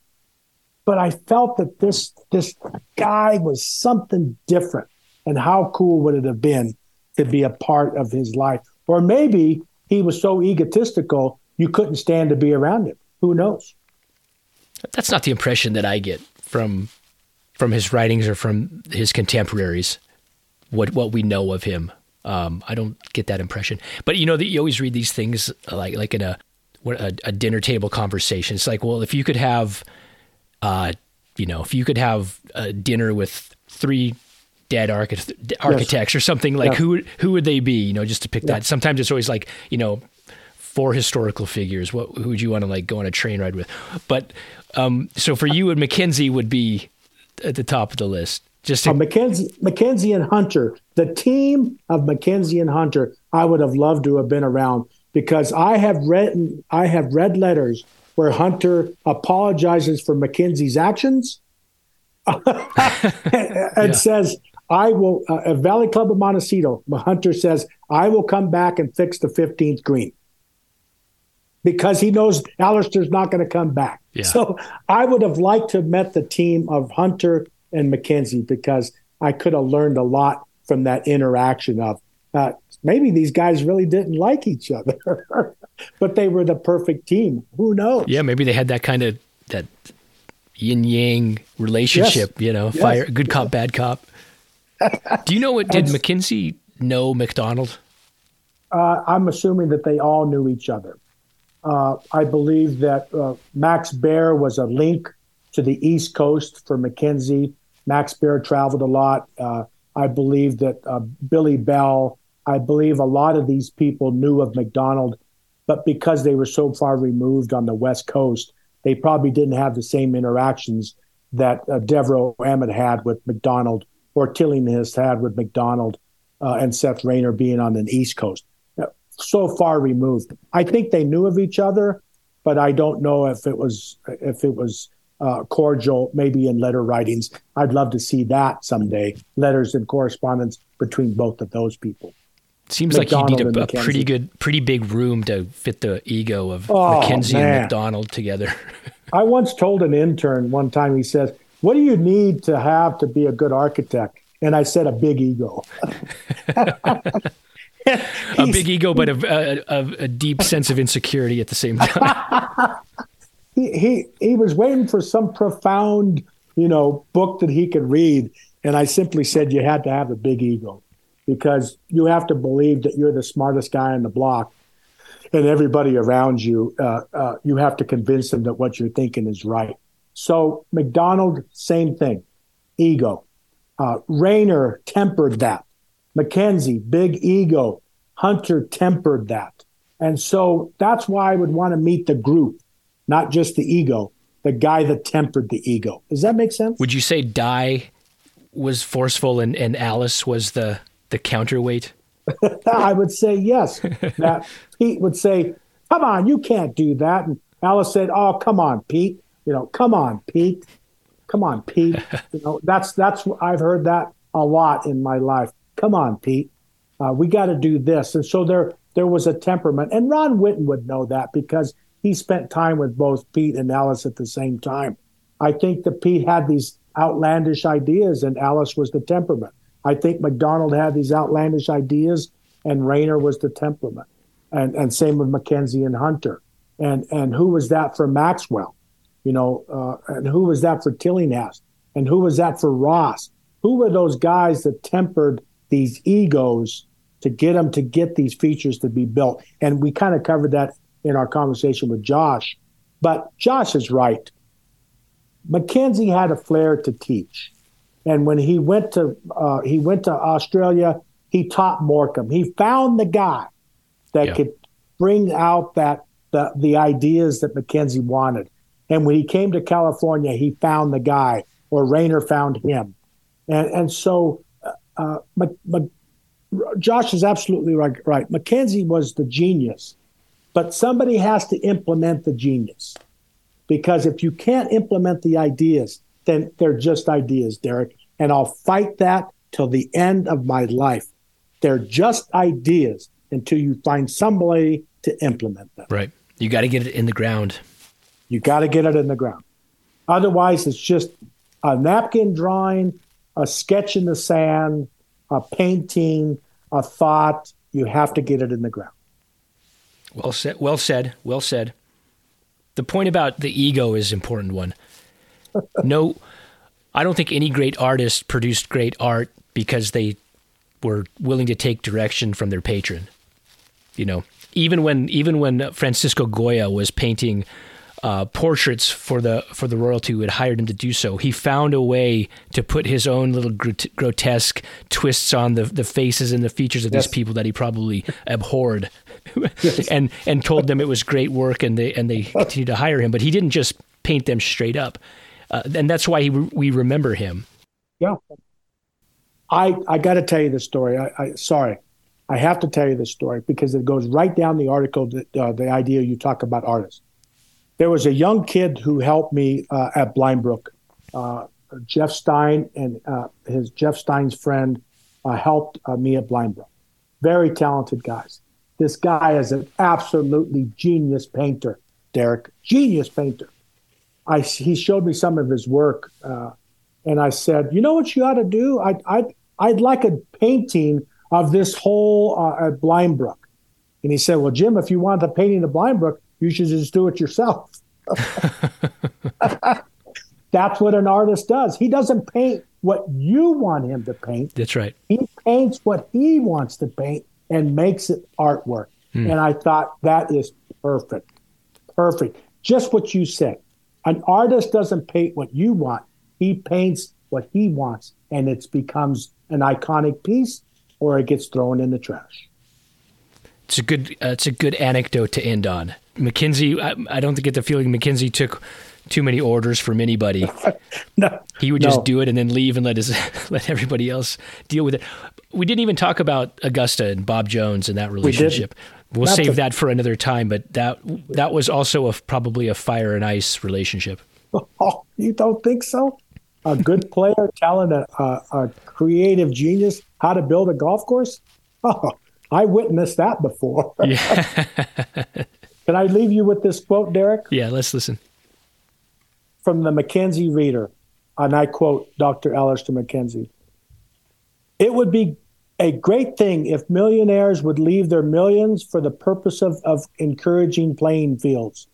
Speaker 2: but I felt that this this guy was something different. And how cool would it have been to be a part of his life? Or maybe he was so egotistical you couldn't stand to be around him. Who knows?
Speaker 1: That's not the impression that I get from from his writings or from his contemporaries. What what we know of him. Um, I don't get that impression. But you know that you always read these things like like in a a, a dinner table conversation. It's like, well, if you could have, uh, you know, if you could have a dinner with three dead architects yes. or something like yeah. who who would they be? You know, just to pick yeah. that. Sometimes it's always like you know four historical figures. What who would you want to like go on a train ride with? But um, so for you and MacKenzie would be at the top of the list. Just to-
Speaker 2: uh, MacKenzie, MacKenzie and Hunter, the team of MacKenzie and Hunter, I would have loved to have been around because I have read I have read letters where Hunter apologizes for MacKenzie's actions and yeah. says, "I will." Uh, at Valley Club of Montecito, Hunter says, "I will come back and fix the 15th green." Because he knows Alister's not going to come back.
Speaker 1: Yeah.
Speaker 2: So I would have liked to have met the team of Hunter and MacKenzie because I could have learned a lot from that interaction of uh, maybe these guys really didn't like each other, but they were the perfect team. Who knows?
Speaker 1: Yeah, maybe they had that kind of that yin yang relationship.
Speaker 2: Yes.
Speaker 1: You know,
Speaker 2: Yes.
Speaker 1: fire, good cop, bad cop. Do you know what? Did MacKenzie know Macdonald?
Speaker 2: Uh, I'm assuming that they all knew each other. Uh, I believe that uh, Max Behr was a link to the East Coast for MacKenzie. Max Behr traveled a lot. Uh, I believe that uh, Billy Bell, I believe a lot of these people knew of Macdonald, but because they were so far removed on the West Coast, they probably didn't have the same interactions that uh, Devereux Emmet had with Macdonald or Tillinghast had with Macdonald uh, and Seth Raynor being on the East Coast. So far removed. I think they knew of each other, but I don't know if it was if it was uh, cordial, maybe in letter writings. I'd love to see that someday. Letters and correspondence between both of those people.
Speaker 1: Seems like you need a, a pretty good, pretty big room to fit the ego of
Speaker 2: Oh,
Speaker 1: MacKenzie and. Macdonald together.
Speaker 2: I once told an intern one time, he says, What do you need to have to be a good architect? And I said, A big ego.
Speaker 1: a big ego, but a, a, a, deep sense of insecurity at the same time.
Speaker 2: he, he he was waiting for some profound, you know, book that he could read, and I simply said you had to have a big ego, because you have to believe that you're the smartest guy on the block, and everybody around you, uh, uh, you have to convince them that what you're thinking is right. So Macdonald, same thing, ego. Uh, Raynor tempered that. MacKenzie, big ego. Hunter tempered that. And so that's why I would want to meet the group, not just the ego, the guy that tempered the ego. Does that make sense?
Speaker 1: Would you say Dye was forceful and, and Alice was the, the counterweight?
Speaker 2: I would say yes. That Pete would say, "Come on, you can't do that," and Alice said, "Oh, come on, Pete. You know, come on, Pete. Come on, Pete. You know, that's that's I've heard that a lot in my life. Come on, Pete. Uh, we got to do this." And so there there was a temperament, and Ron Whitten would know that because he spent time with both Pete and Alice at the same time. I think that Pete had these outlandish ideas, and Alice was the temperament. I think Macdonald had these outlandish ideas, and Raynor was the temperament, and and same with Mackenzie and Hunter, and and who was that for Maxwell, you know, uh, and who was that for Tillinghast, and who was that for Ross? Who were those guys that tempered these egos to get them to get these features to be built? And we kind of covered that in our conversation with Josh, but Josh is right. Mackenzie had a flair to teach. And when he went to uh, he went to Australia, he taught Morcom. He found the guy that
Speaker 1: Yeah.
Speaker 2: could bring out that the the ideas that Mackenzie wanted. And when he came to California, he found the guy, or Raynor found him. And and so uh, Mc, Mc, Josh is absolutely right. Right, Mackenzie was the genius, but somebody has to implement the genius because if you can't implement the ideas, then they're just ideas, Derek. And I'll fight that till the end of my life. They're just ideas until you find somebody to implement them.
Speaker 1: Right. You got to get it in the ground.
Speaker 2: You got to get it in the ground. Otherwise, it's just a napkin drawing, a sketch in the sand, a painting, a thought. You have to get it in the ground.
Speaker 1: Well said. Well said. Well said. The point about the ego is an important one. No, I don't think any great artist produced great art because they were willing to take direction from their patron. You know, even when even when Francisco Goya was painting uh, portraits for the for the royalty who had hired him to do so, he found a way to put his own little grot- grotesque twists on the the faces and the features of
Speaker 2: Yes.
Speaker 1: these people that he probably abhorred, and and told them it was great work, and they and they continued to hire him. But he didn't just paint them straight up, uh, and that's why he, we remember him.
Speaker 2: Yeah. I I got to tell you the story. I, I sorry, I have to tell you the story because it goes right down the article. That, uh, the idea you talk about artists. There was a young kid who helped me uh, at Blindbrook. Uh, Jeff Stein and uh, his Jeff Stein's friend uh, helped uh, me at Blindbrook. Very talented guys. This guy is an absolutely genius painter, Derek. Genius painter. I he showed me some of his work. Uh, and I said, "You know what you ought to do? I'd I'd, I'd like a painting of this whole at Blindbrook." And he said, "Well, Jim, if you want the painting of Blindbrook, you should just do it yourself." That's what an artist does. He doesn't paint what you want him to paint.
Speaker 1: That's right.
Speaker 2: He paints what he wants to paint and makes it artwork. Mm. And I thought that is perfect. Perfect. Just what you said. An artist doesn't paint what you want. He paints what he wants and it becomes an iconic piece or it gets thrown in the trash.
Speaker 1: It's a good uh, it's a good anecdote to end on. MacKenzie I, I don't get the feeling MacKenzie took too many orders from anybody. no, he would just no. do it and then leave and let his let everybody else deal with it. We didn't even talk about Augusta and Bob Jones and that relationship. We will save to, that for another time. But that that was also a, probably a fire and ice relationship.
Speaker 2: Oh, you don't think so? A good player telling a, a, a creative genius how to build a golf course? Oh, I witnessed that before. Yeah. Can I leave you with this quote, Derek?
Speaker 1: Yeah, let's listen
Speaker 2: from the MacKenzie Reader, and I quote Dr. Alister MacKenzie. It would be a great thing if millionaires would leave their millions for the purpose of, of encouraging playing fields.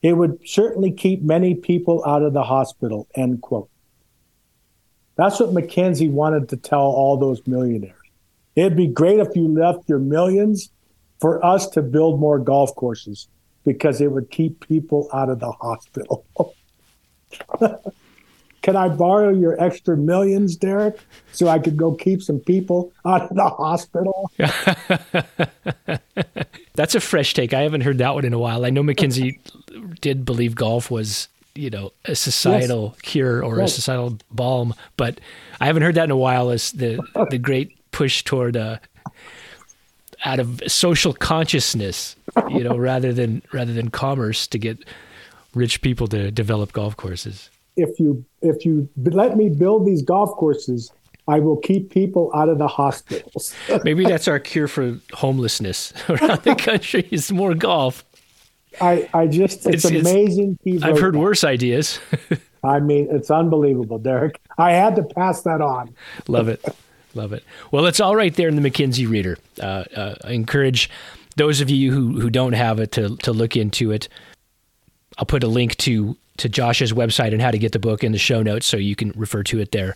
Speaker 2: It would certainly keep many people out of the hospital, end quote. That's what MacKenzie wanted to tell all those millionaires. It'd be great if you left your millions for us to build more golf courses because it would keep people out of the hospital. Can I borrow your extra millions, Derek, so I could go keep some people out of the hospital?
Speaker 1: That's a fresh take. I haven't heard that one in a while. I know MacKenzie did believe golf was, you know, a societal yes. cure or yes. a societal balm, but I haven't heard that in a while as the the great push toward uh, out of social consciousness, you know, rather than rather than commerce to get rich people to develop golf courses.
Speaker 2: If you if you let me build these golf courses, I will keep people out of the hospitals.
Speaker 1: Maybe that's our cure for homelessness around the country is more golf.
Speaker 2: I, I just it's, it's amazing.
Speaker 1: It's, I've heard worse ideas.
Speaker 2: I mean, it's unbelievable, Derek. I had to pass that on.
Speaker 1: Love it. Love it. Well, it's all right there in the MacKenzie Reader. Uh, uh, I encourage those of you who, who don't have it to, to look into it. I'll put a link to to Josh's website and how to get the book in the show notes so you can refer to it there.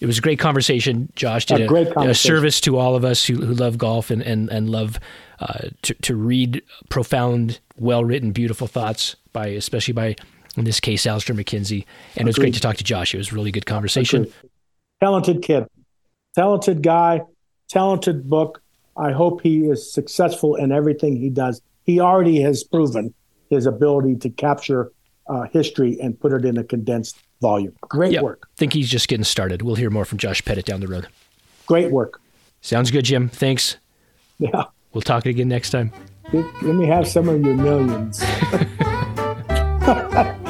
Speaker 1: It was a great conversation. Josh did a, a, a service to all of us who, who love golf and, and, and love uh, to, to read profound, well written, beautiful thoughts by, especially by, in this case, Alister MacKenzie. And Agreed. it was great to talk to Josh. It was a really good conversation. Agreed.
Speaker 2: Talented kid, talented guy, talented book. I hope he is successful in everything he does. He already has proven his ability to capture uh, history and put it in a condensed volume. Great yep. work.
Speaker 1: think he's just getting started. We'll hear more from Josh Pettit down the road.
Speaker 2: Great work.
Speaker 1: Sounds good, Jim. Thanks.
Speaker 2: Yeah.
Speaker 1: We'll talk again next time.
Speaker 2: Let me have some of your millions.